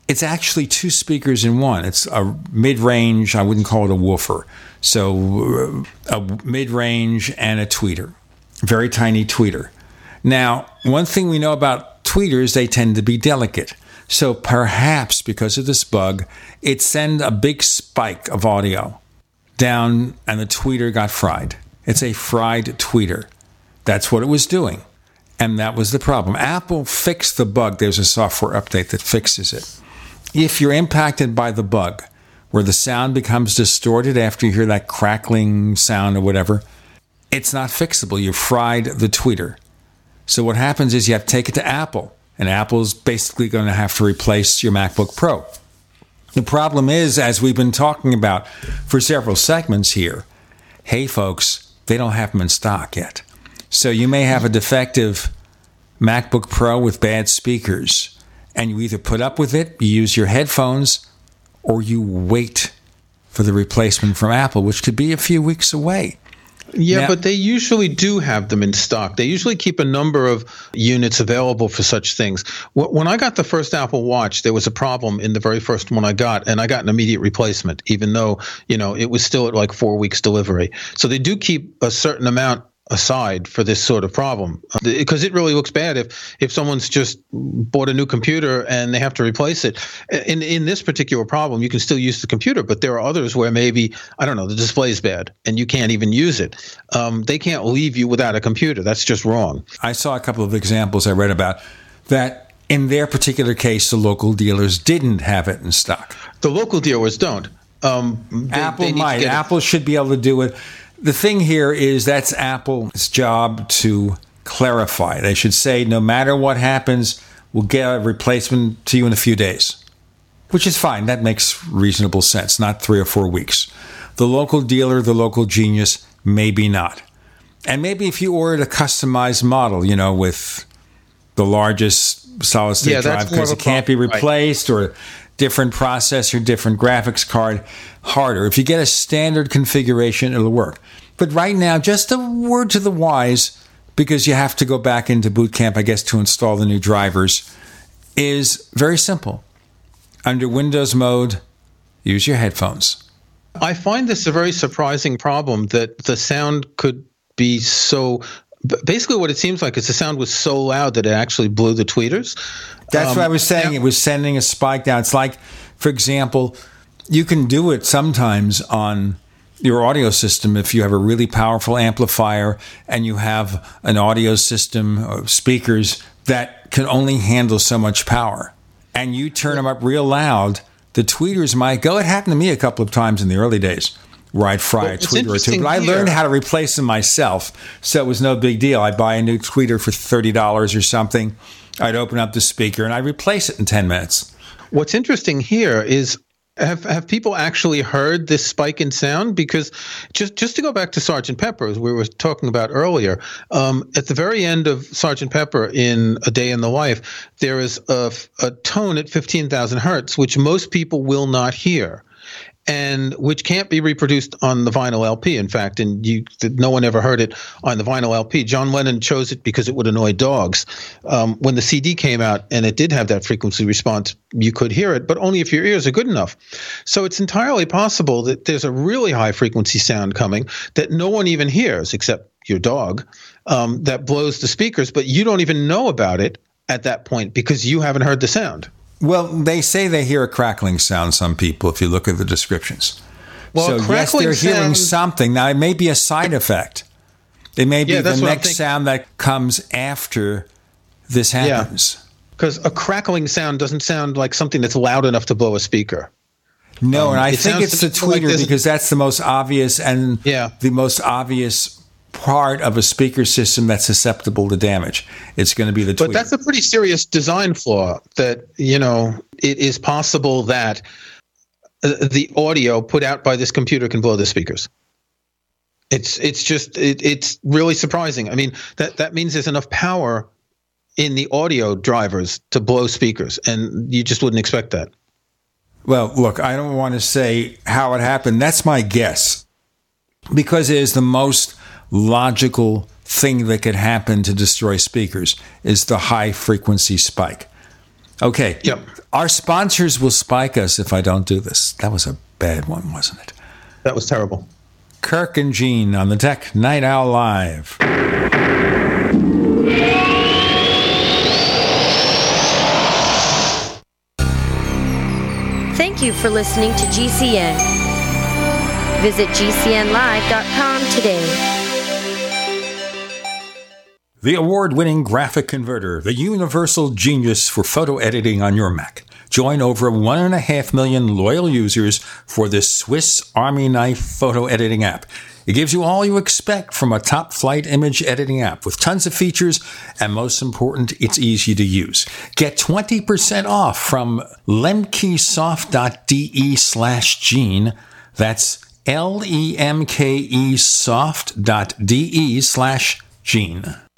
it's actually two speakers in one. It's a mid range, I wouldn't call it a woofer. So uh, a mid range and a tweeter, very tiny tweeter. Now, one thing we know about tweeters, they tend to be delicate. So perhaps because of this bug, it sent a big spike of audio down and the tweeter got fried. It's a fried tweeter. That's what it was doing. And that was the problem. Apple fixed the bug. There's a software update that fixes it. If you're impacted by the bug, where the sound becomes distorted after you hear that crackling sound or whatever, it's not fixable. You fried the tweeter. So what happens is you have to take it to Apple, and Apple's basically going to have to replace your MacBook Pro. The problem is, as we've been talking about for several segments here, hey folks, they don't have them in stock yet. So you may have a defective MacBook Pro with bad speakers, and you either put up with it, you use your headphones, or you wait for the replacement from Apple, which could be a few weeks away. Yeah, Now- but they usually do have them in stock. They usually keep a number of units available for such things. When I got the first Apple Watch, there was a problem in the very first one I got, and I got an immediate replacement, even though you know it was still at like four weeks delivery. So they do keep a certain amount aside for this sort of problem. Because it really looks bad if if someone's just bought a new computer and they have to replace it. In in this particular problem you can still use the computer but there are others where maybe i don't know the display is bad and you can't even use it. Um, they can't leave you without a computer. That's just wrong. I saw a couple of examples I read about that in their particular case, the local dealers didn't have it in stock. the local dealers don't. Um, they- Apple they might. Apple should be able to do it. The thing here is that's Apple's job to clarify. They should say, no matter what happens, we'll get a replacement to you in a few days, which is fine. That makes reasonable sense, not three or four weeks. The local dealer, the local genius, maybe not. And maybe if you ordered a customized model, you know, with the largest solid state Yeah, drive because it can't be problem, right. replaced or different processor, different graphics card, harder. If you get a standard configuration, it'll work. But right now, just a word to the wise, because you have to go back into Boot Camp, I guess, to install the new drivers, is very simple. Under Windows mode, use your headphones. I find this a very surprising problem that the sound could be so. Basically, what it seems like is the sound was so loud that it actually blew the tweeters. That's Um, what I was saying. It was sending a spike down. It's like, for example, you can do it sometimes on your audio system if you have a really powerful amplifier and you have an audio system of speakers that can only handle so much power. And you turn them up real loud, the tweeters might go. It happened to me a couple of times in the early days where I'd fry Well, a tweeter or two. But I learned how to replace them myself, so it was no big deal. I'd buy a new tweeter for $30 or something. I'd open up the speaker and I'd replace it in 10 minutes. What's interesting here is have have people actually heard this spike in sound? Because just just to go back to Sergeant Pepper, as we were talking about earlier, um, at the very end of Sergeant Pepper in A Day in the Life, there is a, a tone at fifteen thousand hertz, which most people will not hear. And which can't be reproduced on the vinyl LP. In fact, and you, no one ever heard it on the vinyl LP. John Lennon chose it because it would annoy dogs. Um, when the CD came out and it did have that frequency response, you could hear it, but only if your ears are good enough. So it's entirely possible that there's a really high frequency sound coming that no one even hears except your dog, um, that blows the speakers, but you don't even know about it at that point because you haven't heard the sound. Well, they say they hear a crackling sound, some people, if you look at the descriptions. Well, so, yes, they're hearing something. Now, it may be a side effect. It may be Yeah, the that's what I'm next sound that comes after this happens. Because a crackling sound doesn't sound like something that's loud enough to blow a speaker. No, Um, and I it think it's the me like tweeter because that's the most obvious and the most obvious part of a speaker system that's susceptible to damage. It's going to be the tweeter. But that's a pretty serious design flaw that, you know, it is possible that uh, the audio put out by this computer can blow the speakers. It's it's just it, it's really surprising. I mean, that that means there's enough power in the audio drivers to blow speakers and you just wouldn't expect that. Well, look, I don't want to say how it happened. That's my guess. Because it is the most logical thing that could happen to destroy speakers is the high frequency spike. Okay. Yep. Our sponsors will spike us if I don't do this. That was a bad one, wasn't it? That was terrible. Kirk and Gene on the Tech Night Owl Live. Thank you for listening to GCN. Visit GCNlive.com today. The award winning GraphicConverter, the universal genius for photo editing on your Mac. Join over 1.5 million loyal users for this Swiss Army knife photo editing app. It gives you all you expect from a top flight image editing app with tons of features, and most important, it's easy to use. Get 20% off from lemkesoft.de slash gene. That's L E M K E soft.de slash gene.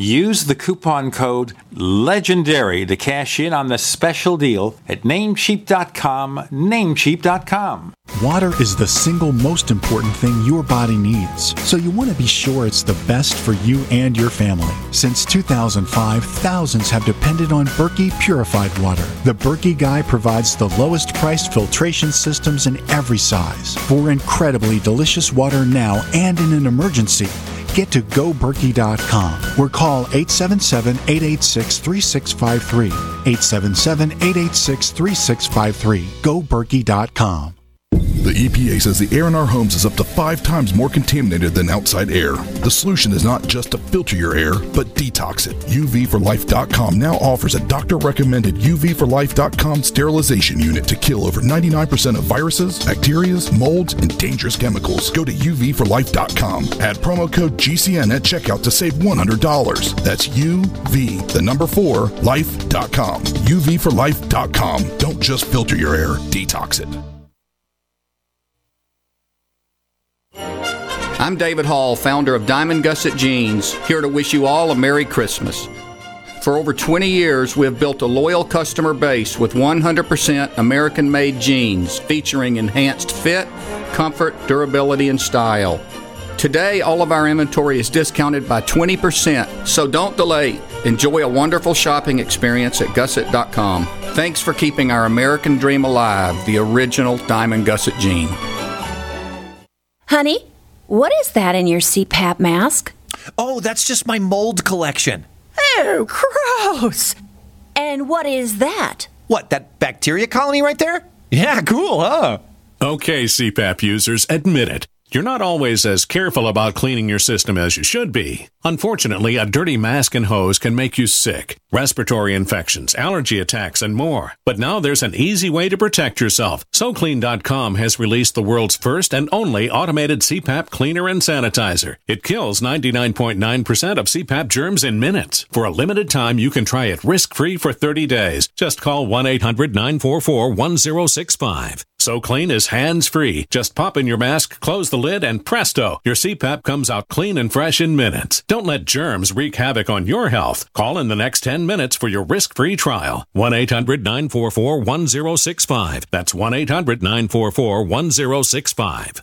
Use the coupon code LEGENDARY to cash in on the special deal at namecheap.com. Namecheap.com. Water is the single most important thing your body needs, so you want to be sure it's the best for you and your family. Since 2005, thousands have depended on Berkey purified water. The Berkey Guy provides the lowest priced filtration systems in every size for incredibly delicious water now and in an emergency. Get to goberkey.com or call 877 886 3653. 877 886 3653. Goberkey.com. The EPA says the air in our homes is up to five times more contaminated than outside air. The solution is not just to filter your air, but detox it. UVforlife.com now offers a doctor recommended UVforlife.com sterilization unit to kill over 99% of viruses, bacteria, molds, and dangerous chemicals. Go to UVforlife.com. Add promo code GCN at checkout to save $100. That's UV, the number four, life.com. UVforlife.com. Don't just filter your air, detox it. I'm David Hall, founder of Diamond Gusset Jeans, here to wish you all a Merry Christmas. For over 20 years, we have built a loyal customer base with 100% American made jeans featuring enhanced fit, comfort, durability, and style. Today, all of our inventory is discounted by 20%, so don't delay. Enjoy a wonderful shopping experience at gusset.com. Thanks for keeping our American dream alive, the original Diamond Gusset jean. Honey, what is that in your CPAP mask? Oh, that's just my mold collection. Oh, gross! And what is that? What, that bacteria colony right there? Yeah, cool, huh? Okay, CPAP users, admit it. You're not always as careful about cleaning your system as you should be. Unfortunately, a dirty mask and hose can make you sick, respiratory infections, allergy attacks, and more. But now there's an easy way to protect yourself. SoClean.com has released the world's first and only automated CPAP cleaner and sanitizer. It kills 99.9% of CPAP germs in minutes. For a limited time, you can try it risk-free for 30 days. Just call 1-800-944-1065. SoClean is hands free. Just pop in your mask, close the lid, and presto, your CPAP comes out clean and fresh in minutes. Don't let germs wreak havoc on your health. Call in the next 10 minutes for your risk free trial. 1 800 944 1065. That's 1 800 944 1065.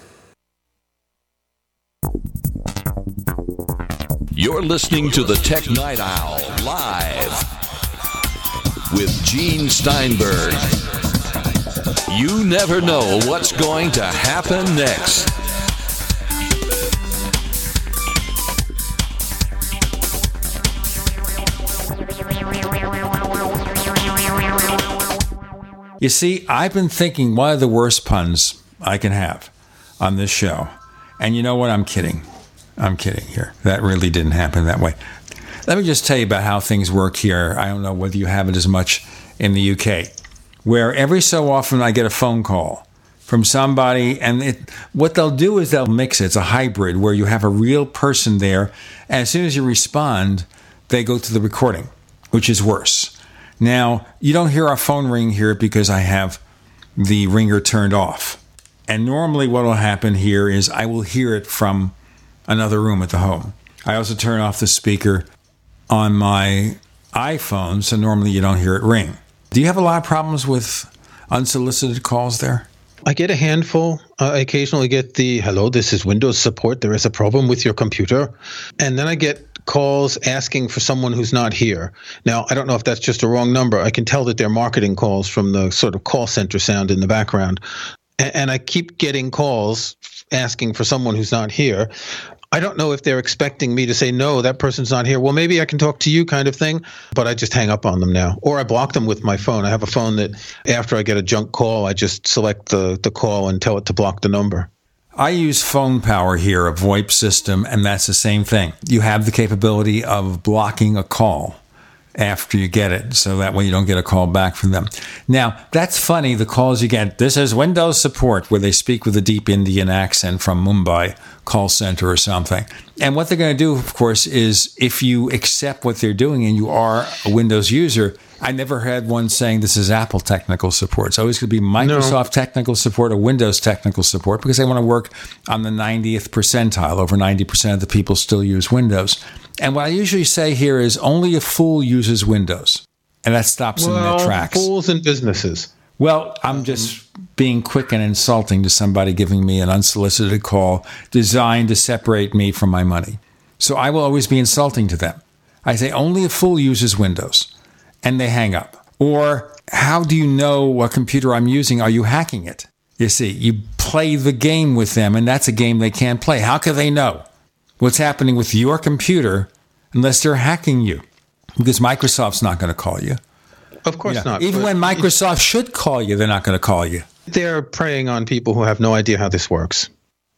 You're listening to the Tech Night Owl live with Gene Steinberg. You never know what's going to happen next. You see, I've been thinking one of the worst puns I can have on this show. And you know what? I'm kidding. I'm kidding here. That really didn't happen that way. Let me just tell you about how things work here. I don't know whether you have it as much in the UK, where every so often I get a phone call from somebody, and it, what they'll do is they'll mix it. It's a hybrid where you have a real person there, and as soon as you respond, they go to the recording, which is worse. Now, you don't hear our phone ring here because I have the ringer turned off. And normally, what will happen here is I will hear it from another room at the home. I also turn off the speaker on my iPhone, so normally you don't hear it ring. Do you have a lot of problems with unsolicited calls there? I get a handful. Uh, I occasionally get the hello, this is Windows support. There is a problem with your computer. And then I get calls asking for someone who's not here. Now, I don't know if that's just a wrong number. I can tell that they're marketing calls from the sort of call center sound in the background. And, I keep getting calls asking for someone who's not here. I don't know if they're expecting me to say, no, that person's not here. Well, maybe I can talk to you kind of thing, but I just hang up on them now. Or I block them with my phone. I have a phone that after I get a junk call, I just select the, the call and tell it to block the number. I use phone power here, a VoIP system, and that's the same thing. You have the capability of blocking a call after you get it, so that way you don't get a call back from them. Now, that's funny, the calls you get. This is Windows support, where they speak with a deep Indian accent from Mumbai call center or something. And what they're going to do, of course, is if you accept what they're doing and you are a Windows user, I never had one saying this is Apple technical support. It's always going to be Microsoft no. technical support or Windows technical support because they want to work on the 90th percentile. Over 90% of the people still use Windows. And what I usually say here is only a fool uses Windows. And that stops well, them in their tracks. Fools and businesses. Well, I'm just being quick and insulting to somebody giving me an unsolicited call designed to separate me from my money. So I will always be insulting to them. I say only a fool uses Windows and they hang up. Or how do you know what computer I'm using? Are you hacking it? You see, you play the game with them and that's a game they can't play. How can they know what's happening with your computer unless they're hacking you? Because Microsoft's not going to call you. Of course you know, not. Even when Microsoft should call you, they're not going to call you. They're preying on people who have no idea how this works.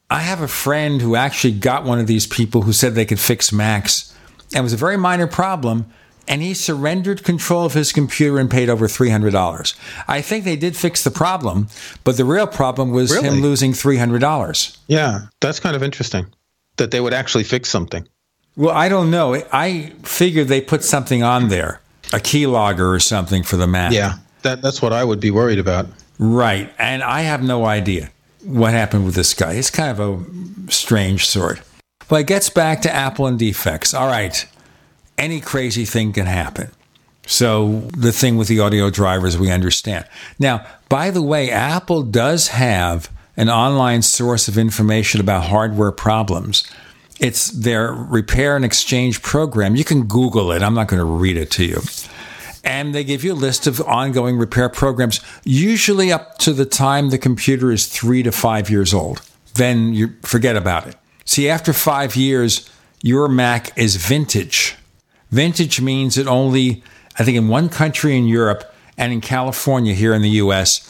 I have a friend who actually got one of these people who said they could fix Macs. And it was a very minor problem. And he surrendered control of his computer and paid over $300. I think they did fix the problem, but the real problem was really? him losing $300. Yeah, that's kind of interesting that they would actually fix something. Well, I don't know. I figured they put something on there a keylogger or something for the Mac. Yeah, that, that's what I would be worried about. Right. And I have no idea what happened with this guy. It's kind of a strange sort. But it gets back to Apple and defects. All right. Any crazy thing can happen. So the thing with the audio drivers, we understand. Now, by the way, Apple does have an online source of information about hardware problems. It's their repair and exchange program. You can Google it. I'm not going to read it to you. And they give you a list of ongoing repair programs, usually up to the time the computer is three to five years old. Then you forget about it. See, after five years, your Mac is vintage. Vintage means it only, I think, in one country in Europe and in California here in the US,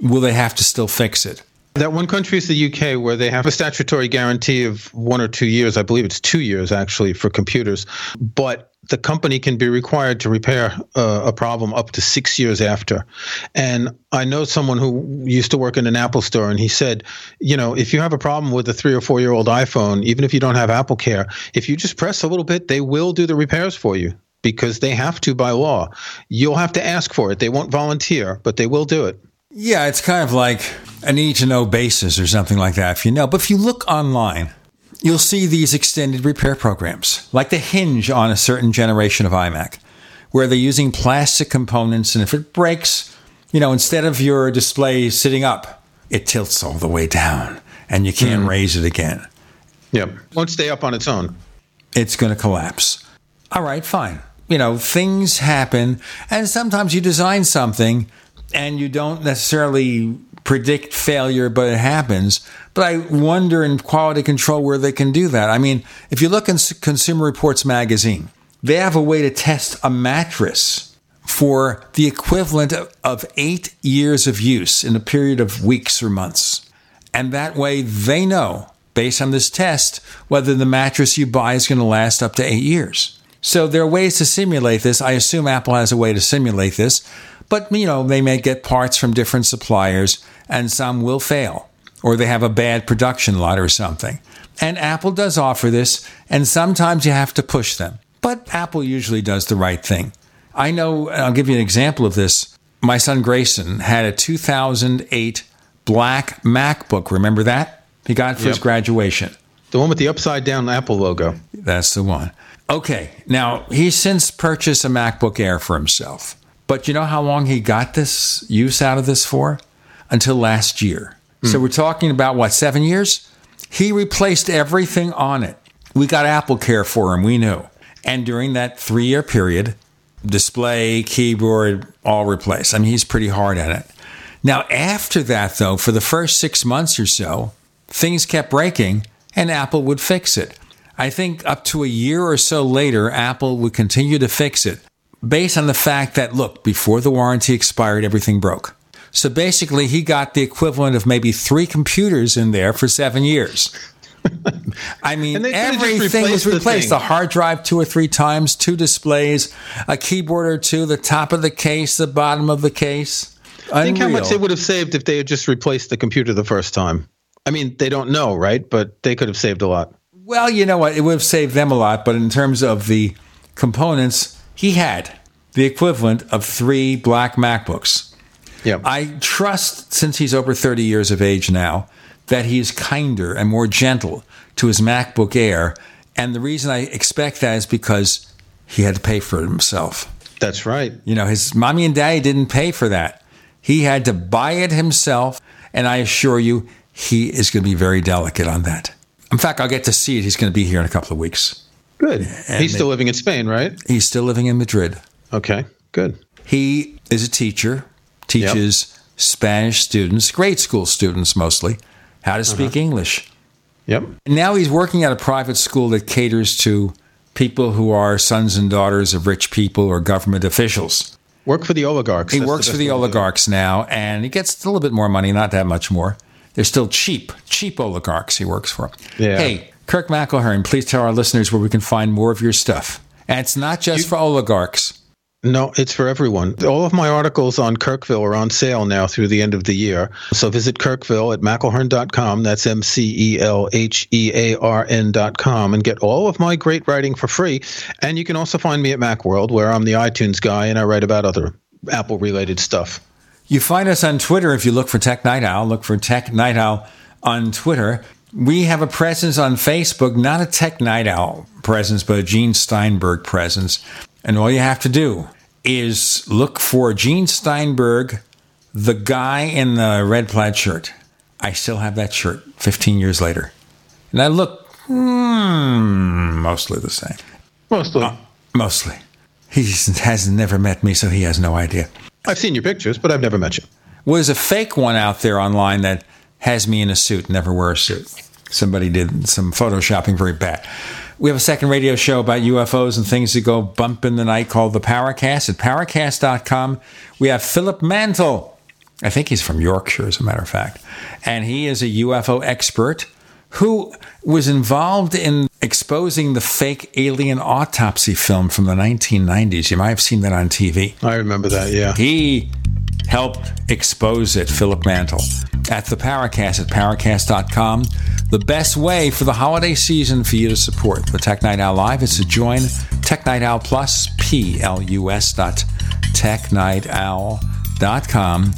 will they have to still fix it? That one country is the UK, where they have a statutory guarantee of one or two years. I believe it's two years actually for computers, but the company can be required to repair uh, a problem up to six years after. And I know someone who used to work in an Apple store, and he said, you know, if you have a problem with a three or four year old iPhone, even if you don't have Apple Care, if you just press a little bit, they will do the repairs for you because they have to by law. You'll have to ask for it. They won't volunteer, but they will do it. Yeah, it's kind of like a need to know basis or something like that, if you know. But if you look online, you'll see these extended repair programs, like the hinge on a certain generation of iMac, where they're using plastic components, and if it breaks, you know, instead of your display sitting up, it tilts all the way down, and you can't mm. raise it again. Yep. Won't stay up on its own. It's going to collapse. All right, fine. You know, things happen, and sometimes you design something and you don't necessarily predict failure, but it happens. But I wonder in quality control where they can do that. I mean, if you look in Consumer Reports magazine, they have a way to test a mattress for the equivalent of eight years of use in a period of weeks or months. And that way they know, based on this test, whether the mattress you buy is going to last up to eight years. So there are ways to simulate this. I assume Apple has a way to simulate this. But, you know, they may get parts from different suppliers and some will fail or they have a bad production lot or something. And Apple does offer this, and sometimes you have to push them. But Apple usually does the right thing. I know, I'll give you an example of this. My son Grayson had a 2008 black MacBook. Remember that? He got for yep. his graduation. The one with the upside down Apple logo. That's the one. Okay, now he's since purchased a MacBook Air for himself. But you know how long he got this use out of this for? Until last year. Mm. So hmm. we're talking about what, seven years? He replaced everything on it. We got Apple Care for him, we knew. And during that three year period, display, keyboard, all replaced. I mean, he's pretty hard at it. Now, after that, though, for the first six months or so, things kept breaking and Apple would fix it. I think up to a year or so later, Apple would continue to fix it based on the fact that, look, before the warranty expired, everything broke. So basically, he got the equivalent of maybe three computers in there for seven years. I mean, everything was replaced. The, the, hard drive two or three times, two displays, a keyboard or two, the top of the case, the bottom of the case. Unreal. Think how much they would have saved if they had just replaced the computer the first time. I mean, they don't know, right? But they could have saved a lot. Well, you know what? It would have saved them a lot. But in terms of the components, he had the equivalent of three black MacBooks. Yeah. I trust, since he's over 30 years of age now, that he's kinder and more gentle to his MacBook Air. And the reason I expect that is because he had to pay for it himself. That's right. You know, his mommy and daddy didn't pay for that. He had to buy it himself. And I assure you, he is going to be very delicate on that. In fact, I'll get to see it. He's going to be here in a couple of weeks. Good. And he's still living in Spain, right? He's still living in Madrid. Okay, good. He is a teacher, teaches yep. Spanish students, grade school students mostly, how to speak uh-huh. English. Yep. Now he's working at a private school that caters to people who are sons and daughters of rich people or government officials. Work for the oligarchs. He That's works the for the oligarchs now, and he gets a little bit more money, not that much more. They're still cheap, cheap oligarchs he works for. Yeah. Hey, Kirk McElhearn, please tell our listeners where we can find more of your stuff. And it's not just you, for oligarchs. No, it's for everyone. All of my articles on Kirkville are on sale now through the end of the year. So visit Kirkville at McElhearn.com. That's M C E L H E A R N.com and get all of my great writing for free. And you can also find me at Macworld, where I'm the iTunes guy and I write about other Apple related stuff. You find us on Twitter if you look for Tech Night Owl. Look for Tech Night Owl on Twitter. We have a presence on Facebook, not a Tech Night Owl presence, but a Gene Steinberg presence. And all you have to do is look for Gene Steinberg, the guy in the red plaid shirt. I still have that shirt 15 years later. And I look mm, mostly the same. Mostly. Uh, mostly. He has never met me, so he has no idea. I've seen your pictures, but I've never met you. Well, there's a fake one out there online that has me in a suit, never wear a suit. Somebody did some photoshopping very bad. We have a second radio show about UFOs and things that go bump in the night called the Paracast at paracast.com. We have Philip Mantle I think he's from Yorkshire, as a matter of fact. And he is a UFO expert who was involved in exposing the fake alien autopsy film from the 1990s. You might have seen that on TV. I remember that, yeah. He helped expose it, Philip Mantle, at the Paracast at paracast.com. The best way for the holiday season for you to support the Tech Night Owl Live is to join Tech Night Owl Plus, P-L-U-S dot technightowl.com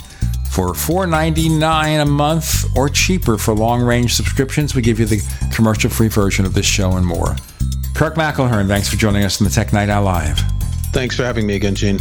for $4.99 a month or cheaper for long range subscriptions. We give you the commercial free version of this show and more. Kirk McElhearn, thanks for joining us in the Tech Night Owl Live. Thanks for having me again, Gene.